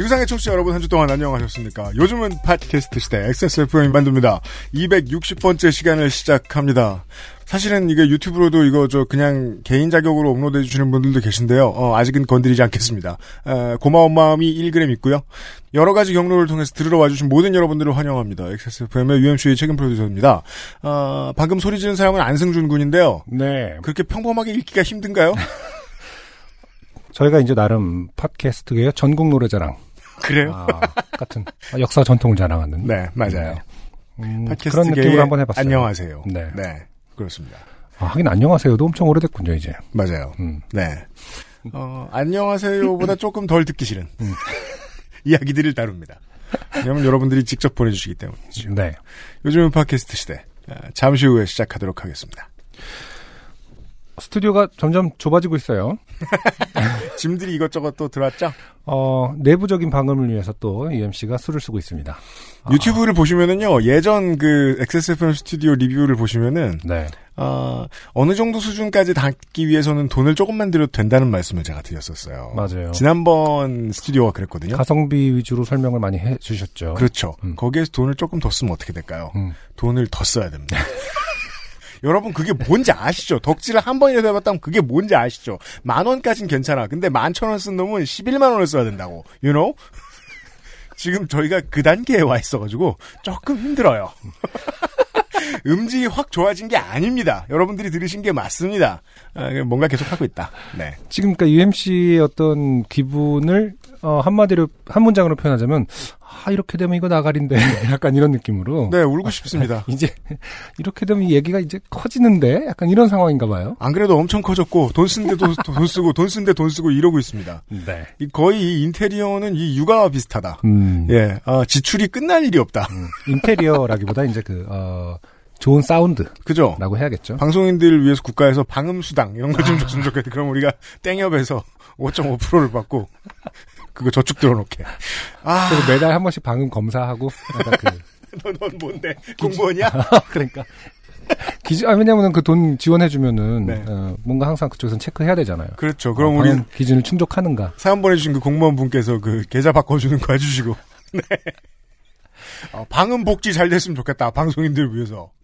지구상의 청취자 여러분 한 주 동안 안녕하셨습니까? 요즘은 팟캐스트 시대 XSFM 만듭니다. 260번째 시간을 시작합니다. 사실은 이게 유튜브로도 이거 저 그냥 개인 자격으로 업로드해 주시는 분들도 계신데요. 어, 아직은 건드리지 않겠습니다. 에, 고마운 마음이 1g 있고요. 여러 가지 경로를 통해서 들으러 와주신 모든 여러분들을 환영합니다. XSFM의 UMC의 책임 프로듀서입니다. 어, 방금 소리 지른 사람은 안승준 군인데요. 네. 그렇게 평범하게 읽기가 힘든가요? 저희가 이제 나름 팟캐스트계의 전국 노래자랑 그래요? 아, 같은 역사 전통을 자랑하는. 네, 맞아요. 음, 팟캐스트 그런 느낌으로 한번 해봤어요. 안녕하세요. 네. 네, 그렇습니다. 아, 하긴 안녕하세요도 엄청 오래됐군요 이제. 맞아요. 음. 네. 어, 안녕하세요보다 조금 덜 듣기 싫은 이야기들을 다룹니다. 왜냐면 여러분들이 직접 보내주시기 때문이죠. 네. 요즘은 팟캐스트 시대. 아, 잠시 후에 시작하도록 하겠습니다. 스튜디오가 점점 좁아지고 있어요. 짐들이 이것저것 또 들어왔죠? 어, 내부적인 방음을 위해서 또 UMC가 술을 쓰고 있습니다. 아, 유튜브를 보시면은요, 예전 그 XSFM 스튜디오 리뷰를 보시면은, 네. 어, 어느 정도 수준까지 닿기 위해서는 돈을 조금만 들여도 된다는 말씀을 제가 드렸었어요. 맞아요. 지난번 스튜디오가 그랬거든요. 가성비 위주로 설명을 많이 해 주셨죠. 그렇죠. 음. 거기에서 돈을 조금 더 쓰면 어떻게 될까요? 음. 돈을 더 써야 됩니다. 여러분 그게 뭔지 아시죠? 덕질을 한 번이라도 해봤다면 그게 뭔지 아시죠? 만 원까진 괜찮아. 근데 만 천 원 쓴 놈은 11만 원을 써야 된다고. You know? 지금 저희가 그 단계에 와 있어가지고 조금 힘들어요. 음질이 확 좋아진 게 아닙니다. 여러분들이 들으신 게 맞습니다. 아, 뭔가 계속 하고 있다. 네. 지금 그러니까 UMC의 어떤 기분을 어, 한마디로 한 문장으로 표현하자면 아 이렇게 되면 이거 나가린데 약간 이런 느낌으로 네, 울고 싶습니다. 이제 이렇게 되면 이 얘기가 이제 커지는데 약간 이런 상황인가 봐요. 안 그래도 엄청 커졌고 돈 쓴데도 돈 쓰고 돈 쓴데 돈 쓰고 이러고 있습니다. 네. 이 거의 이 인테리어는 이 육아와 비슷하다. 음, 예, 어, 지출이 끝날 일이 없다. 음, 인테리어라기보다 이제 그 어, 좋은 사운드라고 그죠? 해야겠죠. 방송인들을 위해서 국가에서 방음 수당 이런 거좀 줬으면 좋겠다. 그럼 우리가 땡협에서 5.5%를 받고 그거 저축 들어놓게. 아, 그래서 매달 한 번씩 방음 검사하고 그 넌, 넌 뭔데? 공무원이야? 그러니까 기준 아 왜냐면은 그 돈 지원해주면은 네. 어, 뭔가 항상 그쪽에서 체크해야 되잖아요. 그렇죠. 그럼 어, 우리 방음 기준을 충족하는가. 사연 보내주신 그 공무원 분께서 그 계좌 바꿔주는 거 해주시고. 네. 어, 방음 복지 잘 됐으면 좋겠다. 방송인들 위해서.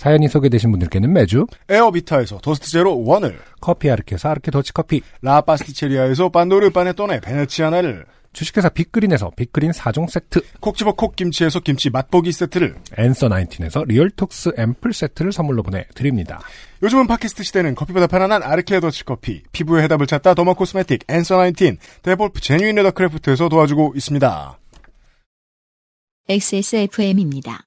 사연이 소개되신 분들께는 매주 에어비타에서 토스트 제로 1을, 커피 아르케에서 아르케 더치 커피, 라파스티체리아에서 판도르 파네토네 베네치아나를, 주식회사 빅그린에서 빅그린 4종 세트, 콕 집어 콕 김치에서 김치 맛보기 세트를, 앤서 19에서 리얼톡스 앰플 세트를 선물로 보내드립니다. 요즘은 팟캐스트 시대는 커피보다 편안한 아르케 더치 커피, 피부의 해답을 찾다 derma cosmetic, 앤서 19, 데볼프 genuine leathercraft에서 도와주고 있습니다. XSFM입니다.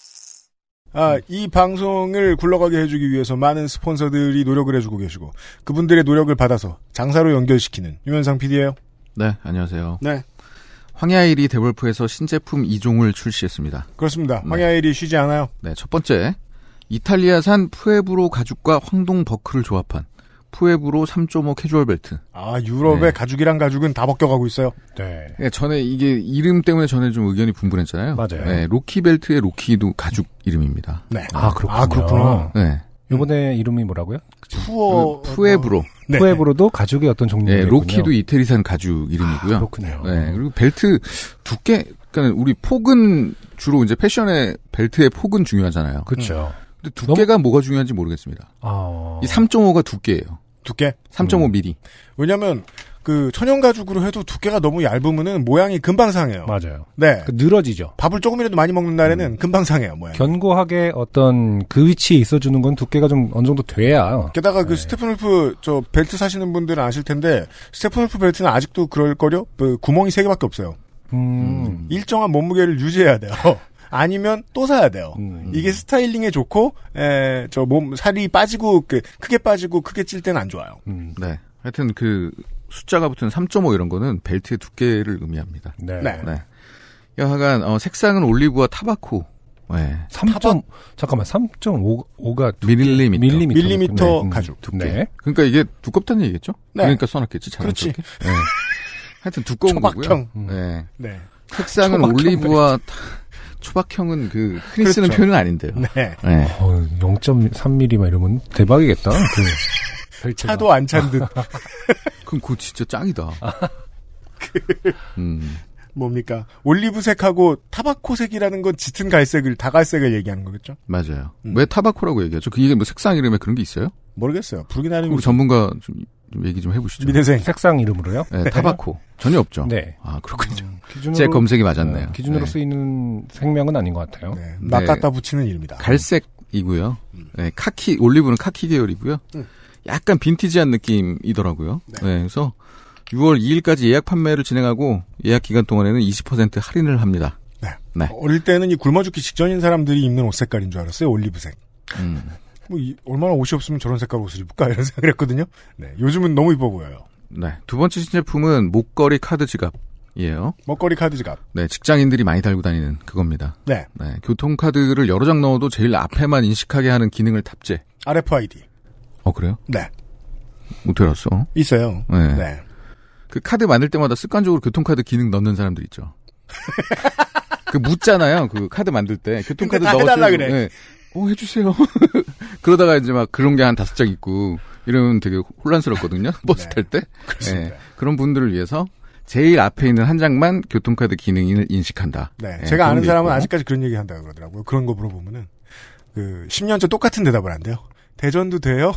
아, 이 방송을 굴러가게 해주기 위해서 많은 스폰서들이 노력을 해주고 계시고 그분들의 노력을 받아서 장사로 연결시키는 유현상 PD예요. 네, 안녕하세요. 네, 황야의 이리 데볼프에서 신제품 2종을 출시했습니다. 그렇습니다. 네. 황야의 이리 쉬지 않아요. 네, 첫 번째. 이탈리아산 푸에블로 가죽과 황동 버클을 조합한 푸에블로 3.5 캐주얼 벨트. 아, 유럽의 네. 가죽이랑 가죽은 다 벗겨가고 있어요. 네. 예, 전에 이게 이름 때문에 전에 좀 의견이 분분했잖아요. 맞아요. 네, 로키 벨트의 로키도 가죽 이름입니다. 네. 아, 그렇군요. 아, 그렇구나. 네. 요번에 이름이 뭐라고요? 푸어 그 푸에브로. 네. 푸에브로도 가죽의 어떤 종류가 예, 있군요. 로키도 이태리산 가죽 이름이고요. 아, 그렇군요. 네, 그리고 벨트 두께, 그러니까 우리 폭은 주로 이제 패션의 벨트의 폭은 중요하잖아요. 그렇죠. 근데 두께가 뭐가 중요한지 모르겠습니다. 아. 이 3.5가 두께예요. 두께. 3.5mm. 왜냐면 그 천연 가죽으로 해도 두께가 너무 얇으면은 모양이 금방 상해요. 맞아요. 네. 그 늘어지죠. 밥을 조금이라도 많이 먹는 날에는 금방 상해요, 모양. 견고하게 어떤 그 위치에 있어주는 건 두께가 좀 어느 정도 돼야. 게다가 그 네. 스테픈 울프 저 벨트 사시는 분들은 아실 텐데 스테픈 울프 벨트는 아직도 그럴 거요. 그 구멍이 세 개밖에 없어요. 음. 일정한 몸무게를 유지해야 돼요. 아니면 또 사야 돼요. 음. 이게 스타일링에 좋고 에, 저몸 살이 빠지고 그 크게 빠지고 크게 찔 때는 안 좋아요. 음. 네. 하여튼 그 숫자가 붙은 3.5 이런 거는 벨트의 두께를 의미합니다. 네. 네. 네. 여하간 어, 색상은 올리브와 타바코. 네. 3. 잠깐만 3.5가 밀리미터. 밀리미터. 밀리미터 네. 가죽 두께. 네. 그러니까 이게 두껍다는 얘기겠죠? 네. 그러니까 써놨겠지. 그렇지. 자연스럽게. 네. 하여튼 두꺼운 초박형. 거고요. 네. 네. 색상은 초박형 올리브와 타- 초박형은 그 흔히 쓰는 그렇죠. 표현은 아닌데요. 네. 네. 어, 0.3mm 막 이러면 대박이겠다. 그. 차도 안 찬 듯 그럼 그거 진짜 짱이다. 음. 뭡니까? 올리브색하고 타바코색이라는 건 짙은 갈색을 다갈색을 얘기하는 거겠죠? 맞아요. 음. 왜 타바코라고 얘기하죠? 그 이게 뭐 색상 이름에 그런 게 있어요? 모르겠어요. 부르긴 하는 우리 전문가 좀, 좀 얘기 좀 해보시죠. 미대생. 색상 이름으로요? 네, 타바코 전혀 없죠. 네. 아 그렇군요. 기준으로 제 검색이 맞았네요. 어, 기준으로 네. 쓰이는 생명은 아닌 것 같아요. 네. 네. 막 갖다 붙이는 일입니다. 갈색이고요. 네, 카키 올리브는 카키 계열이고요. 음. 약간 빈티지한 느낌이더라고요. 네. 네. 그래서 6월 2일까지 예약 판매를 진행하고 예약 기간 동안에는 20% 할인을 합니다. 네. 네. 어릴 때는 이 굶어 죽기 직전인 사람들이 입는 옷 색깔인 줄 알았어요. 올리브색. 음. 뭐 이- 얼마나 옷이 없으면 저런 색깔 옷을 입을까 이런 생각을 했거든요. 네. 요즘은 너무 이뻐 보여요. 네. 두 번째 신제품은 목걸이 카드 지갑이에요. 먹거리 카드 지갑. 네, 직장인들이 많이 달고 다니는 그겁니다. 네. 네, 교통 카드를 여러 장 넣어도 제일 앞에만 인식하게 하는 기능을 탑재. RFID. 어, 그래요? 네. 어떻게 알았어? 있어요. 네. 네. 그 카드 만들 때마다 습관적으로 교통카드 기능 넣는 사람들 있죠. 그 묻잖아요. 그 카드 만들 때 교통카드. 해달라 그래. 네. 어 해주세요. 그러다가 이제 막 그런 게 한 다섯 장 있고 이러면 되게 혼란스럽거든요. 버스 네. 탈 때. 그렇습니다. 네. 그런 분들을 위해서 제일 앞에 있는 한 장만 교통카드 기능을 인식한다. 네. 네, 제가 아는 게 사람은 있고. 아직까지 그런 얘기 한다고 그러더라고요. 그런 거 물어보면은 그 10년째 똑같은 대답을 한대요. 대전도 돼요?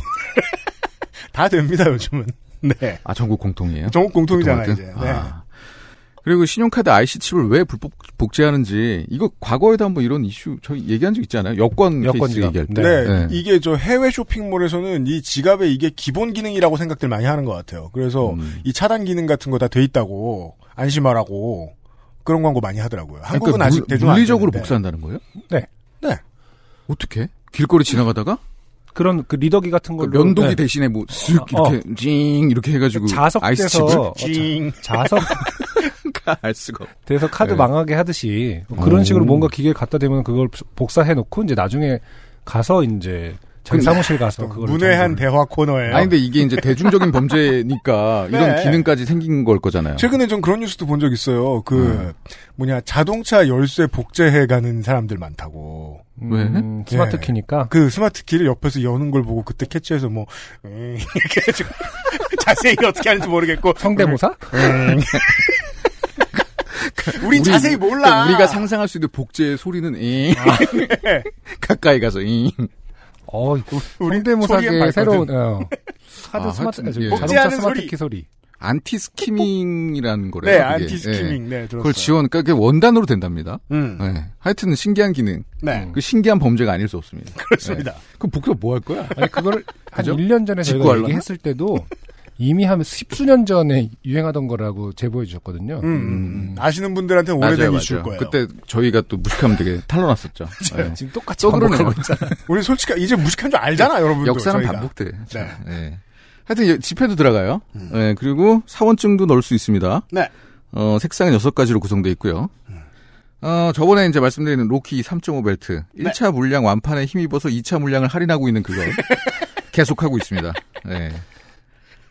다 됩니다, 요즘은. 네. 아 전국 공통이에요. 전국 공통이잖아요? 이제. 네. 아. 그리고 신용카드 IC 칩을 왜 불법 복제하는지 이거 과거에도 한번 이런 이슈 저희 얘기한 적 있지 않아요? 여권, 여권 케이스. 얘기할 때. 네. 네. 이게 저 해외 쇼핑몰에서는 이 지갑에 이게 기본 기능이라고 생각들 많이 하는 것 같아요. 그래서 음. 이 차단 기능 같은 거 다 돼 있다고 안심하라고 그런 광고 많이 하더라고요. 한국은 그러니까 아직 물- 대중 안 물리적으로. 복사한다는 거예요? 네. 네. 어떻게? 길거리 지나가다가 그런 그 리더기 같은 그 걸로 면도기 네. 대신에 뭐쓱 이렇게 징 이렇게 해가지고 자석돼서 징. 자석 알 수가. 없- 돼서 카드 네. 망하게 하듯이 그런 오. 식으로 뭔가 기계에 갖다 대면 그걸 복사해 놓고 이제 나중에 가서 이제 자기 사무실 가서 그걸 문외한 대화 코너예요. 아니 근데 이게 이제 대중적인 범죄니까 이런 네. 기능까지 생긴 걸 거잖아요. 최근에 전 그런 뉴스도 본 적 있어요. 그 음. 뭐냐 자동차 열쇠 복제해 가는 사람들 많다고. 왜? 음, 스마트 네. 키니까 그 스마트 키를 옆에서 여는 걸 보고 그때 캐치해서 뭐 음, 이렇게 자세히 어떻게 하는지 모르겠고 성대모사? 음. 우린 우리- 자세히 몰라. 그러니까 우리가 상상할 수 있는 복제의 소리는 잉. 가까이 가서 잉. 어, 이거 우리 밝거든. 새로운 어. 카드 아, 스마트 하여튼, 예. 자동차 스마트 소리. 키 소리. anti-skimming이라는 거래요. 네, 그게. anti-skimming. 네, 들었어요. 그걸 지원, 그러니까 그게 원단으로 된답니다. 음. 네. 하여튼 신기한 기능. 네, 그 신기한 범죄가 아닐 수 없습니다. 그렇습니다. 그럼 복사 뭐 할 거야? 아니 그거를 한 그죠? 1년 전에 저희가? 얘기했을 때도 이미 한 십수년 전에 유행하던 거라고 제보해 주셨거든요. 음, 음. 아시는 분들한테 오래된 맞아요, 이슈일 맞아요. 거예요. 그때 저희가 또 무식함이 되게 탄로났었죠. 네. 지금 똑같이. 반복하고 있잖아요. 우리 솔직히 이제 무식한 줄 알잖아, 여러분들. 역사는 저희가. 반복돼. 네. 네. 하여튼 이- 지폐도 들어가요. 음. 네, 그리고 사원증도 넣을 수 있습니다. 네. 어, 색상은 여섯 가지로 구성되어 있고요. 어, 저번에 이제 말씀드린 로키 3.5 벨트. 네. 1차 물량 완판에 힘입어서 2차 물량을 할인하고 있는 그거. 계속하고 있습니다. 네.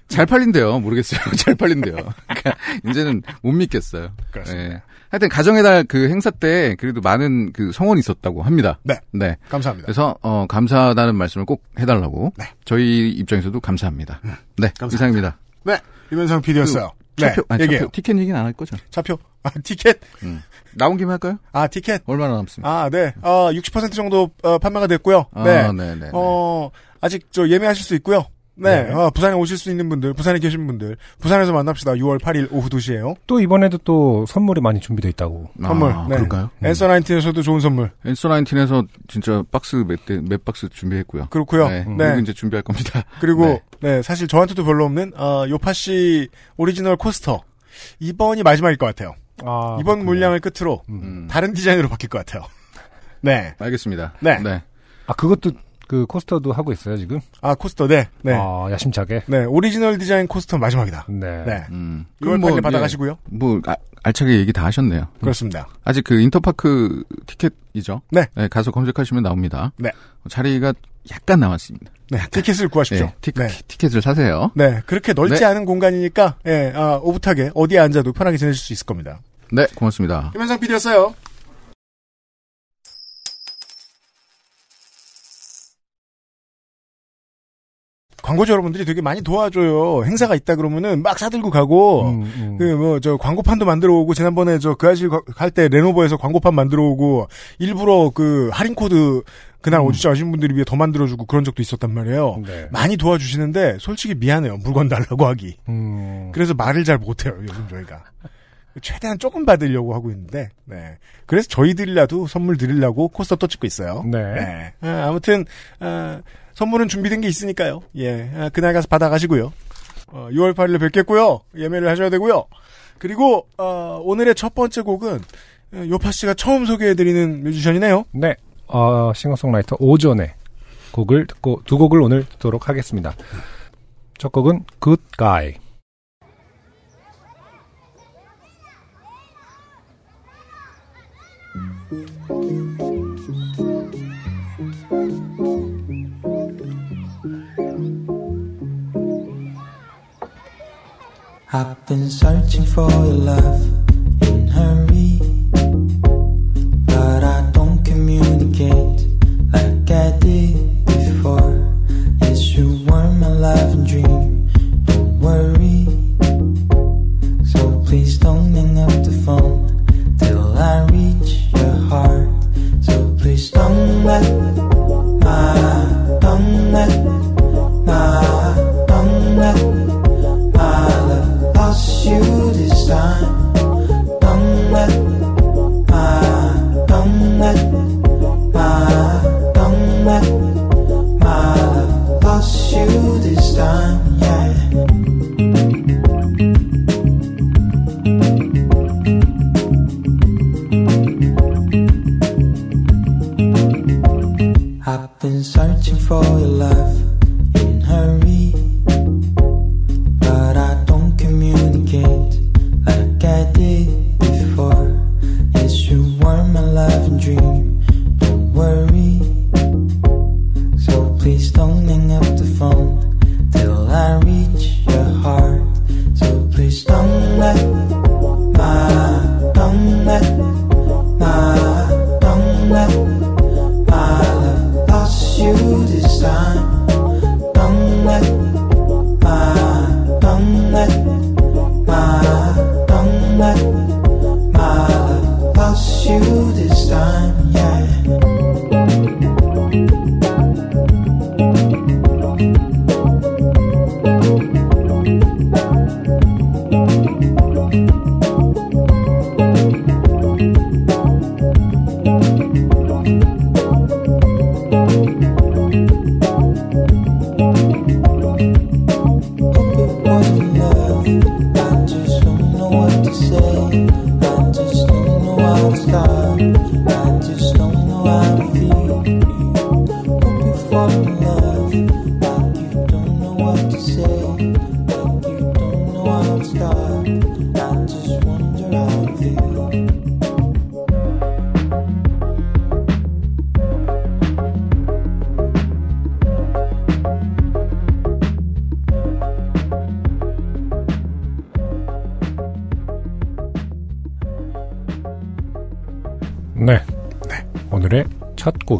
잘 팔린대요. 모르겠어요. 잘 팔린대요. 그러니까 이제는 못 믿겠어요. 그렇습니다. 네. 하여튼 가정의 달 그 행사 때 그래도 많은 그 성원이 있었다고 합니다. 네. 네. 감사합니다. 그래서 어, 감사하다는 말씀을 꼭 해달라고 네. 저희 입장에서도 감사합니다. 네, 감사합니다. 이상입니다. 네. 유면상 PD였어요. 네. 차표, 아니, 얘기해요. 차표, 티켓 얘기는 안 할 거죠? 차표. 아, 티켓. 나온 김에 할까요? 아, 티켓. 얼마나 남습니까? 아, 네. 어, 60% 정도 어, 판매가 됐고요. 아, 네. 네, 네. 어, 아직 저 예매하실 수 있고요. 네. 네. 어, 부산에 오실 수 있는 분들, 부산에 계신 분들, 부산에서 만납시다. 6월 8일 오후 2시에요. 또 이번에도 또 선물이 많이 준비돼 있다고. 선물. 아, 네. 그럴까요? Answer Nineteen에서도 좋은 선물. Answer Nineteen에서 진짜 박스 몇, 대, 몇 박스 준비했고요. 그렇고요. 네, 네. 그리고 이제 준비할 겁니다. 그리고 네. 네. 사실 저한테도 별로 없는 어, 요팟시 오리지널 coaster. 이번이 마지막일 것 같아요. 아, 이번 그렇군요. 물량을 끝으로 음, 다른 디자인으로 바뀔 것 같아요. 네. 알겠습니다. 네. 아 그것도 그 coaster도 하고 있어요 지금. 아, coaster, 네. 네. 아 야심차게. 네. 오리지널 디자인 coaster 마지막이다. 네. 네. 음. 6월 그럼 8일 예, 받아가시고요. 뭐, 아, 알차게 얘기 다 하셨네요. 그렇습니다. 아직 그 인터파크 티켓이죠? 네. 가서 검색하시면 나옵니다. 네. 자리가 약간 남았습니다. 네. 티켓을 구하십시오. 네, 티, 네. 티켓을 사세요. 네. 그렇게 넓지 네. 않은 공간이니까, 예, 아, 오붓하게 어디에 앉아도 편하게 지내실 수 있을 겁니다. 네, 고맙습니다. 유면상 PD였어요. 광고주 여러분들이 되게 많이 도와줘요. 행사가 있다 그러면은 막 사들고 가고, 음, 음. 그뭐 저 광고판도 만들어 오고 지난번에 저 그 아실 갈 때 레노버에서 광고판 만들어 오고 일부러 그 할인 코드 그날 음. 오주자 하신 분들이 위해 더 만들어 주고 그런 적도 있었단 말이에요. 네. 많이 도와주시는데 솔직히 미안해요. 물건 달라고 하기. 음. 그래서 말을 잘 못해요. 요즘 저희가 최대한 조금 받으려고 하고 있는데, 네. 그래서 저희들이라도 선물 드리려고 coaster 또 찍고 있어요. 네. 아, 아무튼 아, 선물은 준비된 게 있으니까요. 예, 아, 그날 가서 받아가시고요. 어, 6월 8일에 뵙겠고요. 예매를 하셔야 되고요. 그리고 어, 오늘의 첫 번째 곡은 어, 요파 씨가 처음 소개해드리는 뮤지션이네요. 네. 어, 싱어송라이터 오전의 곡을 듣고 두 곡을 오늘 듣도록 하겠습니다. 첫 곡은 Good Guy. I've been searching for your love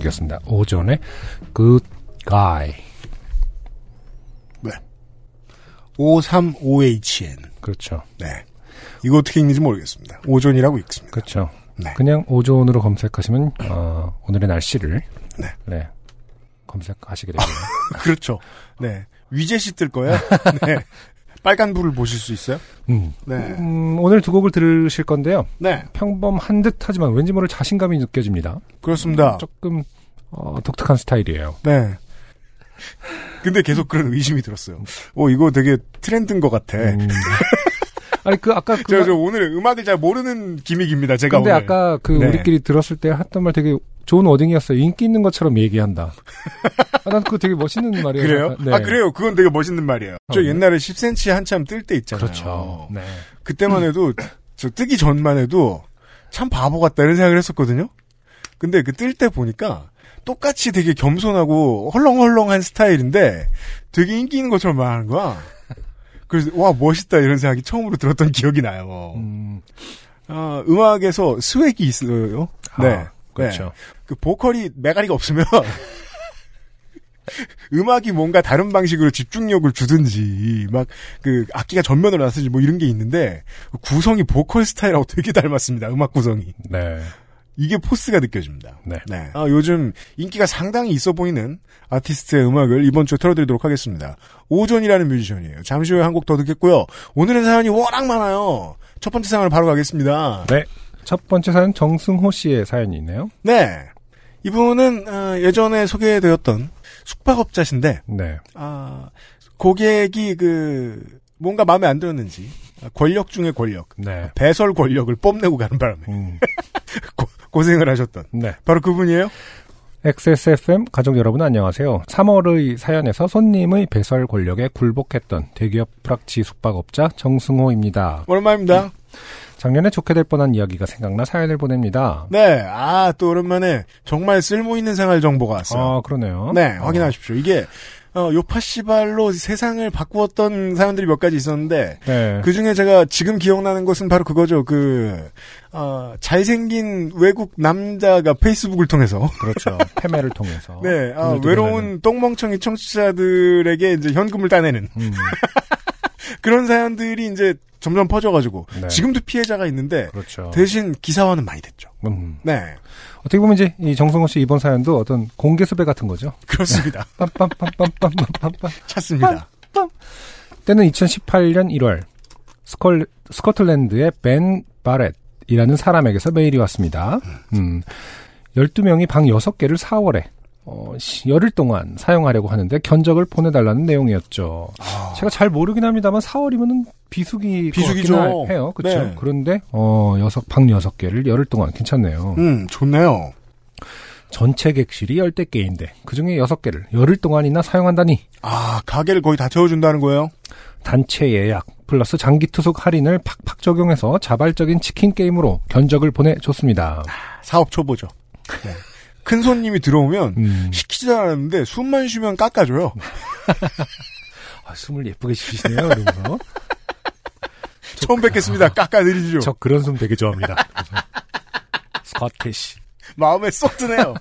곡이었습니다. 오전의 Good Guy. 535HN. 그렇죠. 네. 이거 어떻게 읽는지 모르겠습니다. 오존이라고 읽습니다. 그렇죠. 네. 그냥 오존으로 검색하시면 어, 오늘의 날씨를 네. 검색하시게 됩니다. 그렇죠. 네. 위젯이 뜰 거예요. 네. 빨간 불을 보실 수 있어요? 음. 네. 음, 오늘 두 곡을 들으실 건데요. 네. 평범한 듯 하지만 왠지 모를 자신감이 느껴집니다. 그렇습니다. 조금 어, 독특한 스타일이에요. 네. 근데 계속 그런 의심이 들었어요. 어, 이거 되게 트렌드인 것 같아. 음. 아니 그 아까 그 저, 저 오늘 음악을 잘 모르는 기믹입니다, 제가 근데 오늘. 아까 그 네. 우리끼리 들었을 때 했던 말 되게 좋은 워딩이었어요. 인기 있는 것처럼 얘기한다. 아, 난 그거 되게 멋있는 말이에요. 그래요? 네. 아, 그래요? 그건 되게 멋있는 말이에요. 저 어, 네. 옛날에 10cm 한참 뜰 때 있잖아요. 그렇죠. 네. 그때만 해도, 저 뜨기 전만 해도 참 바보 같다 이런 생각을 했었거든요? 근데 그 뜰 때 보니까 똑같이 되게 겸손하고 헐렁헐렁한 스타일인데 되게 인기 있는 것처럼 말하는 거야. 그래서 와 멋있다 이런 생각이 처음으로 들었던 기억이 나요. 음, 아, 음악에서 스웩이 있어요. 네. 아, 그렇죠. 그 보컬이 메가리가 없으면 음악이 뭔가 다른 방식으로 집중력을 주든지 막 그 악기가 전면으로 나서지 뭐 이런 게 있는데 구성이 보컬 스타일하고 되게 닮았습니다. 음악 구성이 네. 이게 포스가 느껴집니다. 네. 아, 요즘 인기가 상당히 있어 보이는 아티스트의 음악을 이번 주에 틀어드리도록 하겠습니다. 오존이라는 뮤지션이에요. 잠시 후에 한 곡 더 듣겠고요. 오늘의 사연이 워낙 많아요. 첫 번째 사연을 바로 가겠습니다. 네. 첫 번째 사연 정승호 씨의 사연이 있네요. 네. 이분은 어, 예전에 소개되었던 숙박업자신데 네. 아, 고객이 그 뭔가 마음에 안 들었는지 아, 권력 중의 권력 네. 배설 권력을 뽐내고 가는 바람에 음, 고, 생을 하셨던 네. 바로 그분이에요. XSFM 가족 여러분 안녕하세요. 3월의 사연에서 손님의 배설 권력에 굴복했던 대기업 프락치 숙박업자 정승호입니다. 오랜만입니다. 작년에 좋게 될 뻔한 이야기가 생각나 사연을 보냅니다. 네, 아 또 오랜만에 정말 쓸모 있는 생활 정보가 왔어요. 아, 그러네요. 네, 확인하십시오. 이게 어, 요파시발로 세상을 바꾸었던 사연들이 몇 가지 있었는데 네. 그 중에 제가 지금 기억나는 것은 바로 그거죠. 그, 어, 잘생긴 외국 남자가 페이스북을 통해서. 그렇죠. 패매를 통해서. 네, 아, 외로운 똥멍청이 청취자들에게 이제 현금을 따내는 음, 그런 사연들이 이제 점점 퍼져가지고 네. 지금도 피해자가 있는데 그렇죠. 대신 기사화는 많이 됐죠. 음. 네, 어떻게 보면 이제 이 정성호 씨 이번 사연도 어떤 공개 수배 같은 거죠. 그렇습니다. 빰빰빰빰빰빰빰. 찾습니다. 때는 2018년 1월 스컬, 스코틀랜드의 벤 바렛이라는 사람에게서 메일이 왔습니다. 음, 12명이 방 6개를 4월에 어, 시- 열흘 동안 사용하려고 하는데 견적을 보내달라는 내용이었죠. 제가 잘 모르긴 합니다만 4월이면은 비수기 비수기죠. 해요. 그렇죠. 네. 그런데 어, 여섯 방 6개를 열흘 동안 괜찮네요. 음, 좋네요. 전체 객실이 10대 개인데 그 중에 6개를 열흘 동안이나 사용한다니 아, 가게를 거의 다 채워준다는 거예요? 단체 예약 플러스 장기 투숙 할인을 팍팍 적용해서 자발적인 치킨 게임으로 견적을 보내줬습니다. 사업 초보죠. 네. 큰 손님이 들어오면 음, 시키지도 않았는데 숨만 쉬면 깎아줘요. 아, 숨을 예쁘게 쉬시네요. 이러면서. 처음 뵙겠습니다. 깎아드리죠. 저 그런 숨 되게 좋아합니다. Scottish. 마음에 쏙 드네요.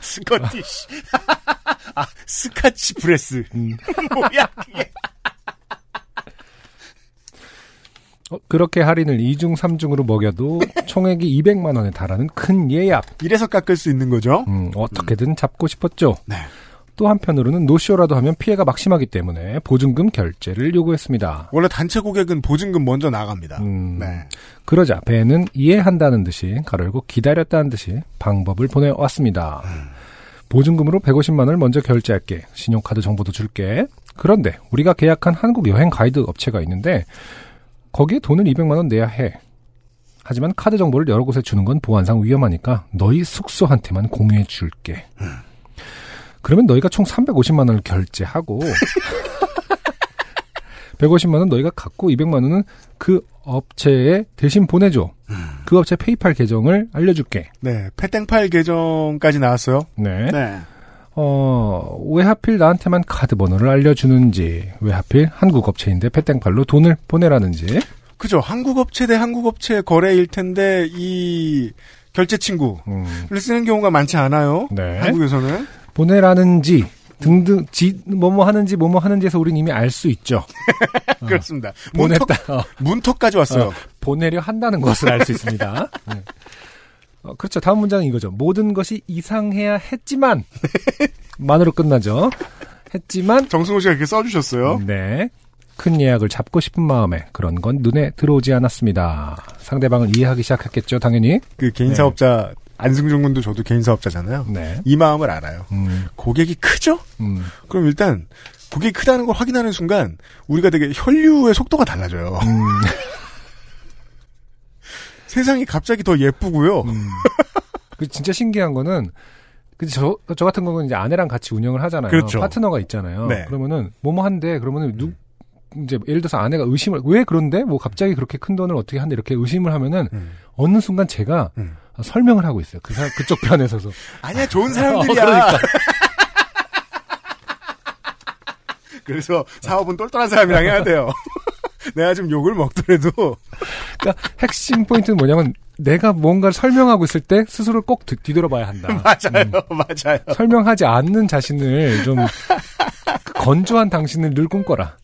Scottish. 아, Scotch breath. 음. 뭐야, 그게. 어, 그렇게 할인을 2중 3중으로 먹여도 총액이 200만 원에 달하는 큰 예약. 이래서 깎을 수 있는 거죠? 음, 어떻게든 잡고 싶었죠. 네. 또 한편으로는 no-show라도 하면 피해가 막심하기 때문에 보증금 결제를 요구했습니다. 원래 단체 고객은 보증금 먼저 나갑니다. 음, 네. 그러자 배는 이해한다는 듯이 가로열고 기다렸다는 듯이 방법을 보내왔습니다. 보증금으로 150만 원을 먼저 결제할게. 신용카드 정보도 줄게. 그런데 우리가 계약한 한국 여행 가이드 업체가 있는데 거기에 돈을 200만 원 내야 해. 하지만 카드 정보를 여러 곳에 주는 건 보안상 위험하니까 너희 숙소한테만 공유해 줄게. 그러면 너희가 총 350만 원을 결제하고 150만 원 너희가 갖고 200만 원은 그 업체에 대신 보내줘. 그 업체 페이팔 계정을 알려줄게. 네. 패땡팔 계정까지 나왔어요. 네. 네. 어, 왜 하필 나한테만 카드 번호를 알려주는지, 왜 하필 한국 업체인데 패땡팔로 돈을 보내라는지. 그죠. 한국 업체 대 한국 업체 거래일 텐데, 이, 결제 친구를 음, 쓰는 경우가 많지 않아요. 네. 한국에서는 보내라는지 등등 지 뭐뭐 하는지 뭐뭐 하는지에서 우린 이미 알 수 있죠. 그렇습니다. 문턱. 어, 문턱까지 왔어요. 어, 보내려 한다는 것을 알 수 있습니다. 네. 어, 그렇죠. 다음 문장은 이거죠. 모든 것이 이상해야 했지만 만으로 끝나죠. 했지만 정승호 씨가 이렇게 써주셨어요. 네. 큰 예약을 잡고 싶은 마음에 그런 건 눈에 들어오지 않았습니다. 상대방을 이해하기 시작했겠죠, 당연히. 그 개인 네. 사업자 안승준 군도 저도 개인 사업자잖아요. 네. 이 마음을 알아요. 음, 고객이 크죠? 음, 그럼 일단 고객이 크다는 걸 확인하는 순간 우리가 되게 혈류의 속도가 달라져요. 음, 세상이 갑자기 더 예쁘고요. 음. 그 진짜 신기한 거는 그 저, 저 같은 경우는 이제 아내랑 같이 운영을 하잖아요. 그렇죠. 파트너가 있잖아요. 네. 그러면은 뭐뭐 한데 그러면은 누 이제 예를 들어서 아내가 의심을 왜 그런데 뭐 갑자기 그렇게 큰 돈을 어떻게 한데 이렇게 의심을 하면은 음. 어느 순간 제가 음. 설명을 하고 있어요. 그 사람 그쪽 편에 서서 아니야 좋은 사람들이야. 어, 그러니까. 그래서 사업은 똘똘한 사람이랑 해야 돼요. 내가 좀 욕을 먹더라도 그러니까 핵심 포인트는 뭐냐면 내가 뭔가를 설명하고 있을 때 스스로를 꼭 뒤- 뒤돌아봐야 한다. 맞아요, 맞아요. 설명하지 않는 자신을 좀 건조한 당신을 늘 꿈꿔라.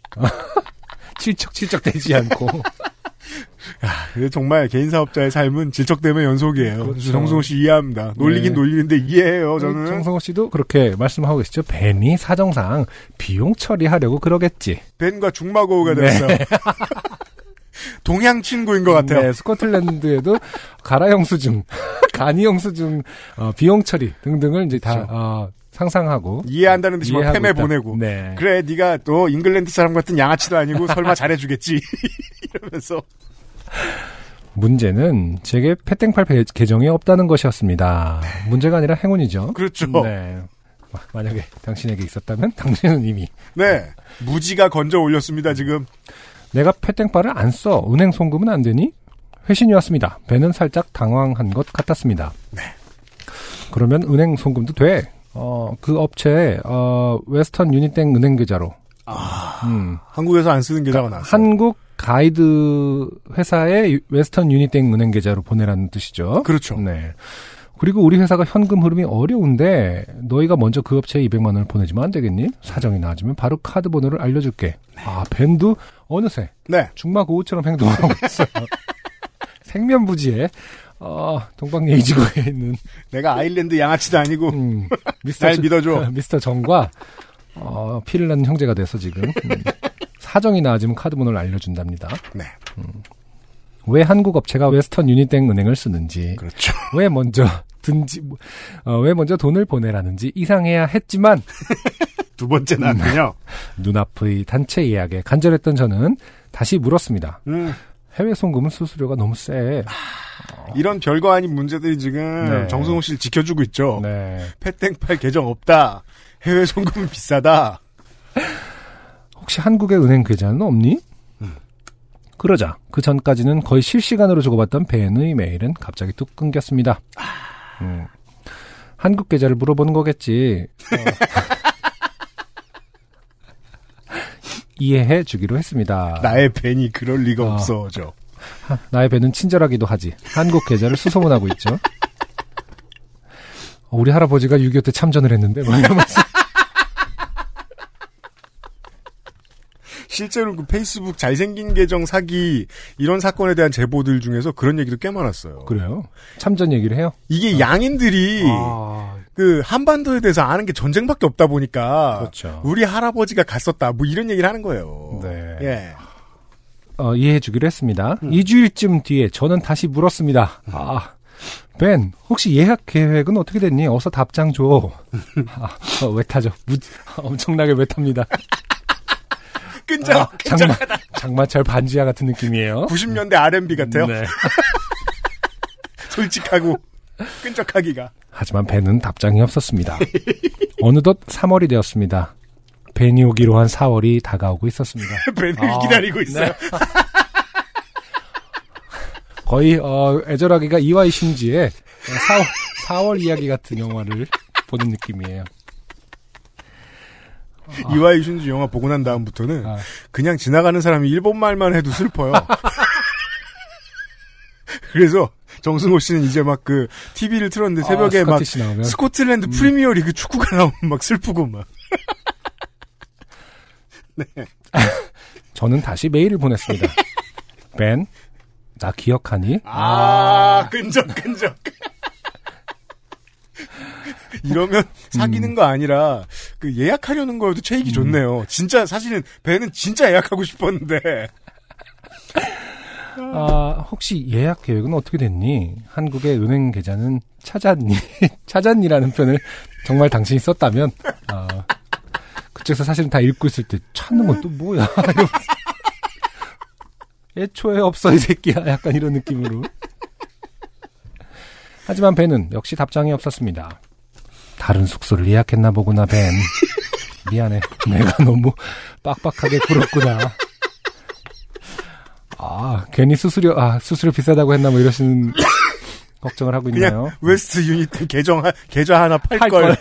칠척칠척 되지 않고. 근데 정말 개인 사업자의 삶은 질척됨의 연속이에요. 그렇죠. 정승호 씨 이해합니다. 놀리긴 네. 놀리는데 이해해요. 저는 정성호 씨도 그렇게 말씀하고 계시죠. 벤이 사정상 비용 처리하려고 그러겠지. 벤과 중마고우가 네. 됐어요. 동양 친구인 것 같아요. 네, 스코틀랜드에도 가라 영수증, 간이 영수증, 어, 비용 처리 등등을 이제 다 그렇죠. 어, 상상하고 이해한다는 듯이 막 팸에. 보내고. 네. 그래, 네가 또 잉글랜드 사람 같은 양아치도 아니고 설마 잘해주겠지. 이러면서 문제는 제게 패땡팔 배- 계정이 없다는 것이었습니다. 문제가 아니라 행운이죠. 그렇죠. 네. 마- 만약에 당신에게 있었다면 당신은 이미 네, 무지가 건져 올렸습니다. 지금 내가 패땡팔을 안 써. 은행 송금은 안 되니? 회신이 왔습니다. 배는 살짝 당황한 것 같았습니다. 네. 그러면 은행 송금도 돼. 어, 그 업체에 어, 웨스턴 유니땡 은행 계좌로. 음. 한국에서 안 쓰는 계좌가 나왔어요. 한국 가이드 회사의 웨스턴 유니땡 은행 계좌로 보내라는 뜻이죠. 그렇죠. 네. 그리고 우리 회사가 현금 흐름이 어려운데 너희가 먼저 그 업체에 200만 원을 보내주면 안 되겠니? 사정이 나아지면 바로 카드 번호를 알려줄게. 아 벤도 어느새 네, 죽마고우처럼 행동하고 있어요. 생면부지에 어, 동방예의지국에 있는 내가 아일랜드 양아치도 아니고 음, 미스터 날 정- 믿어줘. 미스터 정과 어, 피를 낳는 형제가 돼서 지금 음, 사정이 나아지면 카드 번호를 알려준답니다. 네, 왜 한국 업체가 웨스턴 유니땡 은행을 쓰는지 그렇죠. 왜 먼저 든지 어, 왜 먼저 돈을 보내라는지 이상해야 했지만 두 번째 나왔군요. 눈앞의 단체 예약에 간절했던 저는 다시 물었습니다. 음, 해외 송금은 수수료가 너무 세. 이런 별거 아닌 문제들이 지금 네. 정승호 씨를 지켜주고 있죠. 네. 패땡팔 계정 없다. 해외 송금은 비싸다. 혹시 한국의 은행 계좌는 없니? 그러자 그 전까지는 거의 실시간으로 주고받던 벤의 메일은 갑자기 뚝 끊겼습니다. 음. 한국 계좌를 물어보는 거겠지. 어. 이해해 주기로 했습니다. 나의 벤이 그럴 리가 아. 없어, 저. 하, 나의 배는 친절하기도 하지. 한국 계좌를 수소문하고 있죠. 어, 우리 할아버지가 6.25 때 참전을 했는데, 뭐 이러면서. 실제로 그 페이스북 잘생긴 계정 사기 이런 사건에 대한 제보들 중에서 그런 얘기도 꽤 많았어요. 그래요? 참전 얘기를 해요? 이게 양인들이 아, 그 한반도에 대해서 아는 게 전쟁밖에 없다 보니까 그렇죠. 우리 할아버지가 갔었다 뭐 이런 얘기를 하는 거예요. 네. 예. 어, 이해해 주기로 했습니다. 2주일쯤 뒤에 저는 다시 물었습니다. 아, 벤, 혹시 예약 계획은 어떻게 됐니? 어서 답장 줘. 아, 어, 왜 타죠? 무, 엄청나게 왜 탑니다. 끈적 아, 장마, 장마 철 반지하 같은 느낌이에요. 90년대 R&B 같아요. 네. 솔직하고 끈적하기가. 하지만 벤은 답장이 없었습니다. 어느덧 3월이 되었습니다. 벤이 오기로 한 4월이 다가오고 있었습니다. 벤을 아, 기다리고 있어요. 거의 어, 애절하기가 이와이 신지의 4월, 4월 이야기 같은 영화를 보는 느낌이에요. 이와이 슌즈 영화 보고 난 다음부터는 아. 그냥 지나가는 사람이 일본 말만 해도 슬퍼요. 그래서 정승호 씨는 이제 막 그 TV를 틀었는데 새벽에 아, 막. 스코틀랜드 프리미어 리그 축구가 나오면 막 슬프고 막. 저는 다시 메일을 보냈습니다. 벤, 나 기억하니? 아, 끈적, 끈적. 이러면 사귀는 거 아니라 그 예약하려는 거여도 체익이 좋네요. 진짜 사실은 배는 진짜 예약하고 싶었는데 아, 혹시 예약 계획은 어떻게 됐니? 한국의 은행 계좌는 찾았니? 찾았니라는 표현을 정말 당신이 썼다면, 아, 그쪽에서 사실은 다 읽고 있을 때 찾는 건 또 뭐야? 애초에 없어, 이 새끼야. 약간 이런 느낌으로. 하지만 벤은 역시 답장이 없었습니다. 다른 숙소를 예약했나 보구나, 벤. 미안해. 내가 너무 빡빡하게 굴었구나. 아, 괜히 수수료, 아, 수수료 비싸다고 했나 뭐 이러시는 걱정을 하고 있나요? 그냥 웨스트 유닛 계정 하- 계좌 하나 팔팔 걸. 걸.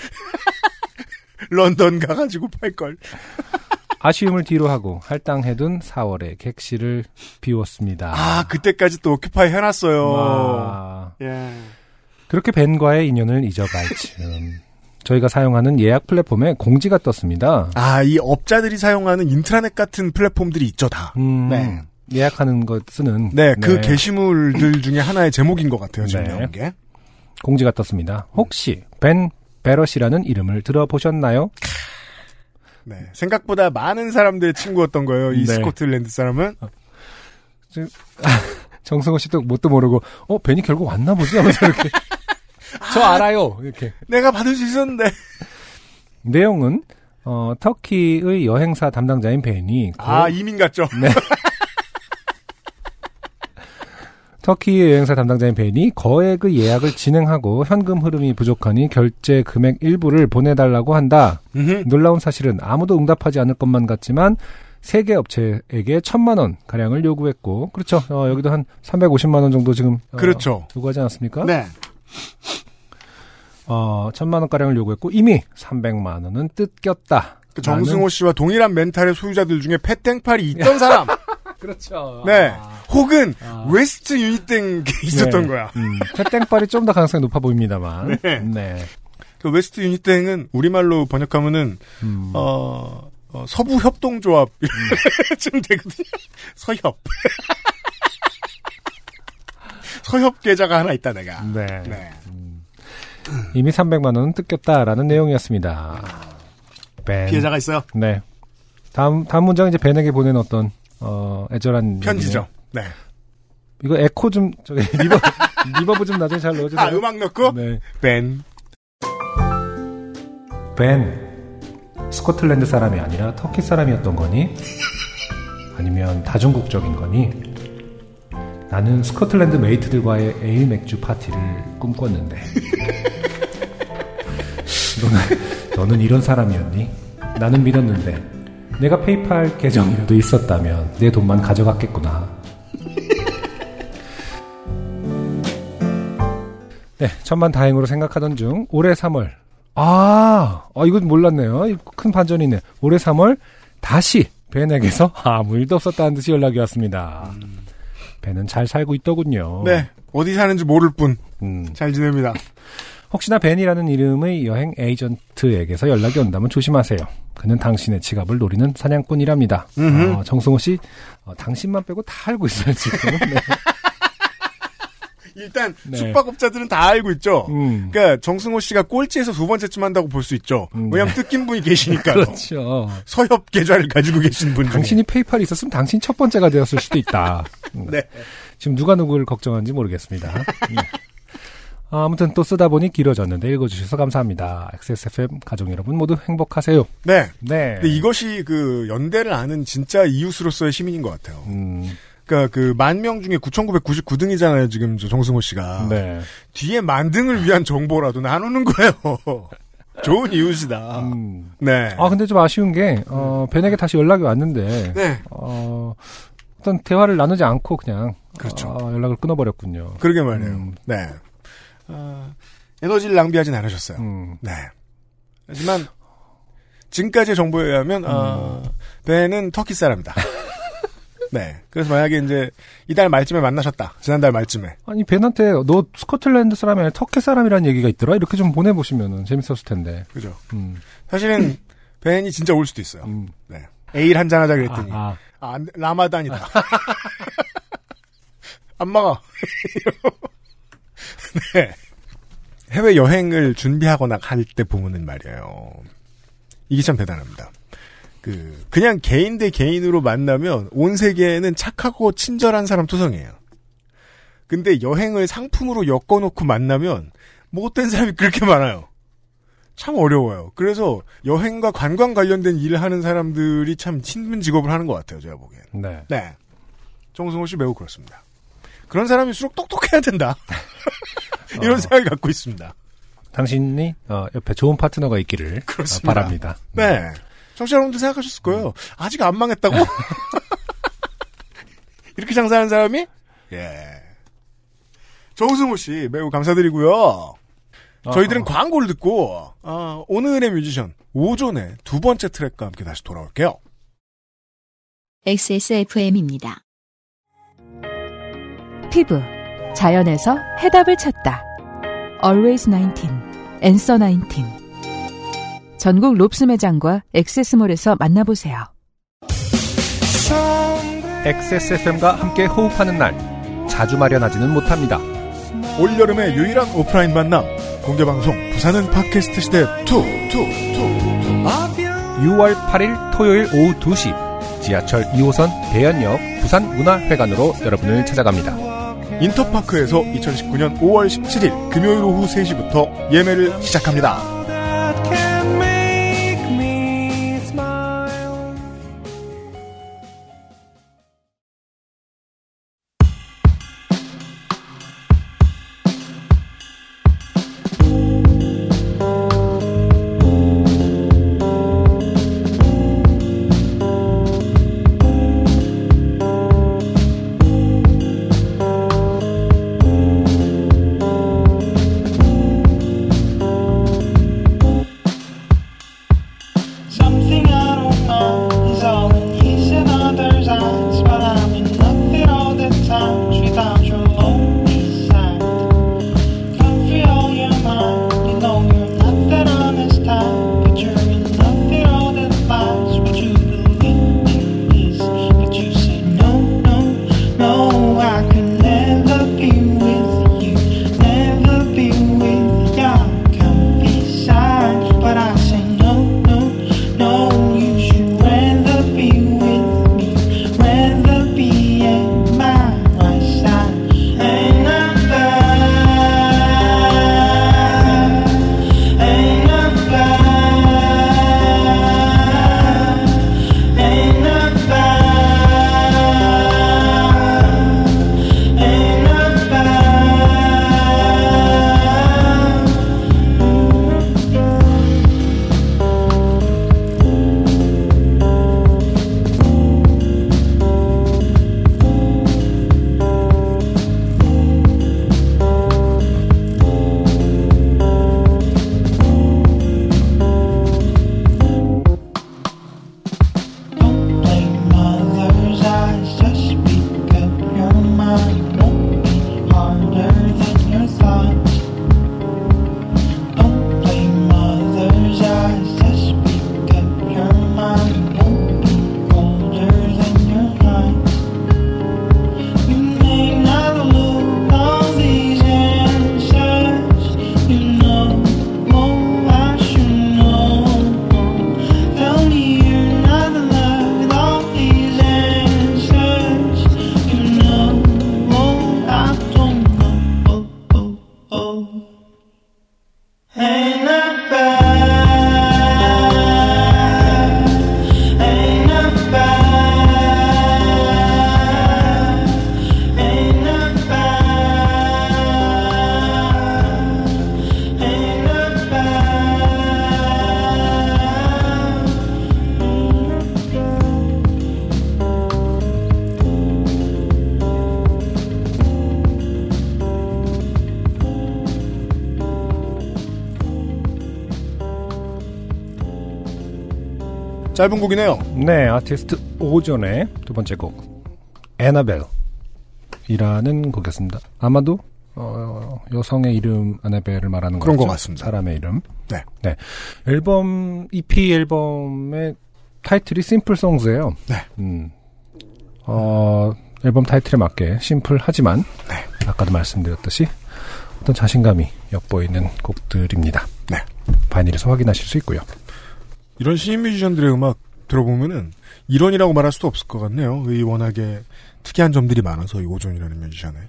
런던 가가지고 팔 걸. 아쉬움을 뒤로 하고 할당해둔 4월의 객실을 비웠습니다. 아 그때까지 또 occupy 해놨어요. 아, 예. 그렇게 벤과의 인연을 잊어갈 즈음 저희가 사용하는 예약 플랫폼에 공지가 떴습니다. 아 이 업자들이 사용하는 인트라넷 같은 플랫폼들이 있죠 다. 음, 네. 예약하는 것 쓰는 네, 그 게시물들 중에 하나의 제목인 것 같아요, 지금 네. 게. 공지가 떴습니다. 혹시 벤 베럿이라는 이름을 들어보셨나요? 네. 생각보다 많은 사람들의 친구였던 거예요, 이 네. 스코틀랜드 사람은. 정승호 씨도 뭣도 모르고 어 벤이 결국 왔나 보지 하면서 이렇게 저 알아요 이렇게 내가 받을 수 있었는데. 내용은 어, 터키의 여행사 담당자인 벤이 고- 아, 이민 같죠? 터키 여행사 담당자인 벤이 거액의 예약을 진행하고 현금 흐름이 부족하니 결제 금액 일부를 보내달라고 한다. 음흠. 놀라운 사실은 아무도 응답하지 않을 것만 같지만 세 개 업체에게 천만 원 가량을 요구했고 그렇죠. 어, 여기도 한 350만 원 정도 지금 어, 그렇죠. 요구하지 않았습니까? 네. 어, 천만 원 가량을 요구했고 이미 300만 원은 뜯겼다. 그 정승호 씨와 동일한 멘탈의 소유자들 중에 페땡팔이 있던 사람. 그렇죠. 네. 혹은 아. 웨스트 유니땡 게 있었던 네. 거야. 음, 페땡팔이 좀 더 가능성이 높아 보입니다만. 네. 네. 그 웨스트 유니땡은 우리말로 번역하면은 음. 어, 어, 서부 협동조합 좀 되거든요. 서협. 서협 계좌가 하나 있다 내가. 네. 네. 이미 300만 원은 뜯겼다라는 내용이었습니다. 벤. 피해자가 있어요. 네. 다음 다음 문장은 이제 벤에게 보낸 어떤 어 애절한 편지죠. 네. 얘기네요. 이거 에코 좀 저기 리버 reverb 좀 나중에 잘 넣어주세요. 아 음악 넣고 네. 벤. 벤. 스코틀랜드 사람이 아니라 터키 사람이었던 거니? 아니면 다중국적인 거니? 나는 스코틀랜드 mate들과의 에일 맥주 파티를 꿈꿨는데. 너는, 너는 이런 사람이었니? 나는 믿었는데. 내가 페이팔 계정이라도 있었다면 내 돈만 가져갔겠구나. 네, 천만 다행으로 생각하던 중 올해 3월 아, 아 이건 몰랐네요. 큰 반전이네. 올해 3월 다시 벤에게서 아무 일도 없었다는 듯이 연락이 왔습니다. 벤은 잘 살고 있더군요. 네. 어디 사는지 모를 뿐 음, 잘 지냅니다. 혹시나 벤이라는 이름의 여행 에이전트에게서 연락이 온다면 조심하세요. 그는 당신의 지갑을 노리는 사냥꾼이랍니다. 어, 정승호 씨, 어, 당신만 빼고 다 알고 있어요 지금. 네. 일단 네. 숙박업자들은 다 알고 있죠. 음, 그러니까 정승호 씨가 꼴찌에서 두 번째쯤 한다고 볼 수 있죠. 음, 왜냐하면 뜯긴 분이 계시니까요. 그렇죠. 서협 계좌를 가지고 계신 분. 당신이 페이팔이 있었으면 당신 첫 번째가 되었을 수도 있다. 음. 네. 지금 누가 누구를 걱정하는지 모르겠습니다. 음. 아, 아무튼 또 쓰다 보니 길어졌는데 읽어주셔서 감사합니다. XSFM 가족 여러분 모두 행복하세요. 네. 네. 이것이 그 연대를 아는 진짜 이웃으로서의 시민인 것 같아요. 음, 그러니까 그 만 명 중에 9,999등이잖아요. 지금 저 정승호 씨가 네. 뒤에 만 등을 위한 정보라도 나누는 거예요. 좋은 이웃이다. 음. 네. 아, 근데 좀 아쉬운 게, 어, 벤에게 다시 연락이 왔는데, 네. 어, 어떤 대화를 나누지 않고 그냥, 그렇죠. 어, 연락을 끊어버렸군요. 그러게 말이에요. 음. 네. 어, 에너지를 낭비하진 않으셨어요. 음, 네. 하지만 지금까지의 정보에 의하면 어, 벤은 터키 사람이다. 네. 그래서 만약에 이제 이달 말쯤에 만나셨다. 지난달 말쯤에. 아니 벤한테 너 스코틀랜드 사람이 아니라 터키 사람이라는 얘기가 있더라 이렇게 좀 보내보시면은 재밌었을 텐데. 그죠. 음, 사실은 벤이 진짜 올 수도 있어요. 음. 네. 에일 한잔 하자 그랬더니 아, 아, 안 돼. 라마단이다. 안 막아. 네. 해외 여행을 준비하거나 할때 보면은 말이에요. 이게 참 대단합니다. 그 그냥 개인 대 개인으로 만나면 온 세계에는 착하고 친절한 사람 투성이에요. 근데 여행을 상품으로 엮어놓고 만나면 못된 사람이 그렇게 많아요. 참 어려워요. 그래서 여행과 관광 관련된 일을 하는 사람들이 참 힘든 직업을 하는 것 같아요. 제가 보기엔. 네. 네. 정승호 씨 매우 그렇습니다. 그런 사람일수록 똑똑해야 된다. 이런 어. 생각을 갖고 있습니다. 당신이 어, 옆에 좋은 파트너가 있기를 어, 그렇습니다. 바랍니다. 네. 청취자 여러분들 생각하셨을 거예요. 아직 안 망했다고? 이렇게 장사하는 사람이? 예. 정승호 씨 매우 감사드리고요. 어, 저희들은 어. 광고를 듣고 어, 오늘의 뮤지션 오존의 두 번째 트랙과 함께 다시 돌아올게요. XSFM입니다. 피부 자연에서 해답을 찾다. Always 19, Answer 19. 전국 롭스 매장과 액세스몰에서 만나보세요. XSFM과 함께 호흡하는 날 자주 마련하지는 못합니다. 올여름의 유일한 오프라인 만남 공개방송 부산은 팟캐스트 시대 2 2 2 6월 8일 토요일 오후 2시 지하철 2호선 대연역 부산문화회관으로 여러분을 찾아갑니다. 인터파크에서 2019년 5월 17일 금요일 오후 3시부터 예매를 시작합니다. 짧은 곡이네요. 네, 아티스트 오존의 두 번째 곡 애나벨이라는 곡이었습니다. 아마도 어, 여성의 이름 아나벨을 말하는 그런 거죠. 것 같습니다. 사람의 이름. 네. 네. 앨범 EP 앨범의 타이틀이 심플 송스예요. 네. 음. 어, 앨범 타이틀에 맞게 심플하지만 네. 아까도 말씀드렸듯이 어떤 자신감이 엿보이는 곡들입니다. 네. vinyl에서 확인하실 수 있고요. 이런 신인 뮤지션들의 음악 들어보면은 이론이라고 말할 수도 없을 것 같네요. 이 워낙에 특이한 점들이 많아서 이 오존이라는 뮤지션의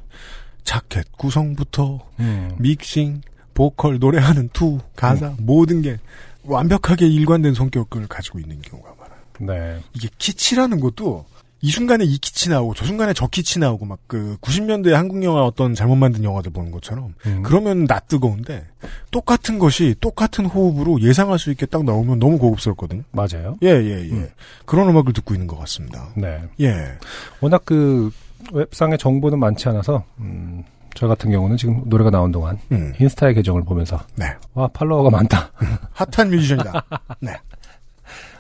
자켓 구성부터 음. 믹싱, 보컬, 노래하는 투, 가사 모든 게 완벽하게 일관된 성격을 가지고 있는 경우가 많아요. 네. 이게 키치라는 것도 이 순간에 이 키치 나오고 저 순간에 저 키치 나오고 막 그 90년대 한국 영화 어떤 잘못 만든 영화들 보는 것처럼 음. 그러면 나 뜨거운데 똑같은 것이 똑같은 호흡으로 예상할 수 있게 딱 나오면 너무 고급스럽거든요. 맞아요. 예, 예, 예. 음. 그런 음악을 듣고 있는 것 같습니다. 네. 예. 워낙 그 웹상의 정보는 많지 않아서 음, 저 같은 경우는 지금 노래가 나온 동안 음. 인스타의 계정을 보면서 네. 와 팔로워가 많다 핫한 뮤지션이다. 네.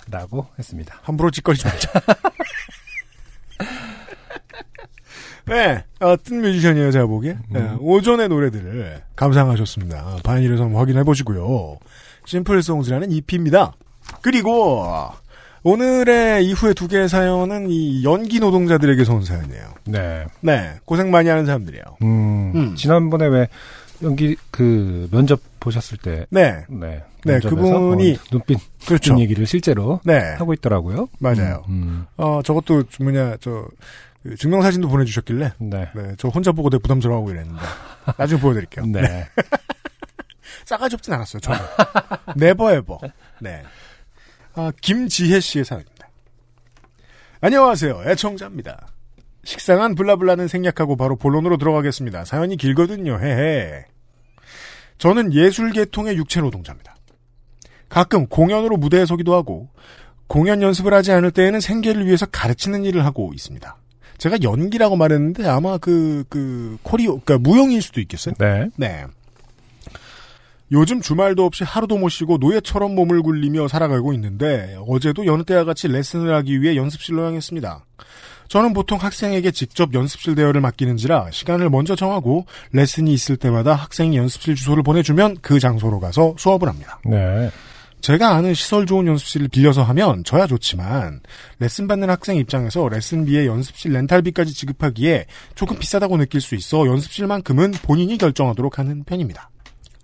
라고 했습니다. 함부로 찌꺼리지 말자. 네, 어, 뜬 뮤지션이에요, 제가 보기에. 네, 오전의 노래들을 감상하셨습니다. 바이닐에서 한번 확인해 보시고요. 심플송스라는 EP입니다. 그리고, 오늘의 이후에 두 개의 사연은 이 연기 노동자들에게서 온 사연이에요. 네. 네, 고생 많이 하는 사람들이에요. 음, 음. 지난번에 왜 연기 그 면접 보셨을 때 네, 네. 네, 그분이- 어, 눈빛 그렇죠. 준 얘기를 실제로 네, 하고 있더라고요. 맞아요. 음, 어, 저것도 뭐냐, 저, 그 증명사진도 보내주셨길래, 음. 네. 네, 저 혼자 보고 되게 부담스러워하고 이랬는데, 나중에 보여드릴게요. 네. 싸가지 없진 않았어요, 저는. 네버 에버. 네. 아, 김지혜 씨의 사연입니다. 안녕하세요. 애청자입니다. 식상한 블라블라는 생략하고 바로 본론으로 들어가겠습니다. 사연이 길거든요. 헤헤. 저는 예술계통의 육체노동자입니다. 가끔 공연으로 무대에 서기도 하고 공연 연습을 하지 않을 때에는 생계를 위해서 가르치는 일을 하고 있습니다. 제가 연기라고 말했는데 아마 그, 그, 코리오, 그니까 무용일 수도 있겠어요? 네. 네. 요즘 주말도 없이 하루도 못 쉬고 노예처럼 몸을 굴리며 살아가고 있는데 어제도 여느 때와 같이 레슨을 하기 위해 연습실로 향했습니다. 저는 보통 학생에게 직접 연습실 대여를 맡기는지라 시간을 먼저 정하고 레슨이 있을 때마다 학생이 연습실 주소를 보내주면 그 장소로 가서 수업을 합니다. 네. 제가 아는 시설 좋은 연습실을 빌려서 하면 저야 좋지만 레슨 받는 학생 입장에서 레슨비에 연습실 렌탈비까지 지급하기에 조금 비싸다고 느낄 수 있어 연습실만큼은 본인이 결정하도록 하는 편입니다.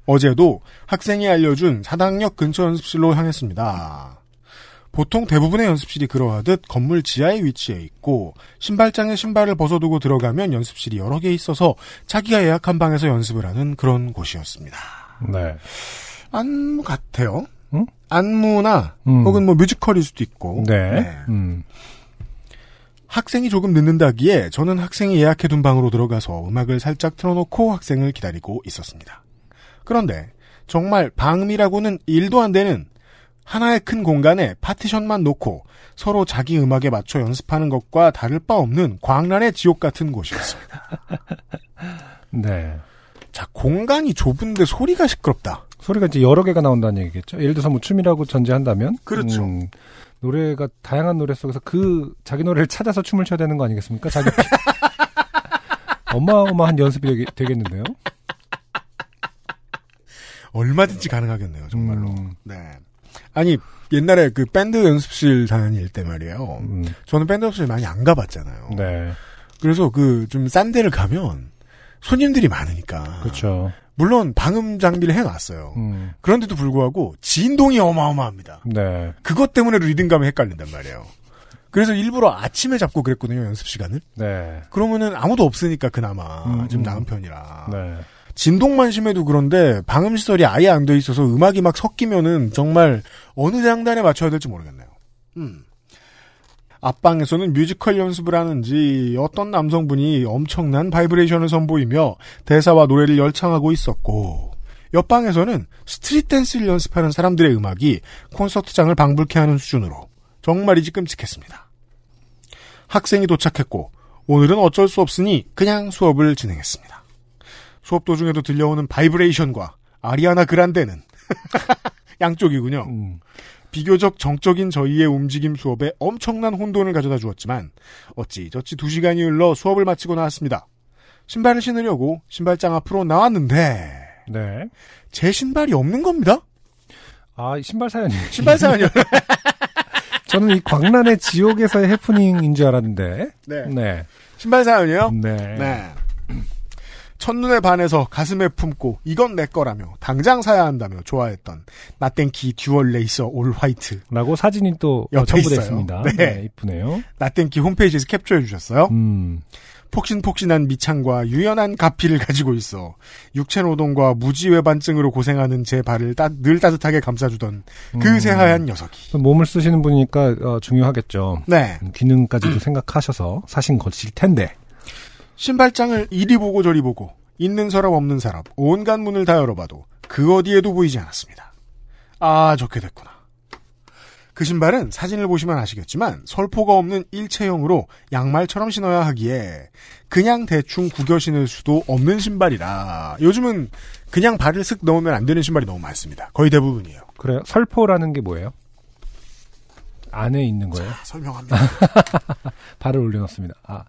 어제도 학생이 알려준 사당역 근처 연습실로 향했습니다. 보통 대부분의 연습실이 그러하듯 건물 지하에 위치해 있고 신발장에 신발을 벗어두고 들어가면 연습실이 여러 개 있어서 자기가 예약한 방에서 연습을 하는 그런 곳이었습니다. 네. 안무 같아요. 응? 안무나 음. 혹은 뭐 뮤지컬일 수도 있고. 네. 음. 학생이 조금 늦는다기에 저는 학생이 예약해둔 방으로 들어가서 음악을 살짝 틀어놓고 학생을 기다리고 있었습니다. 그런데 정말 방음이라고는 일도 안 되는 하나의 큰 공간에 파티션만 놓고 서로 자기 음악에 맞춰 연습하는 것과 다를 바 없는 광란의 지옥 같은 곳이었습니다. 네. 자, 공간이 좁은데 소리가 시끄럽다. 소리가 이제 여러 개가 나온다는 얘기겠죠. 예를 들어서 뭐 춤이라고 전제한다면 그렇죠. 음, 노래가 다양한 노래 속에서 그 자기 노래를 찾아서 춤을 춰야 되는 거 아니겠습니까? 자기 어마어마한 연습이 되겠, 되겠는데요. 얼마든지 가능하겠네요, 정말로. 음. 네. 아니, 옛날에 그 밴드 연습실 다닐 때 말이에요. 음, 저는 밴드 연습실 많이 안 가봤잖아요. 네. 그래서 그 좀 싼 데를 가면 손님들이 많으니까. 그렇죠. 물론 방음 장비를 해놨어요. 음, 그런데도 불구하고 진동이 어마어마합니다. 네. 그것 때문에 리듬감이 헷갈린단 말이에요. 그래서 일부러 아침에 잡고 그랬거든요, 연습 시간을. 네. 그러면은 아무도 없으니까 그나마 음, 좀 음. 나은 편이라. 네. 진동만 심해도 그런데 방음 시설이 아예 안 돼 있어서 음악이 막 섞이면은 정말 어느 장단에 맞춰야 될지 모르겠네요. 음. 앞방에서는 뮤지컬 연습을 하는지 어떤 남성분이 엄청난 바이브레이션을 선보이며 대사와 노래를 열창하고 있었고 옆방에서는 street dance를 연습하는 사람들의 음악이 콘서트장을 방불케 하는 수준으로 정말이지 끔찍했습니다. 학생이 도착했고 오늘은 어쩔 수 없으니 그냥 수업을 진행했습니다. 수업 도중에도 들려오는 바이브레이션과 아리아나 그란데는 양쪽이군요. 음, 비교적 정적인 저희의 움직임 수업에 엄청난 혼돈을 가져다 주었지만 어찌저찌 두 시간이 흘러 수업을 마치고 나왔습니다. 신발을 신으려고 신발장 앞으로 나왔는데 네. 제 신발이 없는 겁니다. 아, 이 신발 사연이. 신발 사연이요. 저는 이 광란의 지옥에서의 해프닝인 줄 알았는데. 네. 네. 신발 사연이요. 네. 네. 첫눈에 반해서 가슴에 품고 이건 내 거라며 당장 사야 한다며 좋아했던 나땡키 Dual Racer All White 라고 사진이 또 어, 첨부됐습니다. 네. 네. 이쁘네요. 나땡키 홈페이지에서 캡처해 주셨어요. 음. 폭신폭신한 밑창과 유연한 갑피를 가지고 있어 육체 노동과 무지외반증으로 고생하는 제 발을 따- 늘 따뜻하게 감싸주던 그 음. 새하얀 녀석이. 몸을 쓰시는 분이니까 어, 중요하겠죠. 네. 음, 기능까지도 생각하셔서 사신 것일 텐데. 신발장을 이리 보고 저리 보고 있는 사람 없는 사람 온갖 문을 다 열어봐도 그 어디에도 보이지 않았습니다. 아 좋게 됐구나. 그 신발은 사진을 보시면 아시겠지만 설포가 없는 일체형으로 양말처럼 신어야 하기에 그냥 대충 구겨 신을 수도 없는 신발이라 요즘은 그냥 발을 슥 넣으면 안 되는 신발이 너무 많습니다. 거의 대부분이에요. 그래요. 설포라는 게 뭐예요? 안에 있는 거예요. 자, 설명합니다. 발을 올려놓습니다. 아,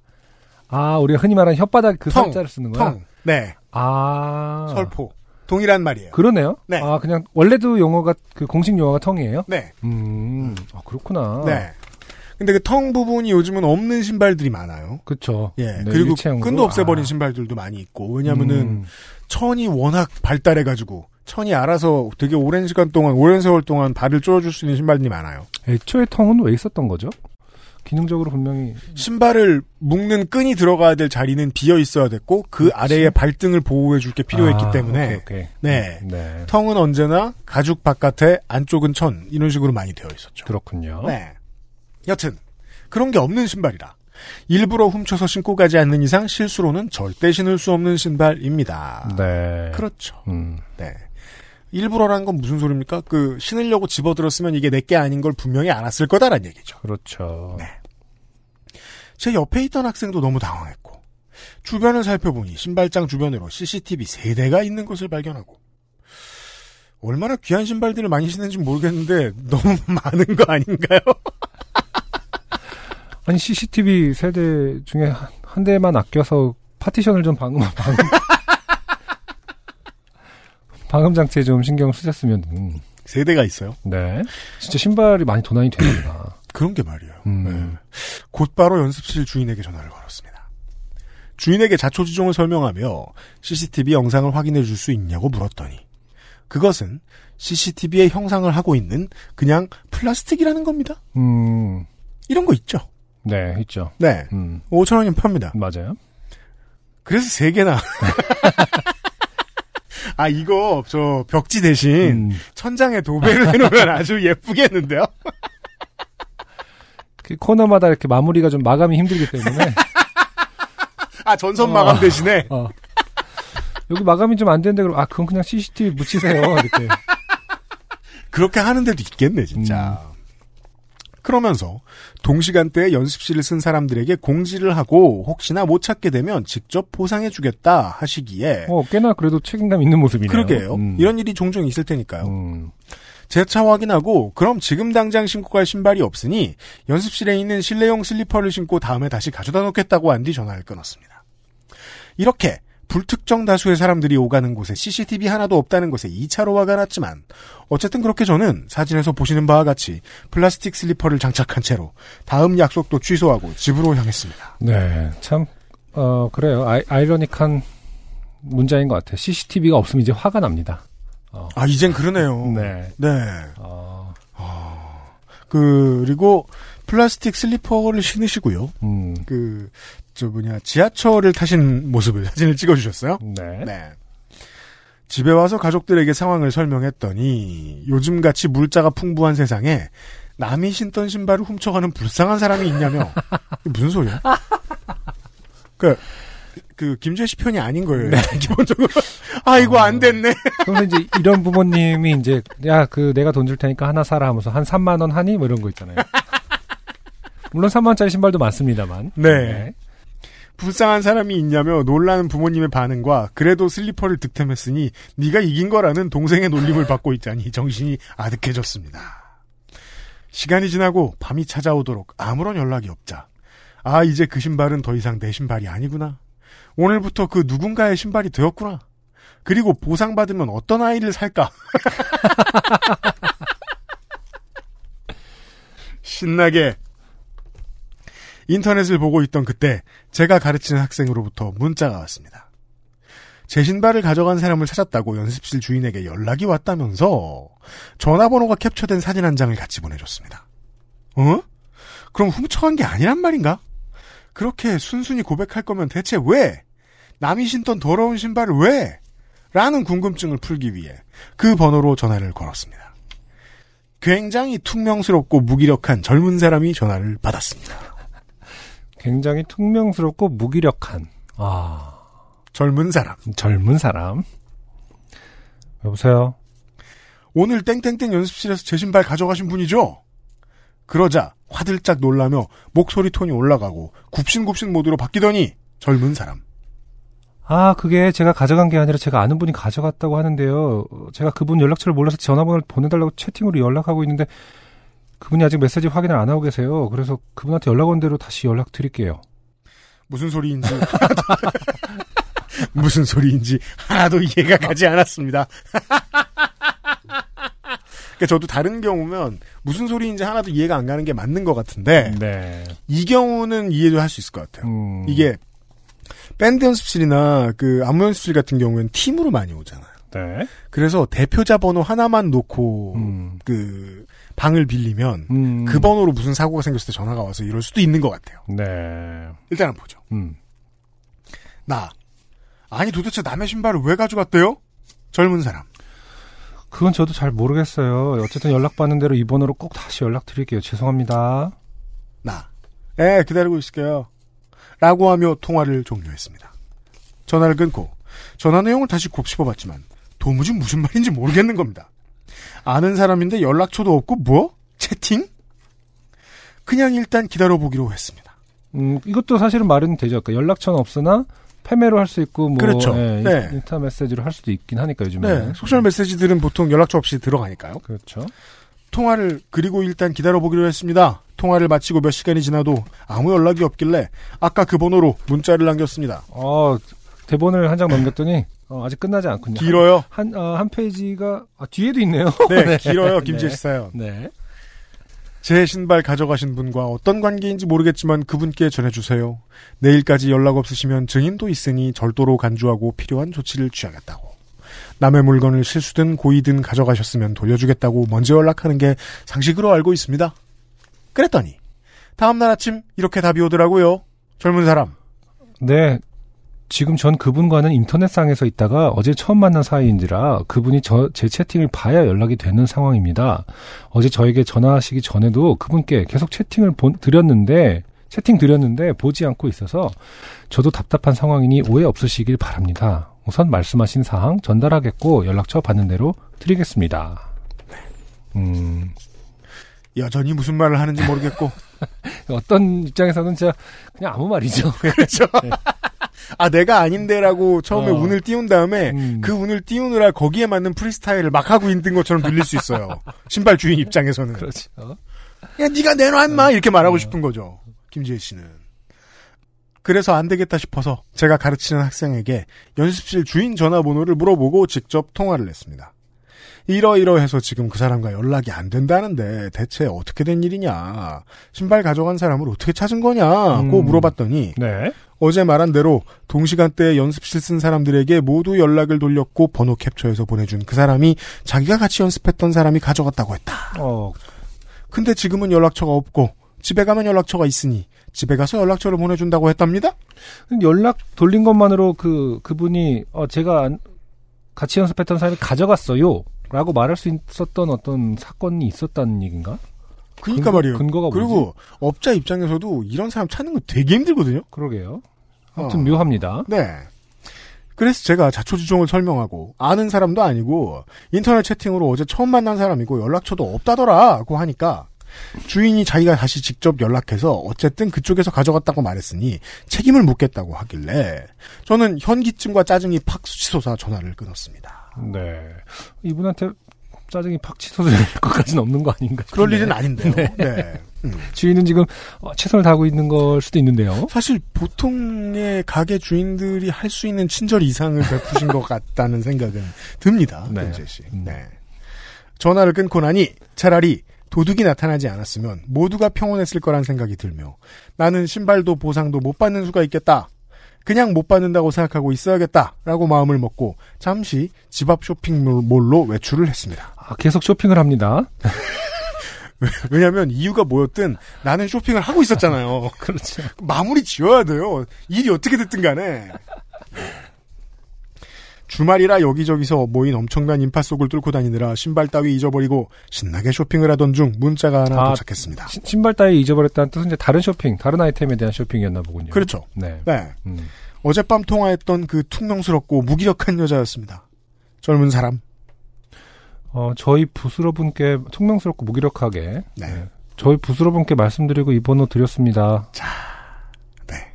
아 우리가 흔히 말하는 혓바닥 그 텅, 살자를 쓰는 거야. 텅. 네. 아, 설포. 동일한 말이에요. 그러네요. 네. 아 그냥 원래도 용어가 그 공식 용어가 텅이에요. 네. 음, 아, 그렇구나. 네. 근데 그 텅 부분이 요즘은 없는 신발들이 많아요. 그렇죠. 예. 네, 그리고 일체형으로. 끈도 없애버린 아. 신발들도 많이 있고, 왜냐면은 음, 천이 워낙 발달해가지고, 천이 알아서 되게 오랜 시간 동안, 오랜 세월 동안 발을 쪼여줄 수 있는 신발들이 많아요. 애초에 텅은 왜 있었던 거죠? 기능적으로 분명히 신발을 묶는 끈이 들어가야 될 자리는 비어 있어야 됐고, 그 아래에 발등을 보호해 줄 게 필요했기 아, 때문에, 오케이, 오케이. 네. 네. 텅은 언제나 가죽 바깥에 안쪽은 천, 이런 식으로 많이 되어 있었죠. 그렇군요. 네. 여튼 그런 게 없는 신발이라 일부러 훔쳐서 신고 가지 않는 이상 실수로는 절대 신을 수 없는 신발입니다. 네. 그렇죠. 음, 네. 일부러라는 건 무슨 소리입니까? 그 신으려고 집어들었으면 이게 내게 아닌 걸 분명히 알았을 거다라는 얘기죠. 그렇죠. 네. 제 옆에 있던 학생도 너무 당황했고 주변을 살펴보니 신발장 주변으로 CCTV 세 대가 있는 것을 발견하고 얼마나 귀한 신발들을 많이 신는지 모르겠는데 너무 많은 거 아닌가요? 아니 CCTV 세 대 중에 한, 한 대만 아껴서 파티션을 좀 방음 방음 방음 장치에 좀 신경 쓰셨으면 음, 세 대가 있어요. 네 진짜 신발이 많이 도난이 되는구나. 그런 게 말이에요. 음. 네. 곧바로 연습실 주인에게 전화를 걸었습니다. 주인에게 자초지종을 설명하며 CCTV 영상을 확인해 줄 수 있냐고 물었더니 그것은 CCTV의 형상을 하고 있는 그냥 플라스틱이라는 겁니다. 음, 이런 거 있죠. 네 있죠. 네. 음, 5천 원이면 팝니다. 맞아요. 그래서 세 개나. 아 이거 저 벽지 대신 음, 천장에 도배를 해놓으면 아주 예쁘겠는데요? 그 코너마다 이렇게 마무리가 좀 마감이 힘들기 때문에 아 전선 마감 어. 대신에 어. 여기 마감이 좀 안 되는데 그럼 아 그럼 그냥 CCTV 묻히세요 이렇게. 그렇게 하는 데도 있겠네, 진짜. 그러면서 동시간대에 연습실을 쓴 사람들에게 공지를 하고 혹시나 못 찾게 되면 직접 보상해 주겠다 하시기에 어 꽤나 그래도 책임감 있는 모습이네요. 그러게요. 음. 이런 일이 종종 있을 테니까요. 음, 재차 확인하고 그럼 지금 당장 신고 갈 신발이 없으니 연습실에 있는 실내용 슬리퍼를 신고 다음에 다시 가져다 놓겠다고 한뒤 전화를 끊었습니다. 이렇게 불특정 다수의 사람들이 오가는 곳에 CCTV 하나도 없다는 것에 2차로 화가 났지만 어쨌든 그렇게 저는 사진에서 보시는 바와 같이 플라스틱 슬리퍼를 장착한 채로 다음 약속도 취소하고 집으로 향했습니다. 네, 참, 어, 그래요. 아이, 아이러닉한 문자인 것 같아요. CCTV가 없으면 이제 화가 납니다. 어, 아 이젠 그러네요. 네. 네. 어, 그리고 플라스틱 슬리퍼를 신으시고요. 음, 그, 저 뭐냐, 지하철을 타신 모습을 사진을 찍어주셨어요. 네. 네. 집에 와서 가족들에게 상황을 설명했더니 요즘 같이 물자가 풍부한 세상에 남이 신던 신발을 훔쳐가는 불쌍한 사람이 있냐며 무슨 소리야? 그, 그 김재시 편이 아닌 거예요. 기본적으로 아 이거 안 됐네. 그래서 이제 이런 부모님이 이제, 야, 그, 내가 돈 줄 테니까 하나 사라 하면서 한 3만 원 하니? 뭐 이런 거 있잖아요. 물론 3만원짜리 신발도 많습니다만. 네. 불쌍한 사람이 있냐며 놀라는 부모님의 반응과 그래도 슬리퍼를 득템했으니 네가 이긴 거라는 동생의 놀림을 받고 있자니 정신이 아득해졌습니다. 시간이 지나고 밤이 찾아오도록 아무런 연락이 없자. 아, 이제 그 신발은 더 이상 내 신발이 아니구나. 오늘부터 그 누군가의 신발이 되었구나. 그리고 보상받으면 어떤 아이를 살까? 신나게 인터넷을 보고 있던 그때 제가 가르치는 학생으로부터 문자가 왔습니다. 제 신발을 가져간 사람을 찾았다고 연습실 주인에게 연락이 왔다면서 전화번호가 캡처된 사진 한 장을 같이 보내줬습니다. 어? 그럼 훔쳐간 게 아니란 말인가? 그렇게 순순히 고백할 거면 대체 왜? 남이 신던 더러운 신발을 왜? 라는 궁금증을 풀기 위해 그 번호로 전화를 걸었습니다. 굉장히 퉁명스럽고 무기력한 젊은 사람이 전화를 받았습니다. 굉장히 퉁명스럽고 무기력한 아 젊은 사람. 젊은 사람. 여보세요. 오늘 땡땡땡 연습실에서 제 신발 가져가신 분이죠? 그러자 화들짝 놀라며 목소리 톤이 올라가고 굽신굽신 모드로 바뀌더니 젊은 사람. 아, 그게 제가 가져간 게 아니라 제가 아는 분이 가져갔다고 하는데요. 어, 제가 그분 연락처를 몰라서 전화번호를 보내달라고 채팅으로 연락하고 있는데 그분이 아직 메시지 확인을 안 하고 계세요. 그래서 그분한테 연락 온 대로 다시 연락 드릴게요. 무슨 소리인지 무슨 소리인지 하나도 이해가 가지 않았습니다. 그러니까 저도 다른 경우면 무슨 소리인지 하나도 이해가 안 가는 게 맞는 것 같은데 네. 이 경우는 이해도 할 수 있을 것 같아요. 음, 이게 밴드 연습실이나 그 안무 연습실 같은 경우에는 팀으로 많이 오잖아요. 네. 그래서 대표자 번호 하나만 놓고 음, 그 방을 빌리면 음, 그 번호로 무슨 사고가 생겼을 때 전화가 와서 이럴 수도 있는 것 같아요. 네. 일단은 보죠. 음. 나 아니 도대체 남의 신발을 왜 가져갔대요? 젊은 사람. 그건 저도 잘 모르겠어요. 어쨌든 연락 받는 대로 이 번호로 꼭 다시 연락 드릴게요. 죄송합니다. 나. 예, 기다리고 있을게요. 라고 하며 통화를 종료했습니다. 전화를 끊고 전화 내용을 다시 곱씹어봤지만 도무지 무슨 말인지 모르겠는 겁니다. 아는 사람인데 연락처도 없고 뭐? 채팅? 그냥 일단 기다려보기로 했습니다. 음, 이것도 사실은 말은 되죠. 그러니까 연락처는 없으나 페메로 할 수 있고 뭐 그렇죠. 예, 네. 인스타 메시지로 할 수도 있긴 하니까 요즘에. 네, social 메시지들은 보통 연락처 없이 들어가니까요. 그렇죠. 통화를 그리고 일단 기다려보기로 했습니다. 통화를 마치고 몇 시간이 지나도 아무 연락이 없길래 아까 그 번호로 문자를 남겼습니다. 어, 대본을 한 장 넘겼더니 어, 아직 끝나지 않군요. 길어요. 한, 어, 한 페이지가 아, 뒤에도 있네요. 네, 길어요. 김재시 사연. 네. 제 신발 가져가신 분과 어떤 관계인지 모르겠지만 그분께 전해주세요. 내일까지 연락 없으시면 증인도 있으니 절도로 간주하고 필요한 조치를 취하겠다고. 남의 물건을 실수든 고의든 가져가셨으면 돌려주겠다고 먼저 연락하는 게 상식으로 알고 있습니다. 그랬더니 다음날 아침 이렇게 답이 오더라고요. 젊은 사람. 네. 지금 전 그분과는 인터넷상에서 있다가 어제 처음 만난 사이인지라 그분이 저, 제 채팅을 봐야 연락이 되는 상황입니다. 어제 저에게 전화하시기 전에도 그분께 계속 채팅을 본, 드렸는데, 채팅 드렸는데 보지 않고 있어서 저도 답답한 상황이니 오해 없으시길 바랍니다. 우선 말씀하신 사항 전달하겠고 연락처 받는 대로 드리겠습니다. 음, 여전히 무슨 말을 하는지 모르겠고. 어떤 입장에서는 진짜 그냥 아무 말이죠. 그렇죠. 아 내가 아닌데라고 처음에 어. 운을 띄운 다음에 음. 그 운을 띄우느라 거기에 맞는 프리스타일을 막 하고 있는 것처럼 들릴 수 있어요. 신발 주인 입장에서는. 그렇죠. 야, 네가 내놔 임마 이렇게 말하고 싶은 거죠. 김지혜 씨는. 그래서 안 되겠다 싶어서 제가 가르치는 학생에게 연습실 주인 전화번호를 물어보고 직접 통화를 했습니다. 이러이러해서 지금 그 사람과 연락이 안 된다는데 대체 어떻게 된 일이냐. 신발 가져간 사람을 어떻게 찾은 거냐고 음. 물어봤더니 네. 어제 말한 대로 동시간대에 연습실 쓴 사람들에게 모두 연락을 돌렸고 번호 캡처해서 보내준 그 사람이 자기가 같이 연습했던 사람이 가져갔다고 했다. 어, 근데 지금은 연락처가 없고 집에 가면 연락처가 있으니 집에 가서 연락처를 보내준다고 했답니다. 연락 돌린 것만으로 그 그분이 어 제가 안- 같이 연습했던 사람이 가져갔어요라고 말할 수 있었던 어떤 사건이 있었다는 얘기인가? 그러니까 근거- 말이에요. 근거가 뭐지? 그리고 업자 입장에서도 이런 사람 찾는 거 되게 힘들거든요. 그러게요. 아무튼 어. 묘합니다. 네. 그래서 제가 자초지종을 설명하고 아는 사람도 아니고 인터넷 채팅으로 어제 처음 만난 사람이고 연락처도 없다더라고 하니까 주인이 자기가 다시 직접 연락해서 어쨌든 그쪽에서 가져갔다고 말했으니 책임을 묻겠다고 하길래 저는 현기증과 짜증이 팍 수치솟아 전화를 끊었습니다. 네. 이분한테 짜증이 팍 치솟을 것까지는 없는 거 아닌가 그럴 싶은데. 일은 아닌데요. 네. 음. 주인은 지금 어, 최선을 다하고 있는 걸 수도 있는데요. 사실 보통의 가게 주인들이 할 수 있는 친절 이상을 베푸신 것 같다는 생각은 듭니다. 네. 김재 씨. 음. 네. 전화를 끊고 나니 차라리 도둑이 나타나지 않았으면 모두가 평온했을 거란 생각이 들며 나는 신발도 보상도 못 받는 수가 있겠다. 그냥 못 받는다고 생각하고 있어야겠다라고 마음을 먹고 잠시 집 앞 쇼핑몰로 외출을 했습니다. 아, 계속 쇼핑을 합니다. 왜냐하면 이유가 뭐였든 나는 쇼핑을 하고 있었잖아요. 그렇죠. 마무리 지어야 돼요. 일이 어떻게 됐든 간에. 주말이라 여기저기서 모인 엄청난 인파 속을 뚫고 다니느라 신발 따위 잊어버리고 신나게 쇼핑을 하던 중 문자가 하나 아, 도착했습니다. 시- 신발 따위 잊어버렸다는 뜻은 이제 다른 쇼핑, 다른 아이템에 대한 쇼핑이었나 보군요. 그렇죠. 네. 네. 음. 어젯밤 통화했던 그 퉁명스럽고 무기력한 여자였습니다. 젊은 사람. 어, 저희 부스러분께 총명스럽고 무기력하게 네. 네. 저희 부스러분께 말씀드리고 이 번호 드렸습니다. 네.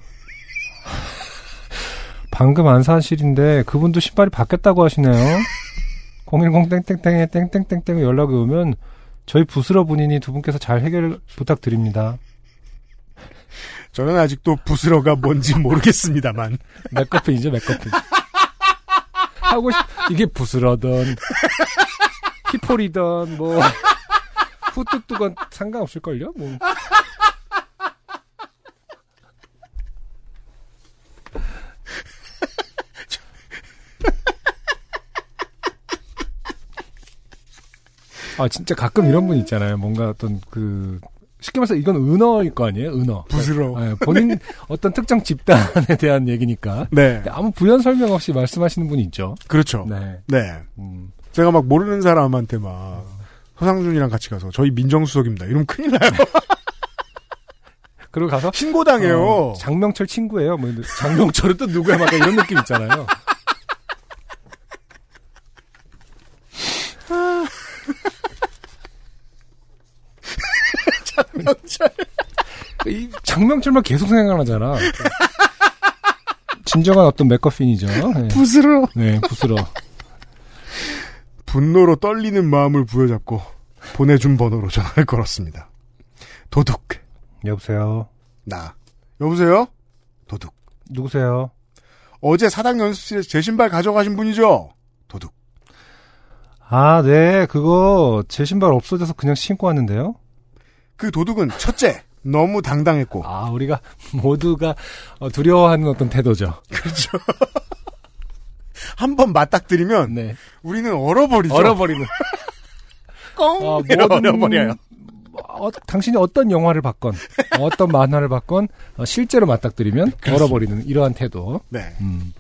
방금 안 사실인데 그분도 신발이 바뀌었다고 하시네요. 010 땡땡땡에 땡땡땡땡 연락이 오면 저희 부스러분이니 두 분께서 잘 해결 부탁드립니다. 저는 아직도 부스러가 뭔지 모르겠습니다만. 맥커핀이죠, 맥커핀. 하고 싶, 이게 부스러든, 히폴이든, 뭐, 후뚜뚜건 상관없을걸요? 뭐. 아, 진짜 가끔 이런 분 있잖아요. 뭔가 어떤 그, 쉽게 말해서 이건 은어일 거 아니에요? 은어. 부스러. 네, 본인 어떤 특정 집단에 대한 얘기니까. 네. 아무 부연 설명 없이 말씀하시는 분이 있죠. 그렇죠. 네. 네. 음. 제가 막 모르는 사람한테 막 서상준이랑 같이 가서 저희 민정수석입니다. 이러면 큰일 나요. 그리고 가서 신고당해요. 어, 장명철 친구예요. 뭐 장명철은 또 누구야? 막 이런 느낌 있잖아요. 장명철. 이 장명철만 계속 생각나잖아. 진정한 어떤 맥커핀이죠. 네, 부스러. 네 부스러. 분노로 떨리는 마음을 부여잡고 보내준 번호로 전화를 걸었습니다. 도둑. 여보세요. 나. 여보세요? 도둑. 누구세요? 어제 사당 연습실에서 제 신발 가져가신 분이죠? 도둑. 아, 네. 그거 제 신발 없어져서 그냥 신고 왔는데요. 그 도둑은 첫째, 너무 당당했고. 아, 우리가 모두가 어, 두려워하는 어떤 태도죠. 그렇죠. 한 번 맞닥뜨리면 네. 우리는 얼어버리죠. 얼어버리는. 꽁! 어, 얼어버려요. 어, 당신이 어떤 영화를 봤건, 어떤 만화를 봤건, 어, 실제로 맞닥뜨리면 얼어버리는 이러한 태도. 네. 음.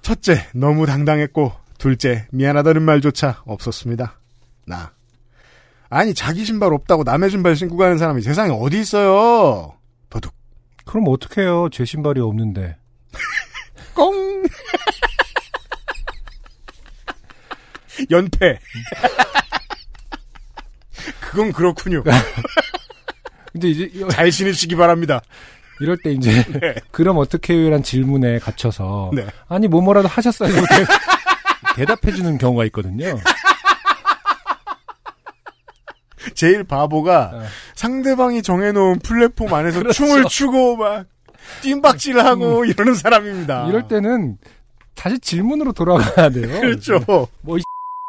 첫째, 너무 당당했고, 둘째, 미안하다는 말조차 없었습니다. 나. 아니, 자기 신발 없다고 남의 신발 신고 가는 사람이 세상에 어디 있어요? 도둑. 그럼 어떡해요. 제 신발이 없는데. 꽁! 연패. 그건 그렇군요. 근데 이제 이- 잘 신으시기 바랍니다. 이럴 때 이제 네. 그럼 어떡해요란 질문에 갇혀서 네. 아니 뭐 뭐라도 하셨어요. 대, 답해 주는 경우가 있거든요. 제일 바보가 어. 상대방이 정해놓은 플랫폼 안에서 그렇죠. 춤을 추고 막 뜀박질하고 이러는 사람입니다. 이럴 때는 다시 질문으로 돌아가야 돼요. 그렇죠.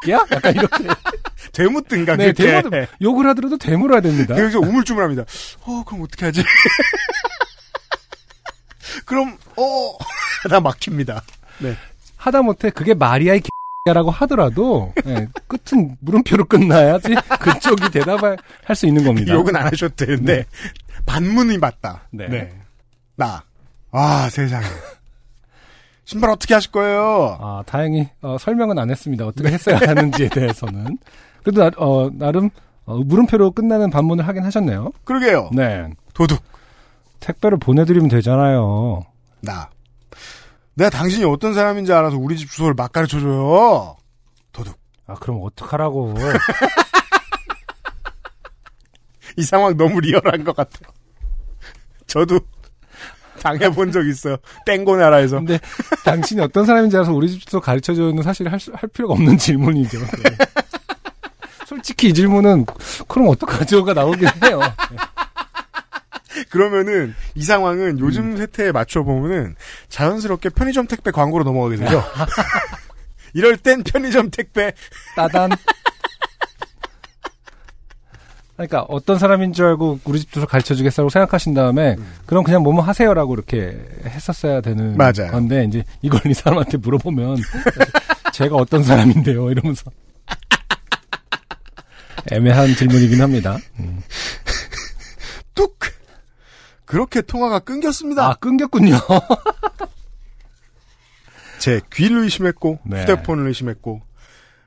야? 약간 이렇게 되묻든가 네. 대물 욕을 하더라도 대물어야 됩니다. 그래서 우물쭈물 합니다. 어 그럼 어떻게 하지? 그럼 어 하다 막힙니다. 하다못해 그게 이 개라고 하더라도 예, 끝은 물음표로 끝나야지 그쪽이 대답을 할 수 있는 겁니다. 욕은 안 하셔도 되는데 반문이 맞다. 네. 나. 아 세상에. 신발 어떻게 하실 거예요? 아 다행히 어, 설명은 안 했습니다. 어떻게 했어야 하는지에 대해서는 그래도 나, 어, 나름 어, 물음표로 끝나는 반문을 하긴 하셨네요. 그러게요. 네 도둑. 택배를 보내드리면 되잖아요. 나. 내가 당신이 어떤 사람인지 알아서 우리 집 주소를 막 가르쳐줘요. 도둑. 아 그럼 어떡하라고? 이 상황 너무 리얼한 것 같아요. 저도 당해본 적 있어요. 땡고 나라에서. 근데 당신이 어떤 사람인지 알아서 우리 집 주소 가르쳐주는 사실 할, 수- 할 필요가 없는 질문이죠. 네. 솔직히 이 질문은 그럼 어떡하죠가 나오긴 해요. 그러면은 이 상황은 요즘 음. 세태에 맞춰 보면은 자연스럽게 편의점 택배 광고로 넘어가게 되죠. 이럴 땐 편의점 택배 따단. 그러니까 어떤 사람인 줄 알고 우리 집 주소 가르쳐 주겠다고 생각하신 다음에 그럼 그냥 뭐뭐 하세요라고 이렇게 했었어야 되는 맞아요. 건데 이제 이걸 이 사람한테 물어보면 제가 어떤 사람인데요 이러면서 애매한 질문이긴 합니다. 음. 뚝 그렇게 통화가 끊겼습니다. 아 끊겼군요. 제 귀를 의심했고 네. 휴대폰을 의심했고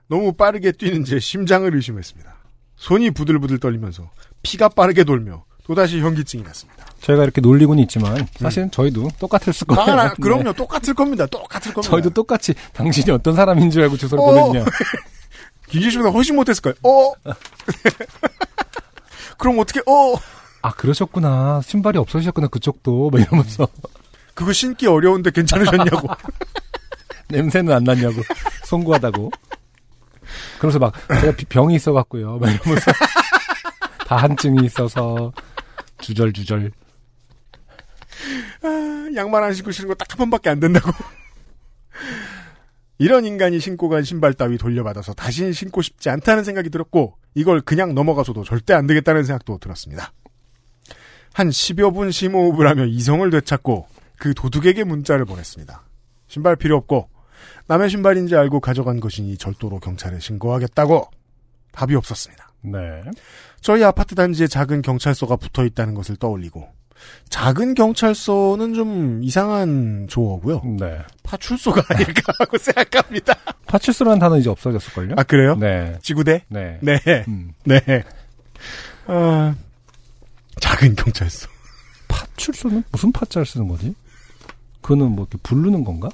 너무 빠르게 뛰는 제 심장을 의심했습니다. 손이 부들부들 떨리면서 피가 빠르게 돌며 또다시 현기증이 났습니다. 저희가 이렇게 놀리고는 있지만 사실은 저희도 똑같았을 거예요. 아, 나- 네. 그럼요. 똑같을 겁니다. 똑같을 겁니다. 저희도 똑같이 당신이 어떤 사람인 줄 알고 주소를 어. 보냈냐. 김진 씨보다 훨씬 못했을 거예요. 어? 그럼 어떻게, 어? 아 그러셨구나. 신발이 없어지셨구나 그쪽도 막 이러면서 그거 신기 어려운데 괜찮으셨냐고. 냄새는 안 났냐고 송구하다고. 그래서 막 제가 비- 병이 있어갖고요. 막 이러면서 다한증이 있어서 주절주절. 아, 양말 안 신고 신는 거딱 한 번밖에 안 된다고. 이런 인간이 신고 간 신발 따위 돌려받아서 다시 신고 싶지 않다는 생각이 들었고, 이걸 그냥 넘어가서도 절대 안 되겠다는 생각도 들었습니다. 한 10여 분 심호흡을 하며 이성을 되찾고, 그 도둑에게 문자를 보냈습니다. 신발 필요 없고, 남의 신발인지 알고 가져간 것이니 절도로 경찰에 신고하겠다고. 답이 없었습니다. 네. 저희 아파트 단지에 작은 경찰서가 붙어 있다는 것을 떠올리고 작은 경찰서는 좀 이상한 조어고요. 네. 파출소가 아닐까 하고 생각합니다. 파출소라는 단어 이제 없어졌을걸요? 아 그래요? 네. 지구대? 네. 네. 음. 네. 아, 작은 경찰서. 파출소는 무슨 파자를 쓰는 거지? 그거는 뭐 이렇게 부르는 건가?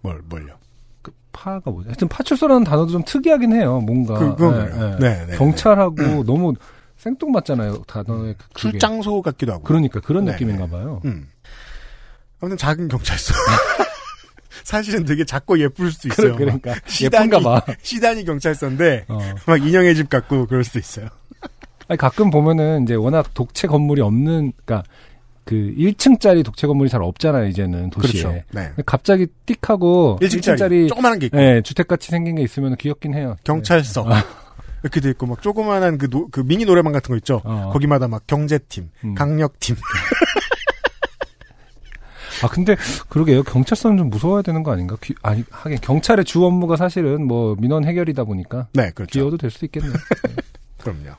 뭘 뭘요? 그 파가 뭐지? 하여튼 파출소라는 단어도 좀 특이하긴 해요. 뭔가. 그- 그건 그래요. 네, 네, 경찰하고 너무 생뚱맞잖아요. 단어의 그-. 출장소 같기도 하고. 그러니까 그런 네, 느낌인가 봐요. 음. 아무튼 작은 경찰서. 사실은 되게 작고 예쁠 수도 있어요. 그러니까 시단이, 예쁜가 봐. 시단이 경찰서인데 어. 막 인형의 집 같고 그럴 수도 있어요. 아니, 가끔 보면은 이제 워낙 독채 건물이 없는, 그러니까 그 1층짜리 독채 건물이 잘 없잖아요. 이제는 도시에. 그렇죠. 네. 갑자기 띡 하고 1층짜리 조그만한 게 있고 네, 주택 같이 생긴 게 있으면 귀엽긴 해요. 경찰서 이렇게 돼 있고 막 조그만한 그, 노- 그 미니 노래방 같은 거 있죠. 어. 거기마다 막 경제팀, 음. 강력팀. 아 근데 그러게요. 경찰서는 좀 무서워야 되는 거 아닌가? 귀- 아니 하긴 경찰의 주 업무가 사실은 뭐 민원 해결이다 보니까 네, 그렇죠. 귀여워도 될 수도 있겠네요. 그럼요.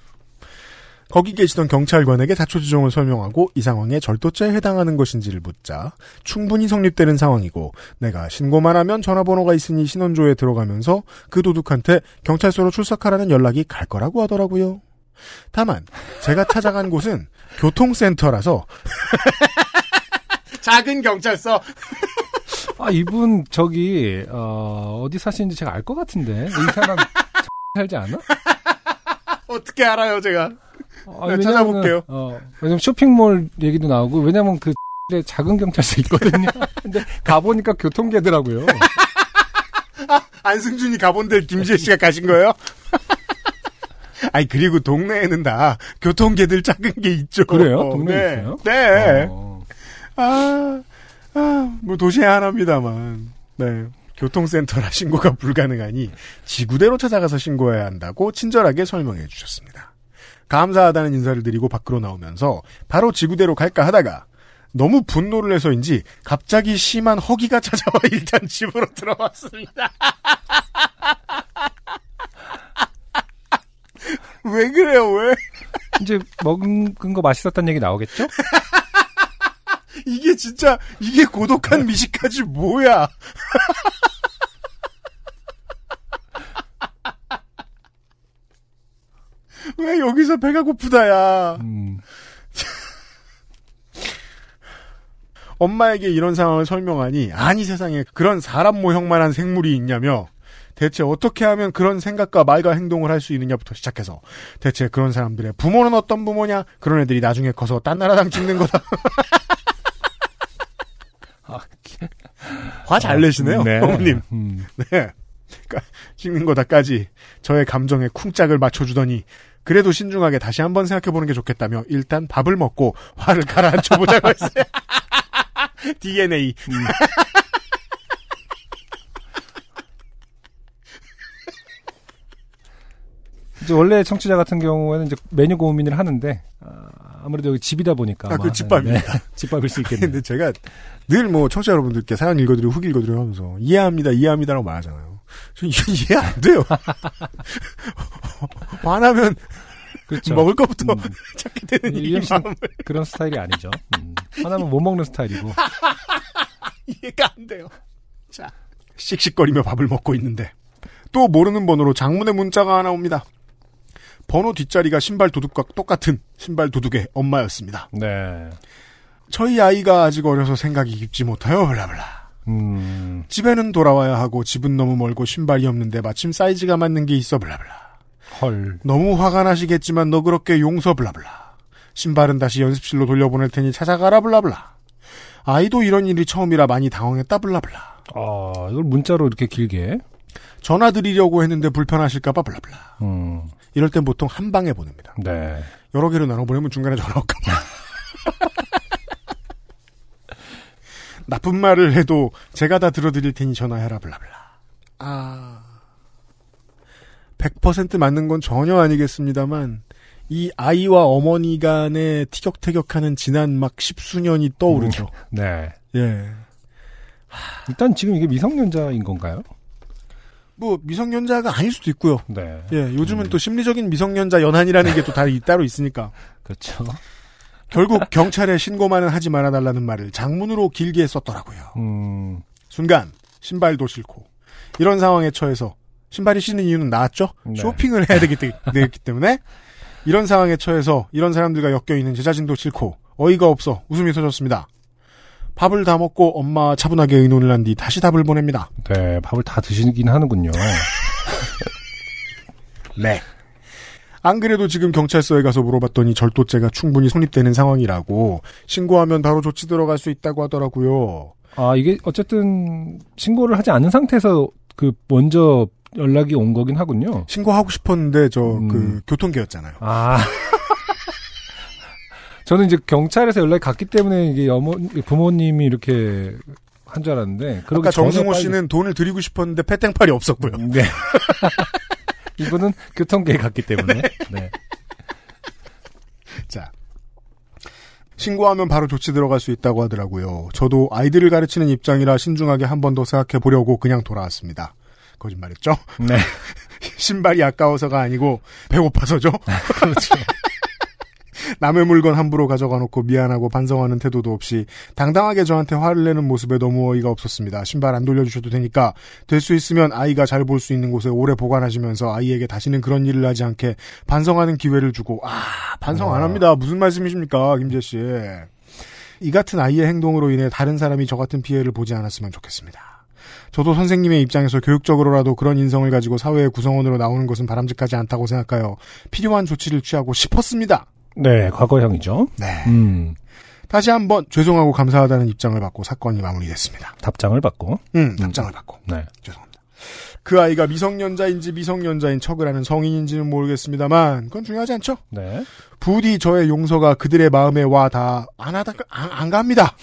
거기 계시던 경찰관에게 자초지종을 설명하고 이 상황에 절도죄에 해당하는 것인지를 묻자 충분히 성립되는 상황이고 내가 신고만 하면 전화번호가 있으니 신원조에 들어가면서 그 도둑한테 경찰서로 출석하라는 연락이 갈 거라고 하더라고요. 다만 제가 찾아간 곳은 교통센터라서 작은 경찰서 아 이분 저기 어, 어디 사시는지 제가 알 것 같은데 이 사람 살지 않아? 어떻게 알아요 제가 아, 네, 찾아볼게요. 어, 왜냐면 쇼핑몰 얘기도 나오고 왜냐면 그 에 작은 경찰서 있거든요. 근데 가보니까 교통계더라고요. 안승준이 가본 데 김지혜 씨가 가신 거예요? 아니 그리고 동네에는 다 교통계들 작은 게 있죠. 그래요? 동네에 네. 있어요? 네. 어. 아, 아, 뭐 도시에 하나입니다만. 네. 교통센터라 신고가 불가능하니 지구대로 찾아가서 신고해야 한다고 친절하게 설명해 주셨습니다. 감사하다는 인사를 드리고 밖으로 나오면서 바로 지구대로 갈까 하다가 너무 분노를 해서인지 갑자기 심한 허기가 찾아와 일단 집으로 들어왔습니다. 왜 그래요, 왜? 이제 먹은 거 맛있었다는 얘기 나오겠죠? 이게 진짜, 이게 고독한 미식까지 뭐야? 왜 여기서 배가 고프다야? 음, 엄마에게 이런 상황을 설명하니 아니 세상에 그런 사람 모형만 한 생물이 있냐며 대체 어떻게 하면 그런 생각과 말과 행동을 할 수 있느냐부터 시작해서 대체 그런 사람들의 부모는 어떤 부모냐 그런 애들이 나중에 커서 딴 나라당 찍는 거다 아, 화잘 내시네요 네. 어머님 음. 네. 찍는 거다까지 저의 감정에 쿵짝을 맞춰주더니 그래도 신중하게 다시 한번 생각해보는 게 좋겠다며 일단 밥을 먹고 화를 가라앉혀보자고 했어요. DNA. 이제 원래 청취자 같은 경우에는 이제 메뉴 고민을 하는데 아, 무래도 여기 집이다 보니까 아, 그 집밥입니다. 네, 집밥일 수 있겠네요. 근데 제가 늘 뭐 청취자 여러분들께 사연 읽어드리고 후기 읽어드리고 하면서 이해합니다, 이해합니다라고 말하잖아요. 저 이게 이해 안 돼요. 화나면 그렇죠. 먹을 것부터 음. 찾게 되는 이 마음을 그런 스타일이 아니죠. 음. 하나면 못 먹는 스타일이고. 이해가 안 돼요. 자, 씩씩거리며 밥을 먹고 있는데 또 모르는 번호로 장문의 문자가 하나 옵니다. 번호 뒷자리가 신발 도둑과 똑같은 신발 도둑의 엄마였습니다. 네. 저희 아이가 아직 어려서 생각이 깊지 못하여 블라블라. 음. 집에는 돌아와야 하고 집은 너무 멀고 신발이 없는데 마침 사이즈가 맞는 게 있어 블라블라. 헐. 너무 화가 나시겠지만 너 그렇게 용서 블라블라. 신발은 다시 연습실로 돌려보낼 테니 찾아가라 블라블라. 아이도 이런 일이 처음이라 많이 당황했다 블라블라. 아, 이걸 문자로 이렇게 길게. 전화 드리려고 했는데 불편하실까봐 블라블라. 음. 이럴 땐 보통 한 방에 보냅니다. 네. 여러 개로 나눠 보내면 중간에 전화 올까봐. 나쁜 말을 해도 제가 다 들어드릴 테니 전화해라 블라블라. 아. 100% 맞는 건 전혀 아니겠습니다만 이 아이와 어머니 간의 티격태격하는 지난 막 십수년이 떠오르죠. 네. 예. 일단 지금 이게 미성년자인 건가요? 뭐 미성년자가 아닐 수도 있고요. 네. 예, 요즘은 또 심리적인 미성년자 연한이라는 게 또 다 따로 있으니까. 그렇죠. 결국 경찰에 신고만은 하지 말아달라는 말을 장문으로 길게 썼더라고요. 음. 순간 신발도 싫고 이런 상황에 처해서 신발이 신는 이유는 나왔죠. 네. 쇼핑을 해야 되기, 때- 되기 때문에 이런 상황에 처해서 이런 사람들과 엮여 있는 제 자신도 싫고 어이가 없어 웃음이 터졌습니다. 밥을 다 먹고 엄마와 차분하게 의논을 한 뒤 다시 답을 보냅니다. 네, 밥을 다 드시긴 하는군요. 네. 안 그래도 지금 경찰서에 가서 물어봤더니 절도죄가 충분히 성립되는 상황이라고 신고하면 바로 조치 들어갈 수 있다고 하더라고요. 아, 이게 어쨌든 신고를 하지 않은 상태에서 그 먼저 연락이 온 거긴 하군요. 신고하고 싶었는데 저그 음. 교통계였잖아요. 아. 저는 이제 경찰에서 연락이 갔기 때문에 이게 어머, 부모님이 이렇게 한 줄 알았는데. 아까 정승호 씨는 돈을 드리고 싶었는데 패땡팔이 없었고요. 네. 이분은 교통계에 갔기 때문에. 네. 자. 신고하면 바로 조치 들어갈 수 있다고 하더라고요. 저도 아이들을 가르치는 입장이라 신중하게 한 번 더 생각해 보려고 그냥 돌아왔습니다. 거짓말했죠? 네. 신발이 아까워서가 아니고 배고파서죠. 그렇죠. 남의 물건 함부로 가져가 놓고 미안하고 반성하는 태도도 없이 당당하게 저한테 화를 내는 모습에 너무 어이가 없었습니다. 신발 안 돌려주셔도 되니까 될 수 있으면 아이가 잘 볼 수 있는 곳에 오래 보관하시면서 아이에게 다시는 그런 일을 하지 않게 반성하는 기회를 주고 아 반성 안 와. 합니다. 무슨 말씀이십니까 김재 씨. 이 같은 아이의 행동으로 인해 다른 사람이 저 같은 피해를 보지 않았으면 좋겠습니다. 저도 선생님의 입장에서 교육적으로라도 그런 인성을 가지고 사회의 구성원으로 나오는 것은 바람직하지 않다고 생각하여 필요한 조치를 취하고 싶었습니다. 네, 과거형이죠. 네. 음. 다시 한번 죄송하고 감사하다는 입장을 받고 사건이 마무리됐습니다. 답장을 받고. 음, 답장을 받고. 네. 죄송합니다. 그 아이가 미성년자인지 미성년자인 척을 하는 성인인지는 모르겠습니다만 그건 중요하지 않죠. 네. 부디 저의 용서가 그들의 마음에 와 다 안 하다 안, 안 갑니다.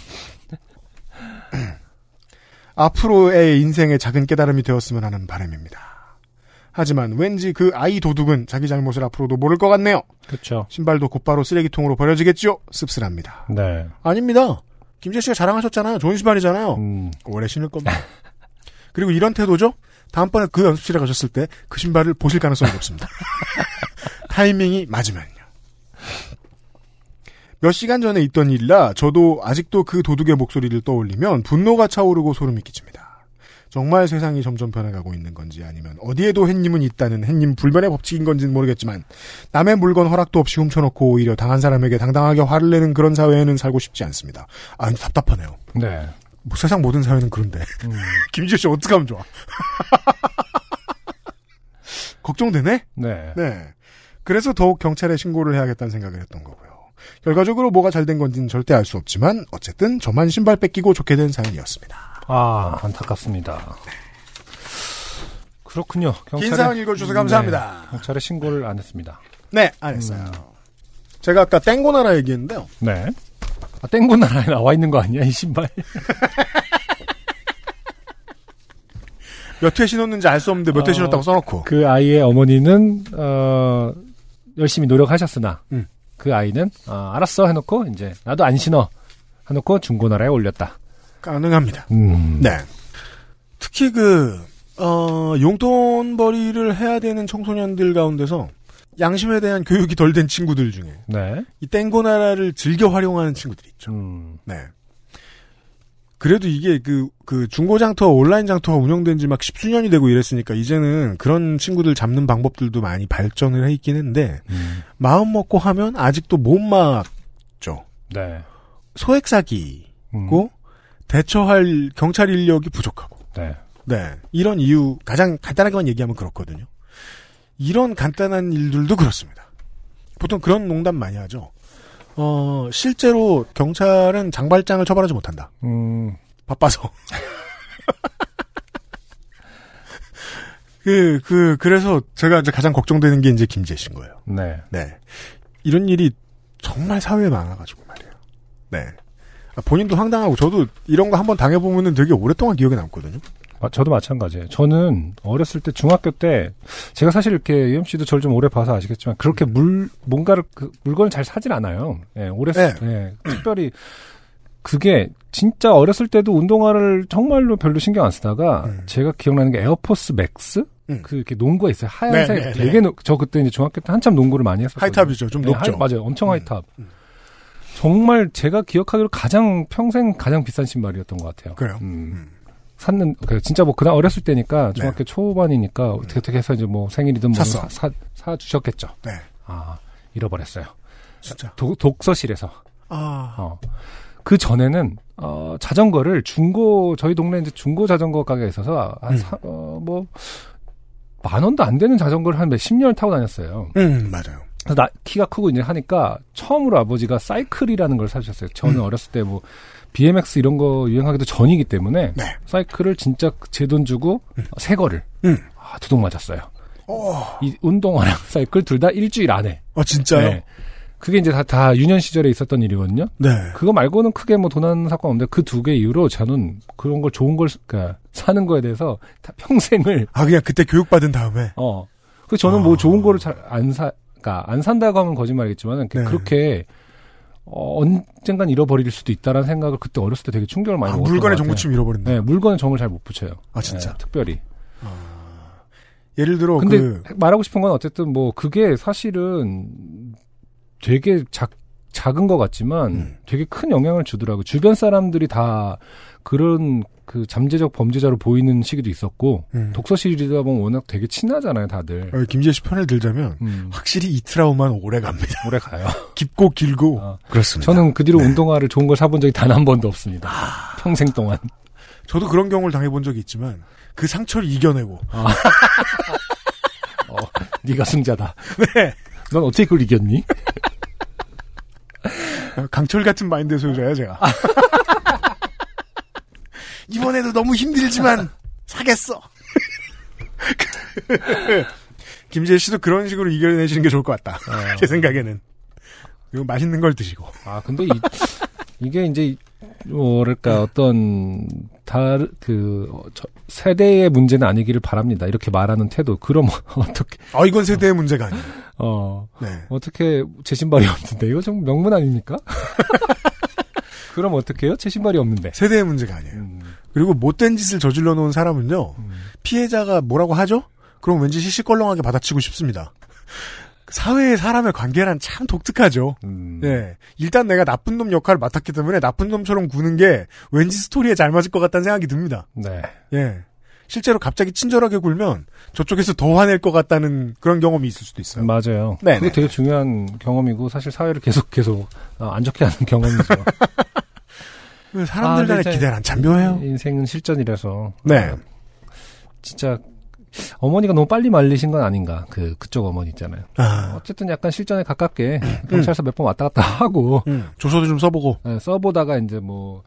앞으로의 인생의 작은 깨달음이 되었으면 하는 바람입니다. 하지만 왠지 그 아이 도둑은 자기 잘못을 앞으로도 모를 것 같네요. 그렇죠. 신발도 곧바로 쓰레기통으로 버려지겠죠? 씁쓸합니다. 네. 아닙니다. 김재 씨가 자랑하셨잖아요. 좋은 신발이잖아요. 음. 오래 신을 겁니다. 그리고 이런 태도죠? 다음번에 그 연습실에 가셨을 때 그 신발을 보실 가능성이 높습니다. 타이밍이 맞으면요. 몇 시간 전에 있던 일이라 저도 아직도 그 도둑의 목소리를 떠올리면 분노가 차오르고 소름이 끼칩니다. 정말 세상이 점점 변해가고 있는 건지 아니면 어디에도 햇님은 있다는 햇님 불변의 법칙인 건지는 모르겠지만 남의 물건 허락도 없이 훔쳐놓고 오히려 당한 사람에게 당당하게 화를 내는 그런 사회에는 살고 싶지 않습니다. 아, 답답하네요. 네. 뭐 세상 모든 사회는 그런데 음. 김지호 씨 어떻게 하면 좋아? 걱정되네? 네. 네. 그래서 더욱 경찰에 신고를 해야겠다는 생각을 했던 거고요. 결과적으로 뭐가 잘 된 건지는 절대 알 수 없지만 어쨌든 저만 신발 뺏기고 좋게 된 사연이었습니다. 아, 안타깝습니다. 그렇군요. 긴 사연 읽어주셔서 감사합니다. 네, 경찰에 신고를 안 했습니다. 네, 안 했어요. 제가 아까 땡고나라 얘기했는데요. 네. 아, 땡구 나라에 나와 있는 거 아니야, 이 신발? 몇 회 신었는지 알 수 없는데 몇회 어, 신었다고 써놓고. 그 아이의 어머니는, 어, 열심히 노력하셨으나, 음. 그 아이는, 어, 알았어 해놓고, 이제, 나도 안 신어. 해놓고 중고나라에 올렸다. 가능합니다. 음. 네. 특히 그, 어, 용돈벌이를 해야 되는 청소년들 가운데서 양심에 대한 교육이 덜 된 친구들 중에 네. 이 땡고나라를 즐겨 활용하는 친구들이 있죠. 음. 네. 그래도 이게 그, 그 중고장터, 온라인 장터가 운영된 지 막 십수년이 되고 이랬으니까 이제는 그런 친구들 잡는 방법들도 많이 발전을 해 있긴 했는데 음. 마음 먹고 하면 아직도 못 막죠. 네. 소액 사기고 음. 대처할 경찰 인력이 부족하고. 네. 네. 이런 이유, 가장 간단하게만 얘기하면 그렇거든요. 이런 간단한 일들도 그렇습니다. 보통 그런 농담 많이 하죠. 어, 실제로 경찰은 장발장을 처벌하지 못한다. 음. 바빠서. 그, 그, 그래서 제가 이제 가장 걱정되는 게 이제 김재 씨인 거예요. 네. 네. 이런 일이 정말 사회에 많아가지고 말이에요. 네. 아, 본인도 황당하고 저도 이런 거 한번 당해보면은 되게 오랫동안 기억에 남거든요. 아, 저도 마찬가지예요. 저는 어렸을 때 중학교 때 제가 사실 이렇게 UMC도 저를 좀 오래 봐서 아시겠지만 그렇게 물 뭔가를 그 물건을 잘 사진 않아요. 예, 오래 네. 예, 특별히 그게 진짜 어렸을 때도 운동화를 정말로 별로 신경 안 쓰다가 음. 제가 기억나는 게 에어포스 맥스 음. 그 이렇게 농구가 있어요. 하얀색 네, 네, 네. 되게 노- 저 그때 이제 중학교 때 한참 농구를 많이 했었어요. high top이죠. 좀 높죠. 맞아요. 엄청 음. high top. 음. 정말 제가 기억하기로 가장 평생 가장 비싼 신발이었던 것 같아요. 그래요? 음. 음. 샀는 그 진짜 뭐 그날 어렸을 때니까 중학교 초반이니까 어떻게 어떻게 해서 이제 뭐 생일이든 뭐 네. 사, 사, 사 주셨겠죠. 네. 아 잃어버렸어요. 진짜. 도- 독서실에서. 아. 어. 그 전에는 어 자전거를 중고 저희 동네 이제 중고 자전거 가게가 있어서 한 음. 사, 어, 뭐만 원도 안 되는 자전거를 한 몇 십 년을 타고 다녔어요. 음, 맞아요. 나 키가 크고 이제 하니까 처음으로 아버지가 사이클이라는 걸 사주셨어요. 저는 음. 어렸을 때 뭐 BMX 이런 거 유행하기도 전이기 때문에 네. 사이클을 진짜 제 돈 주고 새 거를 음. 아, 두둑 맞았어요. 어, 이 운동화랑 사이클 둘 다 일주일 안에. 아, 진짜요? 네. 그게 이제 다, 다 유년 시절에 있었던 일이거든요. 네. 그거 말고는 크게 뭐 도난 사건 없는데 그 두 개 이후로 저는 그런 걸 좋은 걸 그러니까 사는 거에 대해서 다 평생을 아, 그냥 그때 교육받은 다음에. 어. 그 저는 아. 뭐 좋은 거를 잘 안 사, 그니까 안 산다고 하면 거짓말이겠지만 네. 그렇게 어, 언젠간 잃어버릴 수도 있다라는 생각을 그때 어렸을 때 되게 충격을 많이 아, 먹었던 같아요. 정보침 잃어버린다. 네, 물건에 정을 잘 못 붙여요. 아, 진짜? 네, 특별히. 예를 들어, 근데 그, 말하고 싶은 건 어쨌든 뭐 그게 사실은 되게 작, 작은 것 같지만 음. 되게 큰 영향을 주더라고요. 주변 사람들이 다 그런 그 잠재적 범죄자로 보이는 시기도 있었고 음. 독서실이다 보면 워낙 되게 친하잖아요, 다들. 어, 김재 씨 편을 들자면, 음, 확실히 이 트라우마는 오래 갑니다. 오래 가요. 깊고 길고. 아, 그렇습니다. 저는 그 뒤로 네. 운동화를 좋은 걸 사본 적이 단 한 번도 없습니다. 평생 동안. 저도 그런 경우를 당해본 적이 있지만, 그 상처를 이겨내고, 어, 네가 승자다. 네. 넌 어떻게 그걸 이겼니? 어, 강철 같은 마인드의 소유자예요, 제가. 이번에도 너무 힘들지만 사겠어. 김재 씨도 그런 식으로 이겨내시는 게 좋을 것 같다. 어. 제 생각에는. 그리고 맛있는 걸 드시고. 아, 근데 이, 이게 이제, 뭐랄까, 어떤, 다르, 그, 어, 저, 세대의 문제는 아니기를 바랍니다. 이렇게 말하는 태도. 그럼 어떻게, 아, 이건 세대의 문제가 아니에요. 어, 네. 어떻게 제 신발이 없는데. 이거 좀 명문 아닙니까? 그럼 어떡해요? 제 신발이 없는데. 세대의 문제가 아니에요. 음, 그리고 못된 짓을 저질러 놓은 사람은요, 음. 피해자가 뭐라고 하죠? 그럼 왠지 시시껄렁하게 받아치고 싶습니다. 사회의 사람의 관계란 참 독특하죠. 음. 네. 일단 내가 나쁜 놈 역할을 맡았기 때문에 나쁜 놈처럼 구는 게 왠지 스토리에 잘 맞을 것 같다는 생각이 듭니다. 네. 예. 실제로 갑자기 친절하게 굴면 저쪽에서 더 화낼 것 같다는 그런 경험이 있을 수도 있어요. 맞아요. 네네. 그게 되게 중요한 경험이고, 사실 사회를 계속, 계속, 어, 안 좋게 하는 경험이죠. 그 사람들 아, 간의 근데 기대는 참 묘해요. 인생은 실전이라서. 네. 어, 진짜, 어머니가 너무 빨리 말리신 건 아닌가. 그, 그쪽 어머니 있잖아요. 아, 어쨌든 약간 실전에 가깝게 경찰서 몇 번 왔다 갔다 하고 음, 조서도 좀 써보고. 예, 써보다가 이제 뭐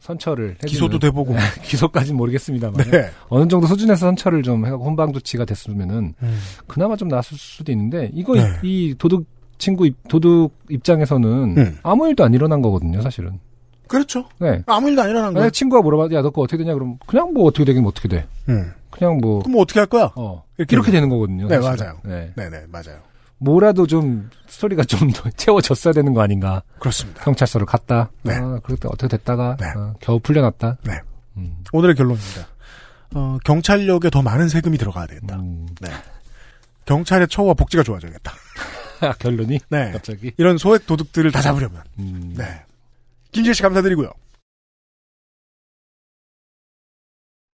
선처를 기소도 돼보고. 기소까지는 모르겠습니다만 네. 어느 정도 수준에서 선처를 좀 해갖고 혼방 조치가 됐으면은 음. 그나마 좀 나았을 수도 있는데 이거 네. 이 도둑 친구 입- 도둑 입장에서는 음. 아무 일도 안 일어난 거거든요 사실은 그렇죠. 네 아무 일도 안 일어난 거야. 만약 친구가 물어봐 야너 그거 어떻게 되냐 그럼 그냥 뭐 어떻게 되긴 어떻게 돼 음. 그냥 뭐 그럼 뭐 어떻게 할 거야? 어, 이렇게 이렇게, 되는 거거든요 네, 사실은. 맞아요. 네. 네네, 맞아요. 뭐라도 좀 스토리가 좀 더 채워졌어야 되는 거 아닌가 그렇습니다. 경찰서를 갔다 네. 아, 그때 어떻게 됐다가 네. 어, 겨우 풀려났다 네. 음. 오늘의 결론입니다. 어, 경찰력에 더 많은 세금이 들어가야 되겠다. 음. 네. 경찰의 처우와 복지가 좋아져야겠다. 결론이 네. 갑자기 이런 소액 도둑들을 다 잡으려면. 음. 네. 김지혜 씨 감사드리고요.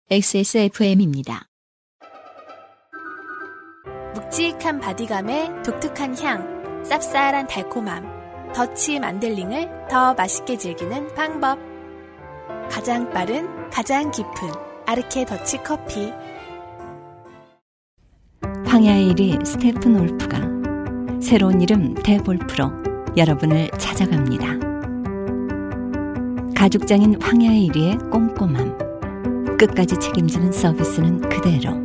XSFM입니다. 묵직한 바디감에 독특한 향, 쌉쌀한 달콤함, 더치 만델링을 더 맛있게 즐기는 방법. 가장 빠른, 가장 깊은 아르케 더치 커피. 황야의 이리 스테픈 울프가 새로운 이름 데볼프로 여러분을 찾아갑니다. 가죽장인 황야의 이리의 꼼꼼함, 끝까지 책임지는 서비스는 그대로.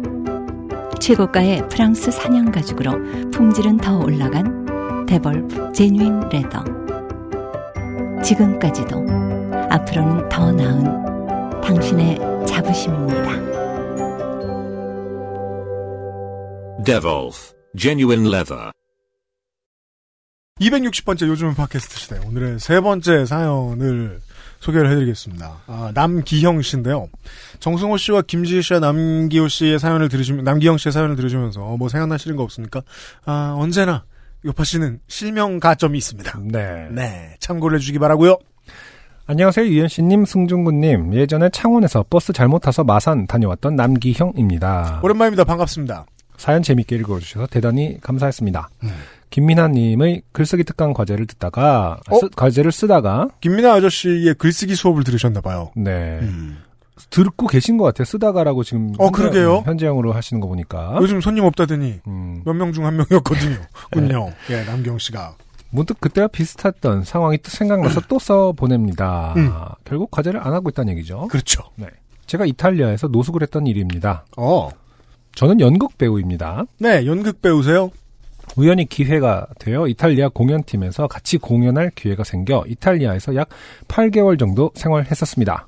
최고가의 프랑스 사냥 가죽으로 품질은 더 올라간 데볼프 genuine leather. 지금까지도 앞으로는 더 나은 당신의 자부심입니다. Devolf Genuine Leather. 260번째 요즘은 팟캐스트 시대. 오늘의 세 번째 사연을 소개를 해드리겠습니다. 아, 남기형 씨인데요. 정승호 씨와 김지희 씨와 남기호 씨의 사연을 들으시면, 남기형 씨의 사연을 들으시면서, 어, 뭐 생각나시는 거 없습니까? 아, 언제나, 요파 씨는 실명 가점이 있습니다. 네. 네. 참고를 해주시기 바라고요 안녕하세요, 유현 씨님, 승준구님. 예전에 창원에서 버스 잘못 타서 마산 다녀왔던 남기형입니다. 오랜만입니다. 반갑습니다. 사연 재밌게 읽어주셔서 대단히 감사했습니다. 음. 김민아님의 글쓰기 특강 과제를 듣다가, 어? 쓰- 과제를 쓰다가, 김민아 아저씨의 글쓰기 수업을 들으셨나봐요. 네. 음. 듣고 계신 것 같아요. 쓰다가라고 지금. 어, 그러게요. 현재형으로 하시는 거 보니까. 요즘 손님 없다더니, 음, 몇명 중 한 명이었거든요. 군요. 예, 남경 씨가. 문득 그때와 비슷했던 상황이 또 생각나서 또 써 보냅니다. 음. 결국 과제를 안 하고 있다는 얘기죠. 그렇죠. 제가 이탈리아에서 노숙을 했던 일입니다. 어. 저는 연극 배우입니다. 네, 연극 배우세요? 우연히 기회가 되어 이탈리아 공연팀에서 같이 공연할 기회가 생겨 이탈리아에서 약 8개월 정도 생활했었습니다.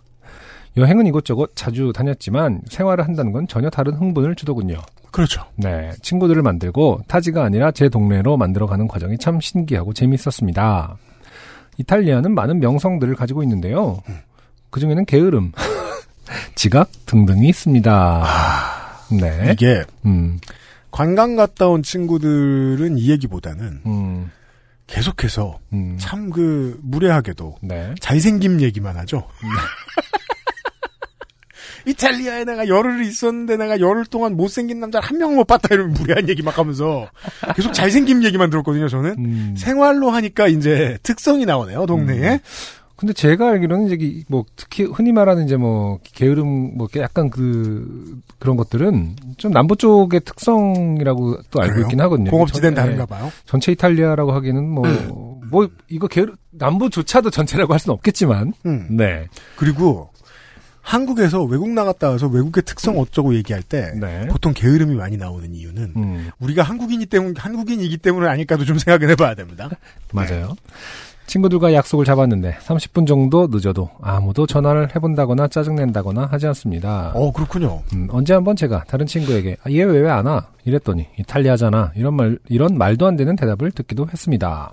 여행은 이곳저곳 자주 다녔지만 생활을 한다는 건 전혀 다른 흥분을 주더군요. 그렇죠. 네, 친구들을 만들고 타지가 아니라 제 동네로 만들어가는 과정이 참 신기하고 재밌었습니다. 이탈리아는 많은 명성들을 가지고 있는데요. 그 중에는 게으름, 지각 등등이 있습니다. 네, 이게 음, 관광 갔다 온 친구들은 이 얘기보다는 음, 계속해서 음, 참그 무례하게도 네, 잘생김 얘기만 하죠. 이탈리아에 내가 열흘 있었는데 내가 열흘 동안 못생긴 남자 한 명 못 봤다 이러면 무례한 얘기 막 하면서 계속 잘생김 얘기만 들었거든요, 저는. 음. 생활로 하니까 이제 특성이 나오네요, 동네에. 근데 제가 알기로는 이제 이- 뭐 특히 흔히 말하는 이제 뭐 게으름 뭐 약간 그 그런 것들은 좀 남부 쪽의 특성이라고 또 알고 그래요? 있긴 하거든요. 공업지대는 전- 다른가 예, 봐요. 전체 이탈리아라고 하기는 뭐뭐 이거 게으름 남부조차도 전체라고 할 수는 없겠지만 음. 네. 그리고 한국에서 외국 나갔다 와서 외국의 특성 어쩌고 얘기할 때 네. 보통 게으름이 많이 나오는 이유는 음, 우리가 한국인이 때문 한국인이기 때문에 아닐까도 좀 생각을 해봐야 됩니다. 맞아요. 친구들과 약속을 잡았는데 30분 정도 늦어도 아무도 전화를 해본다거나 짜증낸다거나 하지 않습니다. 어 그렇군요. 음, 언제 한번 제가 다른 친구에게 아, 얘왜 왜 안 와? 이랬더니 이탈리아잖아. 이런 말 이런 말도 안 되는 대답을 듣기도 했습니다.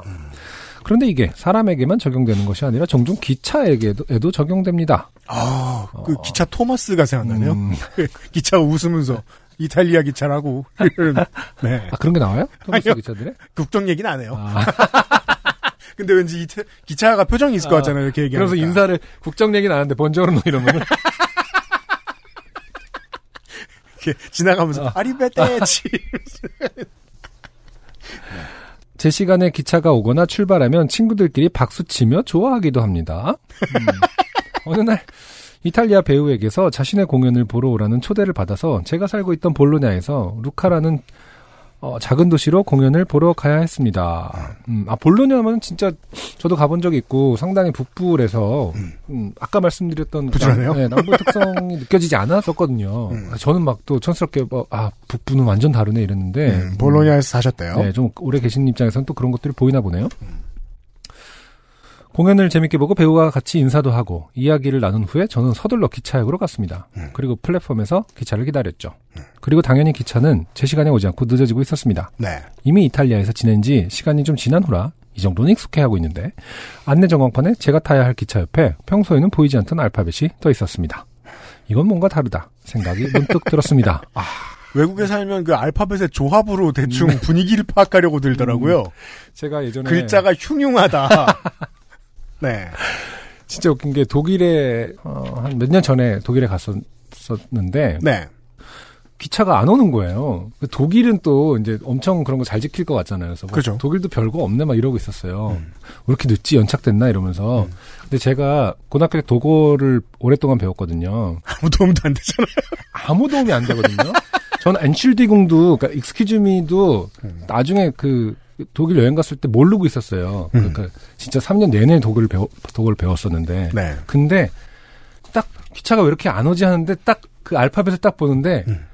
그런데 이게 사람에게만 적용되는 것이 아니라 종종 기차에게도 적용됩니다. 아, 그 기차 토마스가 생각나네요. 음, 기차가 웃으면서 이탈리아 기차라고 네. 아 그런 게 나와요? 토마스 아니요. 기차들에? 국정 얘기는 안 해요. 아, 근데 왠지 이 기차가 표정이 있을 것 아, 같잖아요. 이렇게 얘기하니까. 그래서 인사를 국정 얘기는 안 하는데 번저로노 이러면은 이렇게 지나가면서 아. 아리베테치. 제 시간에 기차가 오거나 출발하면 친구들끼리 박수치며 좋아하기도 합니다. 음. 어느 날 이탈리아 배우에게서 자신의 공연을 보러 오라는 초대를 받아서 제가 살고 있던 볼로냐에서 루카라는 어, 작은 도시로 공연을 보러 가야 했습니다. 음, 아, 볼로냐면 진짜 저도 가본 적이 있고 상당히 북부에서 음, 아까 말씀드렸던 부지런해요? 남, 네, 남부 특성이 느껴지지 않았었거든요. 음. 아, 저는 막또 촌스럽게 뭐, 아 북부는 완전 다르네 이랬는데 음, 볼로냐에서 사셨대요. 네, 좀 오래 계신 입장에서는 또 그런 것들이 보이나 보네요. 공연을 재밌게 보고 배우와 같이 인사도 하고 이야기를 나눈 후에 저는 서둘러 기차역으로 갔습니다. 음. 그리고 플랫폼에서 기차를 기다렸죠. 그리고 당연히 기차는 제 시간에 오지 않고 늦어지고 있었습니다. 네. 이미 이탈리아에서 지낸 지 시간이 좀 지난 후라 이 정도는 익숙해 하고 있는데 안내 전광판에 제가 타야 할 기차 옆에 평소에는 보이지 않던 알파벳이 떠 있었습니다. 이건 뭔가 다르다 생각이 문득 들었습니다. 아, 외국에 살면 그 알파벳의 조합으로 대충 분위기를 파악하려고 들더라고요. 제가 예전에 글자가 흉흉하다. 네. 진짜 웃긴 게 독일에 어, 한 몇 년 전에 독일에 갔었는데 네. 기차가 안 오는 거예요. 그 독일은 또 이제 엄청 그런 거 잘 지킬 것 같잖아요. 그래서 뭐 그죠. 독일도 별거 없네 막 이러고 있었어요. 음. 왜 이렇게 늦지 연착됐나 이러면서. 음. 근데 제가 고등학교 때 독어를 오랫동안 배웠거든요. 아무 도움도 안 되잖아요. 아무 도움이 안 되거든요. 저는 엔슐디궁도 그러니까 익스큐즈미도 음. 나중에 그 독일 여행 갔을 때 모르고 있었어요. 음. 그러니까 진짜 3년 내내 독일을 배워 독어를 배웠었는데 네. 근데 딱 기차가 왜 이렇게 안 오지 하는데 딱 그 알파벳을 딱 보는데 음.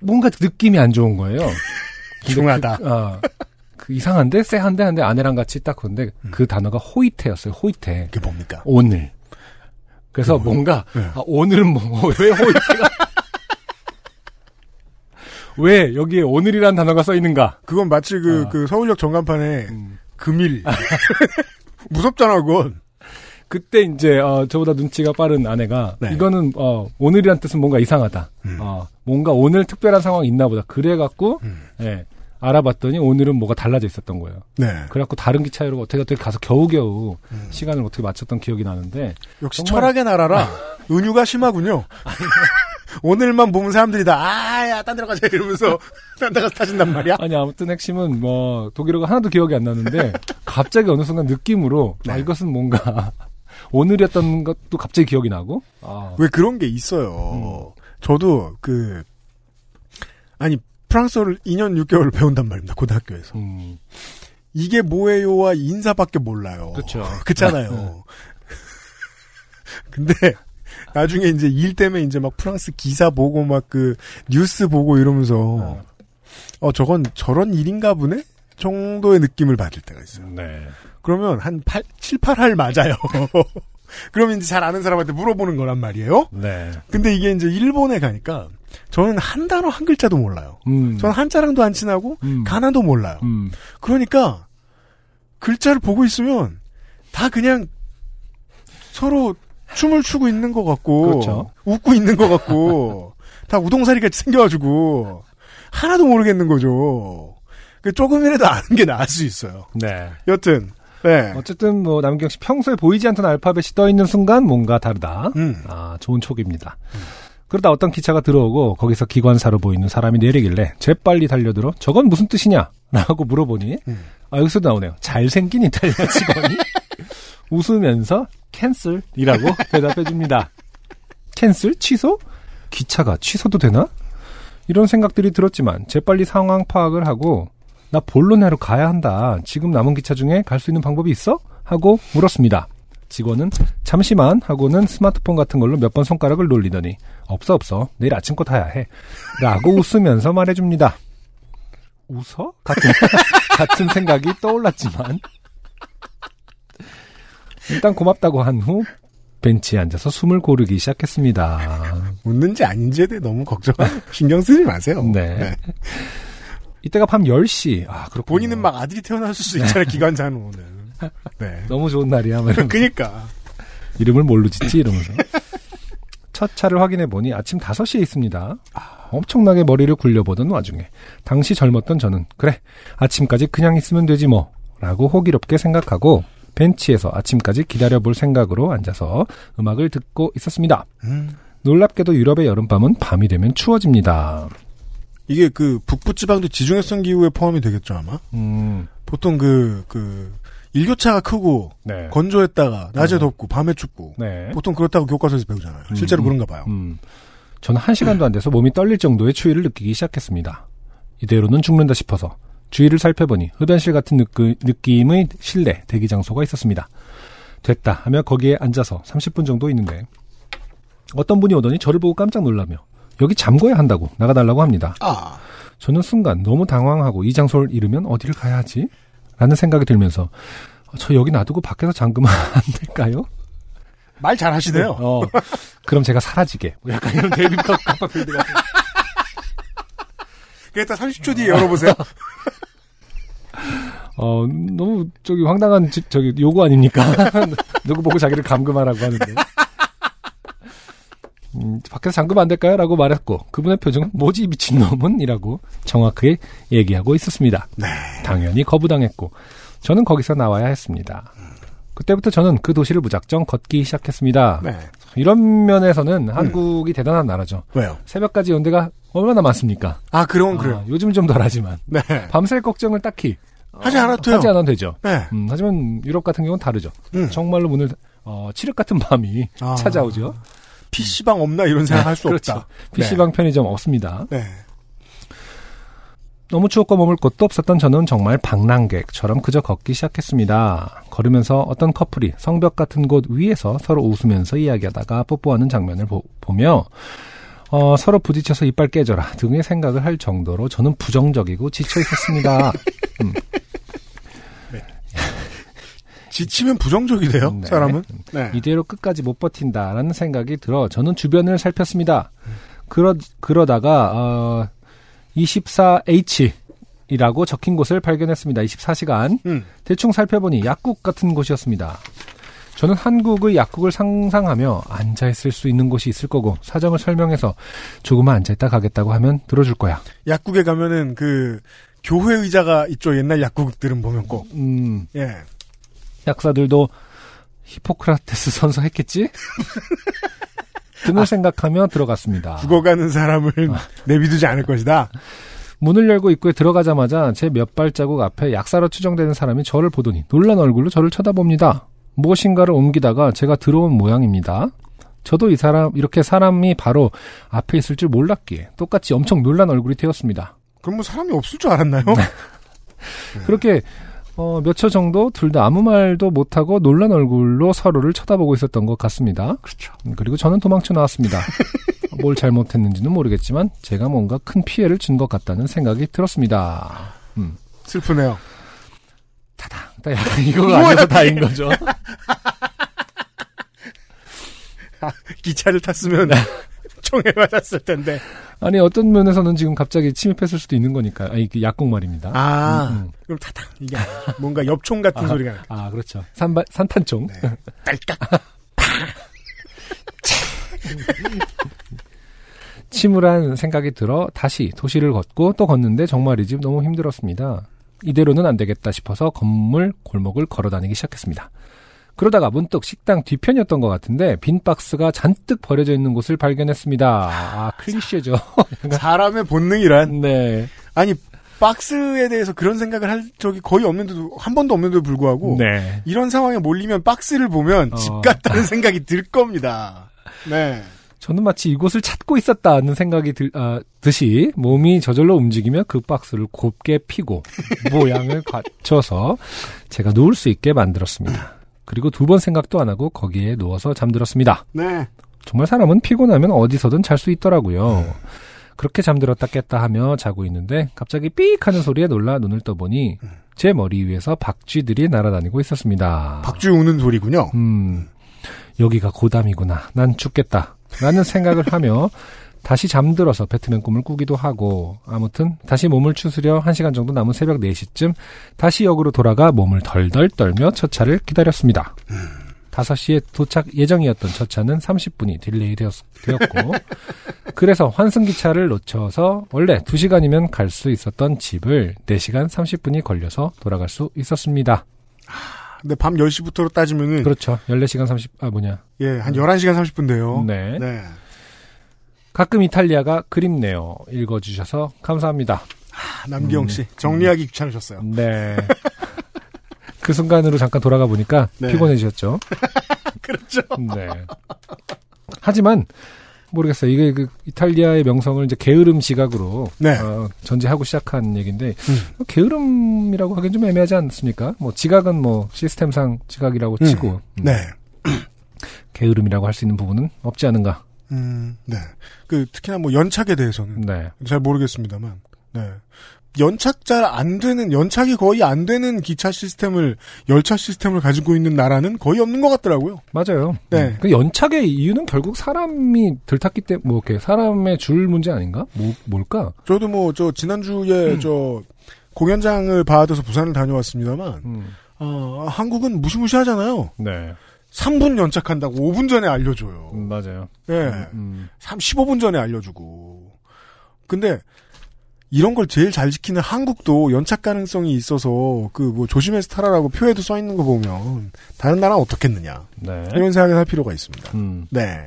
뭔가 느낌이 안 좋은 거예요. 흉하다. 그, 아, 그 이상한데 쎄한데 한데 아내랑 같이 딱 보는데 음. 그 단어가 호이테였어요. 호이테. 그게 뭡니까? 오늘. 그래서 뭔가 네. 아, 오늘은 뭐 왜 호이테가 왜 여기에 오늘이란 단어가 써 있는가? 그건 마치 그, 아. 그 서울역 전간판에 음. 금일. 무섭잖아, 그건. 그때 이제 어, 저보다 눈치가 빠른 아내가 네. 이거는 어, 오늘이란 뜻은 뭔가 이상하다. 음. 어, 뭔가 오늘 특별한 상황이 있나 보다. 그래갖고 음. 예, 알아봤더니 오늘은 뭐가 달라져 있었던 거예요. 네. 그래갖고 다른 기차로 어떻게 어떻게 가서 겨우겨우 음. 시간을 어떻게 맞췄던 기억이 나는데 역시 철학의 나라라 은유가 심하군요. 오늘만 보면 사람들이 다, 아, 야, 딴 데로 가자, 이러면서, 딴 데 가서 타신단 말이야? 아니 아무튼 핵심은 뭐 독일어가 하나도 기억이 안 나는데 갑자기 어느 순간 느낌으로 아 네. 이것은 뭔가 오늘이었던 것도 갑자기 기억이 나고 아, 왜 그런 게 있어요. 저도 그, 아니, 프랑스어를 2년 6개월 배운단 말입니다, 고등학교에서. 음, 이게 뭐예요와 인사밖에 몰라요. 그렇죠. 그렇잖아요. 근데 나중에 이제 일 때문에 이제 막 프랑스 기사 보고 막 그 뉴스 보고 이러면서 어 저건 저런 일인가 보네 정도의 느낌을 받을 때가 있어요. 네. 그러면 한 8, 7, 8할 맞아요. 그러면 이제 잘 아는 사람한테 물어보는 거란 말이에요. 네. 근데 이게 이제 일본에 가니까 저는 한 단어 한 글자도 몰라요. 음. 저는 한자랑도 안 친하고 음. 가나도 몰라요. 음. 그러니까 글자를 보고 있으면 다 그냥 서로 춤을 추고 있는 것 같고 그렇죠. 웃고 있는 것 같고 다 우동사리 같이 생겨가지고 하나도 모르겠는 거죠. 그 조금이라도 아는 게 나을 수 있어요. 네. 여튼 네. 어쨌든 뭐 남경 씨 평소에 보이지 않던 알파벳이 떠 있는 순간 뭔가 다르다. 음. 아 좋은 촉입니다. 그러다 어떤 기차가 들어오고 거기서 기관사로 보이는 사람이 내리길래 재빨리 달려들어 저건 무슨 뜻이냐? 라고 물어보니 음. 아 여기서도 나오네요. 잘생긴 이탈리아 직원이 웃으면서 cancel이라고 대답해 줍니다. cancel? 취소? 기차가 취소도 되나? 이런 생각들이 들었지만 재빨리 상황 파악을 하고 나 볼로냐로 가야 한다. 지금 남은 기차 중에 갈 수 있는 방법이 있어? 하고 물었습니다. 직원은 잠시만 하고는 스마트폰 같은 걸로 몇 번 손가락을 놀리더니 없어 없어 내일 아침 것 타야 해 라고 웃으면서 말해줍니다. 웃어? 같은 같은 생각이 떠올랐지만 일단 고맙다고 한 후 벤치에 앉아서 숨을 고르기 시작했습니다. 웃는지 아닌지에 대해 너무 걱정 신경 쓰지 마세요. 네. 이때가 밤 10시. 아, 그렇군요. 본인은 막 아들이 태어났을 수 있잖아요. 기관차는 오늘. 네. 너무 좋은 날이야. 막 이러면서. 그니까. 이름을 뭘로 짓지? 이러면서. 첫 차를 확인해 보니 아침 5시에 있습니다. 엄청나게 머리를 굴려보던 와중에 당시 젊었던 저는 그래 아침까지 그냥 있으면 되지 뭐 라고 호기롭게 생각하고 벤치에서 아침까지 기다려볼 생각으로 앉아서 음악을 듣고 있었습니다. 음. 놀랍게도 유럽의 여름밤은 밤이 되면 추워집니다. 이게 그 북부 지방도 지중해성 기후에 포함이 되겠죠 아마. 음, 보통 그, 그, 일교차가 크고, 네. 건조했다가, 낮에 어. 덥고, 밤에 춥고. 네. 보통 그렇다고 교과서에서 배우잖아요. 실제로 음, 그런가 봐요. 음. 저는 한 시간도 안 돼서 몸이 떨릴 정도의 추위를 느끼기 시작했습니다. 이대로는 죽는다 싶어서 주위를 살펴보니 흡연실 같은 느낌의 실내 대기 장소가 있었습니다. 됐다 하며 거기에 앉아서 30분 정도 있는데 어떤 분이 오더니 저를 보고 깜짝 놀라며 여기 잠궈야 한다고 나가달라고 합니다. 아, 저는 순간 너무 당황하고 이 장소를 잃으면 어디를 가야 하지? 라는 생각이 들면서 어, 저 여기 놔두고 밖에서 잠그면 안 될까요? 말 잘하시네요. 어, 그럼 제가 사라지게. 뭐 약간 이런 데이비 카퍼필드 같은. 그랬다 30초 뒤에 열어보세요. 어, 너무 저기 황당한 지- 저기 요구 아닙니까? 누구 보고 자기를 감금하라고 하는데. 음, 밖에서 잠그면 안 될까요? 라고 말했고, 그분의 표정은 뭐지, 이 미친놈은? 이라고 정확하게 얘기하고 있었습니다. 네. 당연히 거부당했고, 저는 거기서 나와야 했습니다. 그때부터 저는 그 도시를 무작정 걷기 시작했습니다. 네. 이런 면에서는 한국이 대단한 나라죠. 왜요? 새벽까지 연대가 얼마나 많습니까? 아, 그럼 그래요. 요즘 좀 덜하지만. 네. 밤샐 걱정을 딱히 하지 않아도요. 하지 않아도 되죠. 네. 음, 하지만 유럽 같은 경우는 다르죠. 음. 정말로 문을 어, 칠흑 같은 밤이 아. 찾아오죠. PC방 없나 이런 생각 할수 그렇죠. 없다. PC방 편의점 없습니다. 네. 너무 추웠고 머물 곳도 없었던 저는 정말 방랑객처럼 그저 걷기 시작했습니다. 걸으면서 어떤 커플이 성벽 같은 곳 위에서 서로 웃으면서 이야기하다가 뽀뽀하는 장면을 보, 며 어, 서로 부딪혀서 이빨 깨져라 등의 생각을 할 정도로 저는 부정적이고 지쳐 있었습니다. 지치면 부정적이 돼요, 네. 사람은. 네. 이대로 끝까지 못 버틴다라는 생각이 들어 저는 주변을 살폈습니다. 그러 그러다가 어 24H이라고 적힌 곳을 발견했습니다. 24시간. 음. 대충 살펴보니 약국 같은 곳이었습니다. 저는 한국의 약국을 상상하며 앉아 있을 수 있는 곳이 있을 거고 사정을 설명해서 조금만 앉아 있다 가겠다고 하면 들어줄 거야. 약국에 가면은 그 교회 의자가 있죠. 옛날 약국들은 보면 꼭. 음, 예. 약사들도 히포크라테스 선서 했겠지? 등을 생각하며 들어갔습니다. 죽어가는 사람을 내비두지 않을 것이다. 문을 열고 입구에 들어가자마자 제 몇 발자국 앞에 약사로 추정되는 사람이 저를 보더니 놀란 얼굴로 저를 쳐다봅니다. 무엇인가를 옮기다가 제가 들어온 모양입니다. 저도 이 사람, 이렇게 사람이 바로 앞에 있을 줄 몰랐기에 똑같이 엄청 놀란 얼굴이 되었습니다. 그럼 뭐 사람이 없을 줄 알았나요? 그렇게 어, 몇 초 정도 둘 다 아무 말도 못하고 놀란 얼굴로 서로를 쳐다보고 있었던 것 같습니다. 그렇죠. 음, 그리고 저는 도망쳐 나왔습니다. 뭘 잘못했는지는 모르겠지만 제가 뭔가 큰 피해를 준 것 같다는 생각이 들었습니다. 음. 슬프네요. 딱 약간 이거 아니어서 다인 거죠. 기차를 탔으면 총에 맞았을 텐데. 아니 어떤 면에서는 지금 갑자기 침입했을 수도 있는 거니까. 아니 그 약국 말입니다. 아, 음, 음. 그럼 타당 이게 뭔가 엽총 같은 소리가 나. 아 그렇죠. 산발 산탄총. 네. 딸깍. 침울한 생각이 들어 다시 도시를 걷고 또 걷는데 정말이지 너무 힘들었습니다. 이대로는 안 되겠다 싶어서 건물 골목을 걸어 다니기 시작했습니다. 그러다가 문득 식당 뒤편이었던 것 같은데 빈 박스가 잔뜩 버려져 있는 곳을 발견했습니다. 아 클리셰죠. 사람의 본능이란 네. 아니 박스에 대해서 그런 생각을 할 적이 거의 없는데도 한 번도 없는데도 불구하고 네. 이런 상황에 몰리면 박스를 보면 어. 집 같다는 생각이 들 겁니다. 네. 저는 마치 이곳을 찾고 있었다는 생각이 들, 아, 듯이 몸이 저절로 움직이며 그 박스를 곱게 피고 모양을 갖춰서 제가 누울 수 있게 만들었습니다. 그리고 두 번 생각도 안 하고 거기에 누워서 잠들었습니다. 네. 정말 사람은 피곤하면 어디서든 잘 수 있더라고요. 그렇게 잠들었다 깼다 하며 자고 있는데 갑자기 삑 하는 소리에 놀라 눈을 떠보니 제 머리 위에서 박쥐들이 날아다니고 있었습니다. 박쥐 우는 소리군요. 음, 여기가 고담이구나. 난 죽겠다. 라는 생각을 하며 다시 잠들어서 배트맨 꿈을 꾸기도 하고 아무튼 다시 몸을 추스려 1시간 정도 남은 새벽 4시쯤 다시 역으로 돌아가 몸을 덜덜 떨며 첫 차를 기다렸습니다. 5시에 도착 예정이었던 첫 차는 30분이 delay 되었, 고 그래서 환승기차를 놓쳐서 원래 2시간이면 갈 수 있었던 집을 4시간 30분이 걸려서 돌아갈 수 있었습니다. 근데 밤 10시부터로 따지면은 그렇죠. 14시간 30, 아 뭐냐. 예, 한 11시간 30분 돼요. 네. 네. 가끔 이탈리아가 그립네요. 읽어주셔서 감사합니다. 아, 남기영 음. 씨 정리하기 귀찮으셨어요. 네. 그 순간으로 잠깐 돌아가 보니까 네. 피곤해지셨죠. 그렇죠. 네. 하지만 모르겠어요. 이게 그 이탈리아의 명성을 이제 게으름 지각으로 네. 어, 전제하고 시작한 얘기인데 음. 게으름이라고 하기엔 좀 애매하지 않습니까? 뭐 지각은 뭐 시스템상 지각이라고 치고 음, 네. 게으름이라고 할 수 있는 부분은 없지 않은가. 음, 네. 그, 특히나 뭐 연착에 대해서는 네. 잘 모르겠습니다만, 네. 연착 잘 안 되는, 연착이 거의 안 되는 기차 시스템을, 열차 시스템을 가지고 있는 나라는 거의 없는 것 같더라고요. 맞아요. 네. 음, 그 연착의 이유는 결국 사람이 들탔기 때문에 뭐 이렇게 사람의 줄 문제 아닌가? 뭐 뭘까? 저도 뭐, 저, 지난주에 저, 공연장을 받아서 부산을 다녀왔습니다만, 음. 어, 한국은 무시무시하잖아요. 네. 3분 연착한다고 5분 전에 알려줘요. 음, 맞아요. 예. 음. 3, 15분 전에 알려주고. 근데, 이런 걸 제일 잘 지키는 한국도 연착 가능성이 있어서 그 뭐 조심해서 타라라고 표에도 써 있는 거 보면 다른 나라 어떻겠느냐 네. 이런 생각을 할 필요가 있습니다. 음. 네,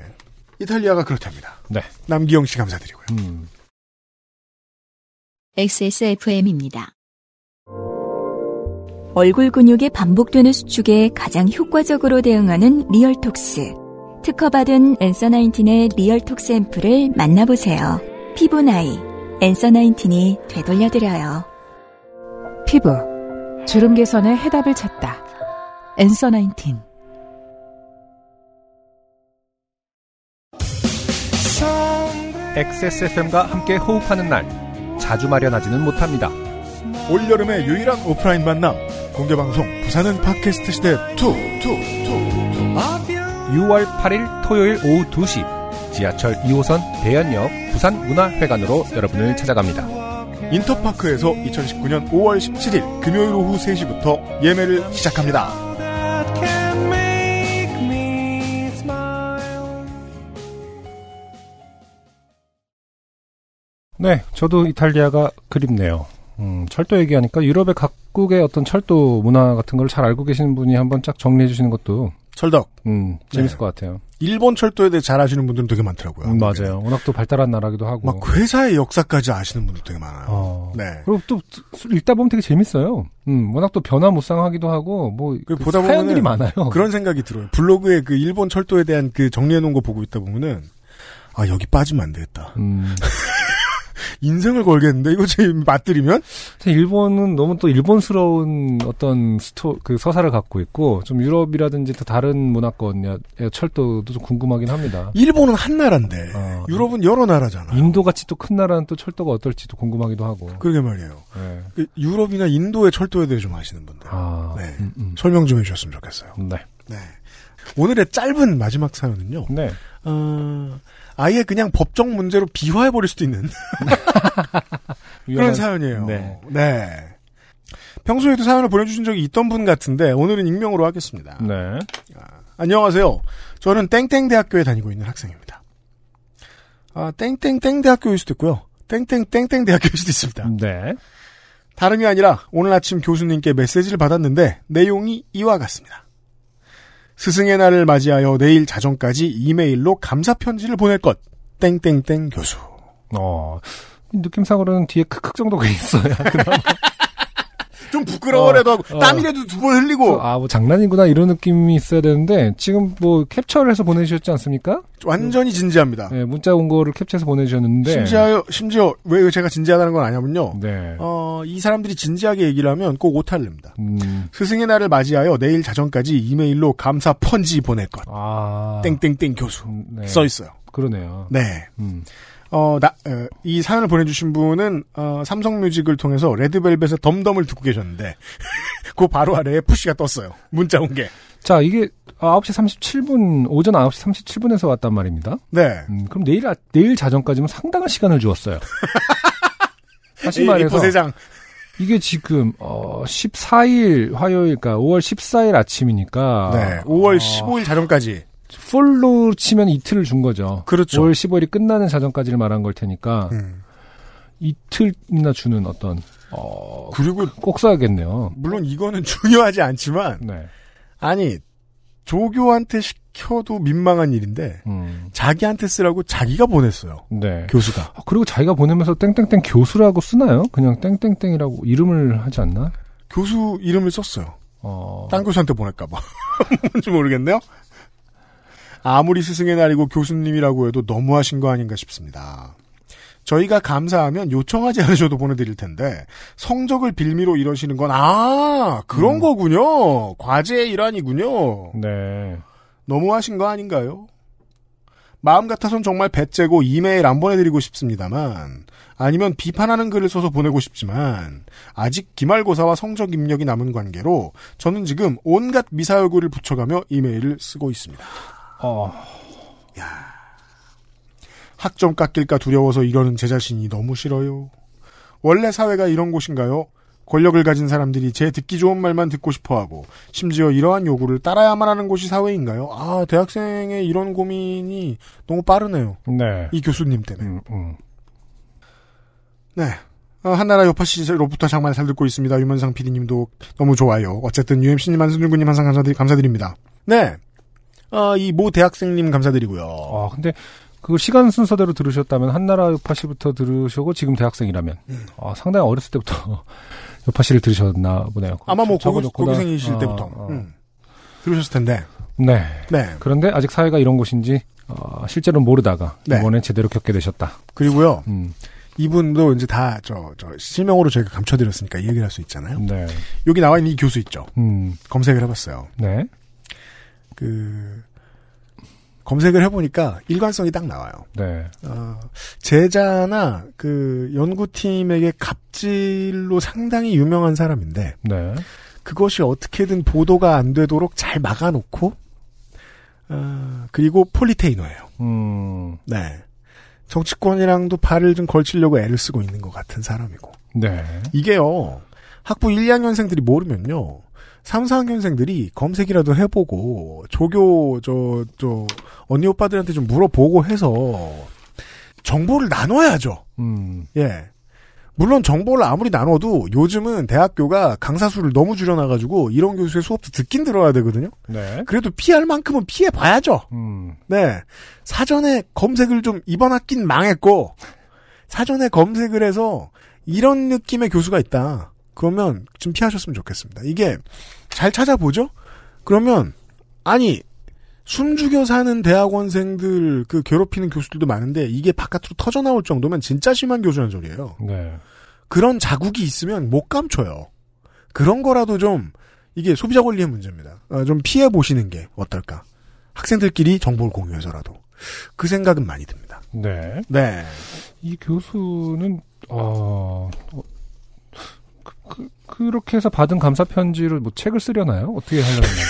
이탈리아가 그렇답니다. 네. 남기영 씨 감사드리고요. 음. XSFM입니다. 얼굴 근육이 반복되는 수축에 가장 효과적으로 대응하는 리얼톡스. 특허받은 엔서 나인틴의 리얼톡스 앰플을 만나보세요. 피부 나이, 엔서 나인틴이 되돌려드려요. 피부 주름 개선의 해답을 찾다. 엔서 나인틴 XSFM과 함께 호흡하는 날 자주 마련하지는 못합니다. 올여름의 유일한 오프라인 만남 공개방송 부산은 팟캐스트 시대 2 2 2 6월 8일 토요일 오후 2시 지하철 2호선 대연역 부산문화회관으로 여러분을 찾아갑니다. 인터파크에서 2019년 5월 17일 금요일 오후 3시부터 예매를 시작합니다. 네, 저도 이탈리아가 그립네요. 음, 철도 얘기하니까 유럽의 각국의 어떤 철도 문화 같은 걸 잘 알고 계시는 분이 한번 쫙 정리해 주시는 것도 철덕 음, 재밌을 네. 것 같아요. 일본 철도에 대해 잘 아시는 분들은 되게 많더라고요. 음, 맞아요. 워낙 또 발달한 나라기도 하고. 막 회사의 역사까지 아시는 분들 되게 많아요. 어. 네. 그리고 또 읽다 보면 되게 재밌어요. 음, 워낙 또 변화무쌍하기도 하고 뭐그그 보다 사연들이 많아요. 그런 생각이 들어요. 블로그에 그 일본 철도에 대한 그 정리해 놓은 거 보고 있다 보면은 아 여기 빠지면 안 되겠다. 음, 인생을 걸겠는데 이거 지금 맞들이면 일본은 너무 또 일본스러운 어떤 스토 그 서사를 갖고 있고 좀 유럽이라든지 또 다른 문화권의 철도도 좀 궁금하긴 합니다. 일본은 한 나라인데 어, 유럽은 여러 나라잖아. 인도 같이 또 큰 나라는 또 철도가 어떨지도 궁금하기도 하고. 그러게 말이에요. 네. 그 유럽이나 인도의 철도에 대해 좀 아시는 분들 아, 네. 음, 음. 설명 좀 해주셨으면 좋겠어요. 네. 네. 오늘의 짧은 마지막 사연은요. 네. 어, 아예 그냥 법적 문제로 비화해 버릴 수도 있는 그런 사연이에요. 네. 네. 평소에도 사연을 보내주신 적이 있던 분 같은데 오늘은 익명으로 하겠습니다. 네. 안녕하세요. 저는 땡땡 대학교에 다니고 있는 학생입니다. 아, 땡땡땡 대학교일 수도 있고요. 땡땡땡땡 대학교일 수도 있습니다. 네. 다름이 아니라 오늘 아침 교수님께 메시지를 받았는데 내용이 이와 같습니다. 스승의 날을 맞이하여 내일 자정까지 이메일로 감사 편지를 보낼 것. 땡땡땡 교수. 어, 느낌상으로는 뒤에 크크 정도가 그나마. 좀 부끄러워라도 하고 어. 땀이라도 두 번 흘리고 아, 뭐 장난이구나 이런 느낌이 있어야 되는데 지금 뭐 캡처를 해서 보내주셨지 않습니까? 완전히 진지합니다. 네, 문자 온 거를 캡처해서 보내주셨는데. 심지어 심지어 왜 제가 진지하다는 건 아냐면요. 네. 어, 이 사람들이 진지하게 얘기를 하면 꼭 오타를 냅니다. 음, 스승의 날을 맞이하여 내일 자정까지 이메일로 감사 편지 보낼 것. 아. 땡땡땡 교수. 음, 네. 써 있어요. 그러네요. 네. 음. 어, 나, 어, 이 사연을 보내주신 분은, 어, 삼성뮤직을 통해서 레드벨벳의 덤덤을 듣고 계셨는데, 그 바로 아래에 푸시가 떴어요. 문자 온 게. 자, 이게 9시 37분, 오전 9시 37분에서 왔단 말입니다. 네. 음, 그럼 내일, 아- 내일 자정까지면 상당한 시간을 주었어요. 다시 말해서. 부세장. 이게 지금, 어, 14일 화요일, 그러니까 5월 14일 아침이니까. 네. 5월 어, 15일 자정까지. 풀로 치면 이틀을 준 거죠. 그렇죠. 5월 15일이 끝나는 자정까지를 말한 걸 테니까. 음. 이틀이나 주는 어떤, 어, 그리고, 꼭 써야겠네요. 물론 이거는 중요하지 않지만, 네. 아니, 조교한테 시켜도 민망한 일인데, 음, 자기한테 쓰라고 자기가 보냈어요. 네. 교수가. 아, 그리고 자기가 보내면서 땡땡땡 교수라고 쓰나요? 그냥 땡땡땡이라고 이름을 하지 않나? 교수 이름을 썼어요. 어, 딴 교수한테 보낼까봐. 뭔지 모르겠네요. 아무리 스승의 날이고 교수님이라고 해도 너무하신 거 아닌가 싶습니다. 저희가 감사하면 요청하지 않으셔도 보내드릴 텐데 성적을 빌미로 이러시는 건 아 그런 음. 거군요. 과제의 일환이군요. 네. 너무하신 거 아닌가요? 마음 같아선 정말 배째고 이메일 안 보내드리고 싶습니다만 아니면 비판하는 글을 써서 보내고 싶지만 아직 기말고사와 성적 입력이 남은 관계로 저는 지금 온갖 미사여구를 붙여가며 이메일을 쓰고 있습니다. 어, 학점 깎일까 두려워서 이러는 제 자신이 너무 싫어요. 원래 사회가 이런 곳인가요? 권력을 가진 사람들이 제 듣기 좋은 말만 듣고 싶어 하고 심지어 이러한 요구를 따라야만 하는 곳이 사회인가요? 아 대학생의 이런 고민이 너무 빠르네요. 네. 이 교수님 때문에. 음, 음. 네. 어, 한나라 여파 씨로부터 장만 잘 듣고 있습니다. 유면상 PD님도 너무 좋아요. 어쨌든 UMC님, 한승준군님 항상 감사드립니다. 네. 어, 이모 대학생님 감사드리고요. 아, 근데 그 시간 순서대로 들으셨다면 한나라 요파씨부터 들으시고 지금 대학생이라면 음. 아, 상당히 어렸을 때부터 요파씨를 들으셨나 보네요. 아마 뭐 고교, 고교생이실 어, 때부터 어. 음. 들으셨을 텐데. 네. 네. 그런데 아직 사회가 이런 곳인지 어, 실제로 모르다가 네. 이번엔 제대로 겪게 되셨다. 그리고요. 음, 이분도 이제 다 저 저 실명으로 저희가 감춰드렸으니까 이 얘기를 할 수 있잖아요. 네. 여기 나와 있는 이 교수 있죠. 음, 검색을 해봤어요. 네. 그 검색을 해보니까 일관성이 딱 나와요. 네. 어, 제자나 그 연구팀에게 갑질로 상당히 유명한 사람인데 네. 그것이 어떻게든 보도가 안 되도록 잘 막아놓고 어, 그리고 폴리테이너예요. 음, 네. 정치권이랑도 발을 좀 걸치려고 애를 쓰고 있는 것 같은 사람이고 네. 이게요 학부 1, 2학년생들이 모르면요 3, 4학년생들이 검색이라도 해보고 조교 저 저 언니 오빠들한테 좀 물어보고 해서 정보를 나눠야죠. 음, 예. 물론 정보를 아무리 나눠도 요즘은 대학교가 강사 수를 너무 줄여놔가지고 이런 교수의 수업도 듣긴 들어야 되거든요. 네. 그래도 피할 만큼은 피해 봐야죠. 음, 네. 사전에 검색을 좀 이번 학기는 망했고 사전에 검색을 해서 이런 느낌의 교수가 있다. 그러면 좀 피하셨으면 좋겠습니다. 이게 잘 찾아보죠? 그러면 아니 숨죽여 사는 대학원생들 그 괴롭히는 교수들도 많은데 이게 바깥으로 터져 나올 정도면 진짜 심한 교수란 소리예요. 네. 그런 자국이 있으면 못 감춰요. 그런 거라도 좀 이게 소비자 권리의 문제입니다. 어, 좀 피해 보시는 게 어떨까? 학생들끼리 정보를 공유해서라도 그 생각은 많이 듭니다. 네. 네. 이 교수는 어, 어, 그, 그, 그렇게 해서 받은 감사 편지를 뭐 책을 쓰려나요? 어떻게 하려는 건가요?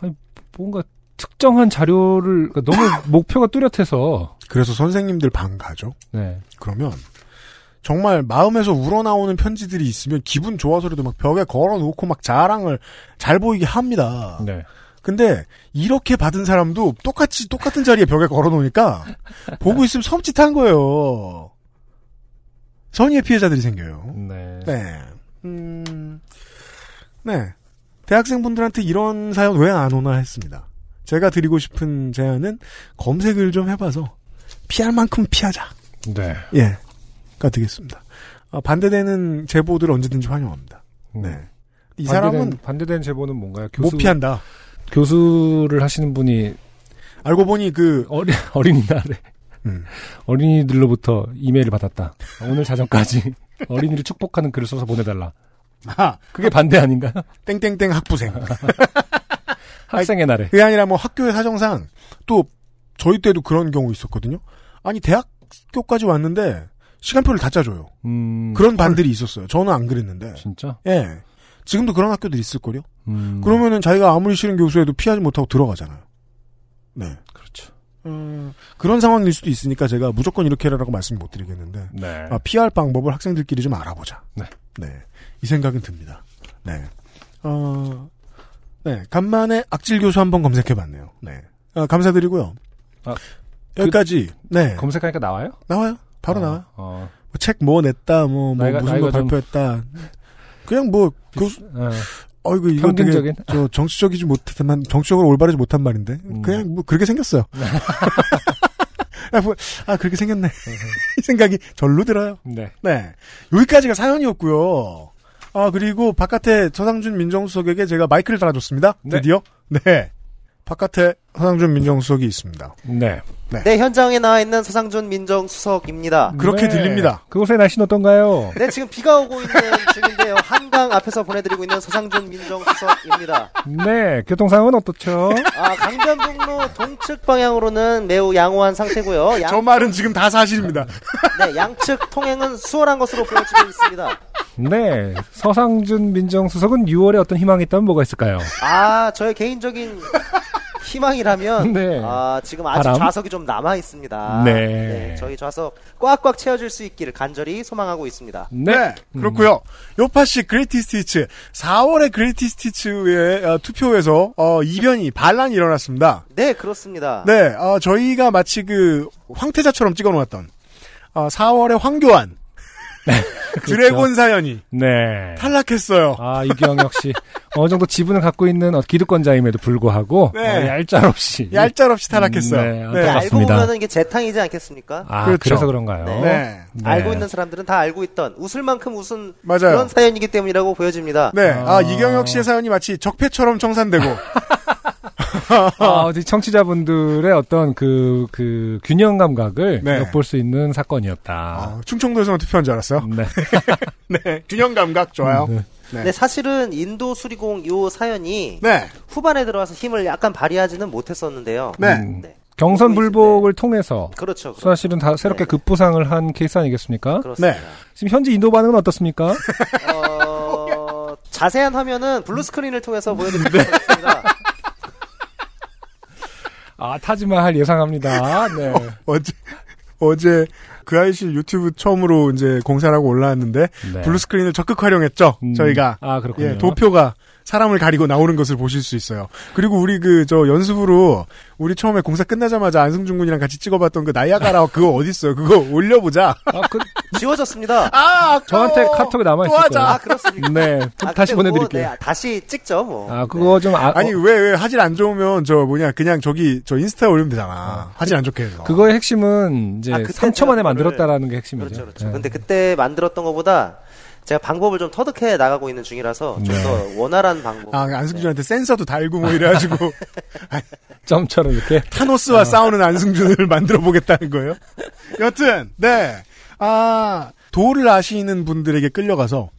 아니 뭔가 특정한 자료를 그러니까 너무 목표가 뚜렷해서 그래서 선생님들 방 가죠. 네. 그러면 정말 마음에서 우러나오는 편지들이 있으면 기분 좋아서라도 막 벽에 걸어놓고 막 자랑을 잘 보이게 합니다. 네. 근데 이렇게 받은 사람도 똑같이 똑같은 자리에 벽에 걸어놓으니까 보고 있으면 섬찟한 거예요. 선의의 피해자들이 생겨요. 네. 네. 음, 네. 대학생분들한테 이런 사연 왜 안 오나 했습니다. 제가 드리고 싶은 제안은 검색을 좀 해봐서 피할 만큼 피하자. 네. 예. 가 되겠습니다. 어, 반대되는 제보들 언제든지 환영합니다. 네. 이 사람은 반대된, 반대된 제보는 뭔가요? 못 피한다. 교수를 하시는 분이 알고 보니 그 어린 어린이날에 음. 어린이들로부터 이메일을 받았다. 오늘 자정까지 어린이를 축복하는 글을 써서 보내달라. 아, 그게 반대 아닌가? 땡땡땡 학부생. 학생의 날에. 그게 아니라 뭐 학교의 사정상 또 저희 때도 그런 경우 있었거든요. 아니 대학교까지 왔는데 시간표를 다 짜줘요. 음, 그런 반들이 있었어요. 저는 안 그랬는데. 진짜? 예. 지금도 그런 학교들 있을걸요? 음, 그러면은 자기가 아무리 싫은 교수에도 피하지 못하고 들어가잖아요. 네. 그렇죠. 음, 그런 상황일 수도 있으니까 제가 무조건 이렇게 해라라고 말씀 못 드리겠는데. 네. 아, 피할 방법을 학생들끼리 좀 알아보자. 네. 네. 이 생각은 듭니다. 네. 어, 네. 간만에 악질 교수 한번 검색해 봤네요. 네. 아, 감사드리고요. 아, 여기까지. 네. 검색하니까 나와요? 나와요. 바로 어, 나와요. 어, 책뭐 냈다, 뭐, 뭐 나이가- 무슨 거 좀- 발표했다. 그냥 뭐, 교수, 어, 어이구, 이거 되게, 평균적인? 저, 정치적이지 못했지만, 정치적으로 올바르지 못한 말인데. 음. 그냥 뭐, 그렇게 생겼어요. 아, 뭐, 아, 그렇게 생겼네. 이 생각이 절로 들어요. 네. 네. 여기까지가 사연이었고요. 아, 그리고 바깥에 서상준 민정수석에게 제가 마이크를 달아줬습니다. 네. 드디어. 네. 바깥에 서상준 민정수석이 있습니다. 네. 네, 현장에 나와 있는 서상준 민정수석입니다. 그렇게 들립니다. 그곳의 날씨는 어떤가요? 네, 지금 비가 오고 있는 중인데요. 한강 앞에서 보내드리고 있는 서상준 민정수석입니다. 네, 교통상황은 어떻죠? 아, 강변북로 동측 방향으로는 매우 양호한 상태고요. 양, 저 말은 지금 다 사실입니다. 네, 양측 통행은 수월한 것으로 보여지고 있습니다. 네, 서상준 민정수석은 6월에 어떤 희망이 있다면 뭐가 있을까요? 아, 저의 개인적인 희망이라면 네. 아, 지금 아직 바람? 좌석이 좀 남아 있습니다. 네. 저희 좌석 꽉꽉 채워질 수 있기를 간절히 소망하고 있습니다. 네. 그렇고요. 요파씨 greatest hits 4월에 greatest hits의 어, 투표에서 어, 이변이 반란이 일어났습니다. 네, 그렇습니다. 네, 어, 저희가 마치 그 황태자처럼 찍어놓았던 어, 4월에 황교안 드래곤 사연이 네. 탈락했어요. 아, 이경혁 씨. 어느 정도 지분을 갖고 있는 어, 기득권자임에도 불구하고 네. 어, 얄짤없이 얄짤없이 탈락했어요. 네, 네. 네, 알고. 보면은 이게 재탕이지 않겠습니까? 아, 그렇죠. 그래서 그런가요? 네. 네. 네. 알고 있는 사람들은 다 알고 있던 웃을 만큼 웃은 맞아요. 그런 사연이기 때문이라고 보여집니다. 네, 아, 이경혁 씨의 사연이 마치 적폐처럼 청산되고 아, 어디 청취자분들의 어떤 그, 그, 균형 감각을 네. 엿볼 수 있는 사건이었다. 아, 충청도에서만 투표한 줄 알았어요. 네. 네, 균형 감각 좋아요. 네. 네. 네, 사실은 인도 수리공 요 사연이 네, 후반에 들어와서 힘을 약간 발휘하지는 못했었는데요. 네. 음, 네. 경선 불복을 통해서 그렇죠. 그렇죠. 사실은 다 새롭게 네. 급부상을 한 케이스 아니겠습니까? 그렇습니다. 네. 지금 현재 인도 반응은 어떻습니까? 어, 자세한 화면은 blue screen을 통해서 네. 보여드리도록 하겠습니다. 아, 타지마할 예상합니다. 네. 어 제 어제 그알싫 유튜브 처음으로 이제 공사를 하고 올라왔는데 네. blue screen을 적극 활용했죠. 음, 저희가 아, 그렇군요. 예, 도표가 사람을 가리고 나오는 것을 보실 수 있어요. 그리고 우리 그 저 연습으로 우리 처음에 공사 끝나자마자 안승준 군이랑 같이 찍어봤던 그 나이아가라 그거 어디 있어요? 그거 올려보자. 아, 그, 지워졌습니다. 아 저한테 카톡에 남아 있을 거예요. 아. 그렇습니까? 네. 아, 다시 뭐, 보내드릴게요. 네, 다시 찍죠, 뭐. 아, 그거 좀, 아, 아니 어, 왜왜 화질 안 좋으면 저 뭐냐 그냥 저기 저 인스타에 올리면 되잖아. 화질 안 좋게 해서. 그거의 핵심은 이제 아, 그때 3초 만에 만들었다라는 게 핵심이죠. 그렇죠, 그렇죠. 네. 근데 그때 만들었던 것보다 제가 방법을 좀 터득해 나가고 있는 중이라서 좀 네. 더 원활한 방법. 아 안승준한테 센서도 달고 뭐 이래가지고 점처럼 이렇게. 타노스와 싸우는 안승준을 만들어 보겠다는 거예요. 여튼 네. 아 도를 아시는 분들에게 끌려가서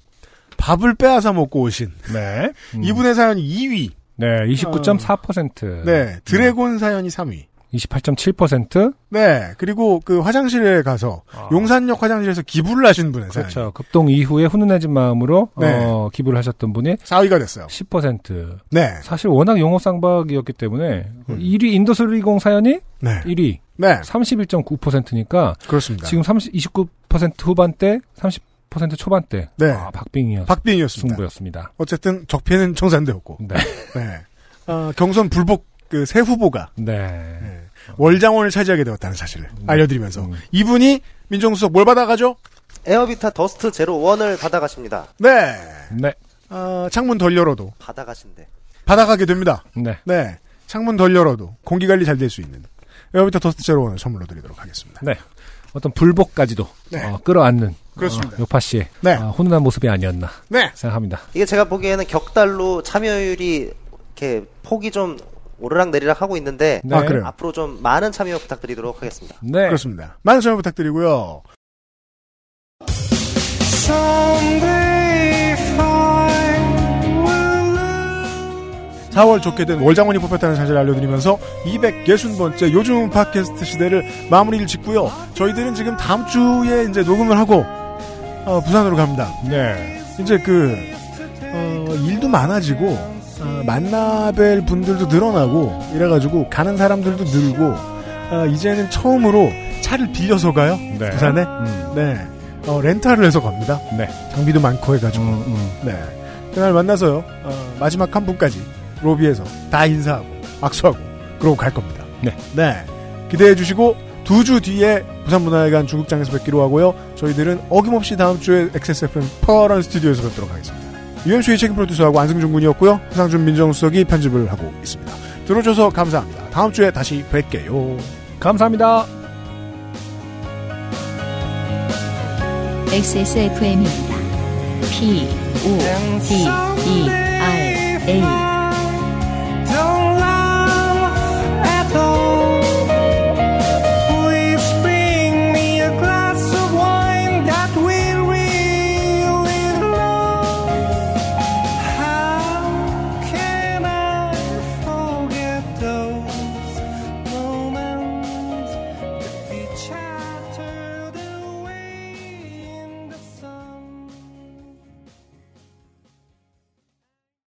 밥을 빼앗아 먹고 오신 네. 음. 이분의 사연이 2위. 네, 29.4%. 네. 드래곤 사연이 3위. 28.7%. 네. 그리고 그 화장실에 가서 아. 용산역 화장실에서 기부를 하신 분의 사연. 그렇죠. 급동 이후에 훈훈해진 마음으로 네. 어, 기부를 하셨던 분이 4위가 됐어요. 10%. 네. 사실 워낙 영업 상박이었기 때문에 1위 인도수리공 사연이 네. 1위 네. 31.9%니까 그렇습니다. 지금 30, 29% 후반대, 30% 초반대. 네. 아, 박빙이었 박빙이었습니다. 승부였습니다. 어쨌든 적폐는 청산되었고. 네. 네. 어, 경선 불복 그 새 후보가 네. 네. 월장원을 차지하게 되었다는 사실을 알려드리면서 음. 이분이 민정수석 뭘 받아가죠? 에어비타 더스트 제로 원을 받아가십니다. 네. 네. 어, 창문 덜 열어도 받아가신대. 받아가게 됩니다. 네. 네. 창문 덜 열어도 공기 관리 잘 될 수 있는 에어비타 더스트 제로 원을 선물로 드리도록 하겠습니다. 네. 어떤 불복까지도 네. 어, 끌어안는 그렇습니다. 어, 요파씨의 네. 어, 훈훈한 모습이 아니었나 네. 생각합니다. 이게 제가 보기에는 격달로 참여율이 이렇게 폭이 좀 오르락 내리락 하고 있는데 네. 아, 그래요? 앞으로 좀 많은 참여 부탁드리도록 하겠습니다. 네. 그렇습니다. 많은 참여 부탁드리고요. 4월 좋게 된 월장원이 뽑혔다는 사실을 알려드리면서 260번째 요즘 팟캐스트 시대를 마무리를 짓고요. 저희들은 지금 다음 주에 이제 녹음을 하고 어, 부산으로 갑니다. 네. 이제 그 어, 일도 많아지고 어, 만나뵐 분들도 늘어나고 이래가지고 가는 사람들도 늘고 어, 이제는 처음으로 차를 빌려서 가요. 네. 부산에. 음. 네. 어, 렌탈을 해서 갑니다. 네. 장비도 많고 해가지고. 음, 음. 네. 그날 만나서요. 어, 마지막 한 분까지 로비에서 다 인사하고 악수하고 그러고 갈 겁니다. 네. 네. 기대해 주시고 두 주 뒤에 부산문화회관 중국장에서 뵙기로 하고요. 저희들은 어김없이 다음 주에 XSFM 퍼런 스튜디오에서 뵙도록 하겠습니다. 유현수의 책임 프로듀서하고 안승준 군이었고요. 상준 민정수석이 편집을 하고 있습니다. 들어줘서 감사합니다. 다음 주에 다시 뵐게요. 감사합니다. XSFM입니다. P, O, D, E, R, A.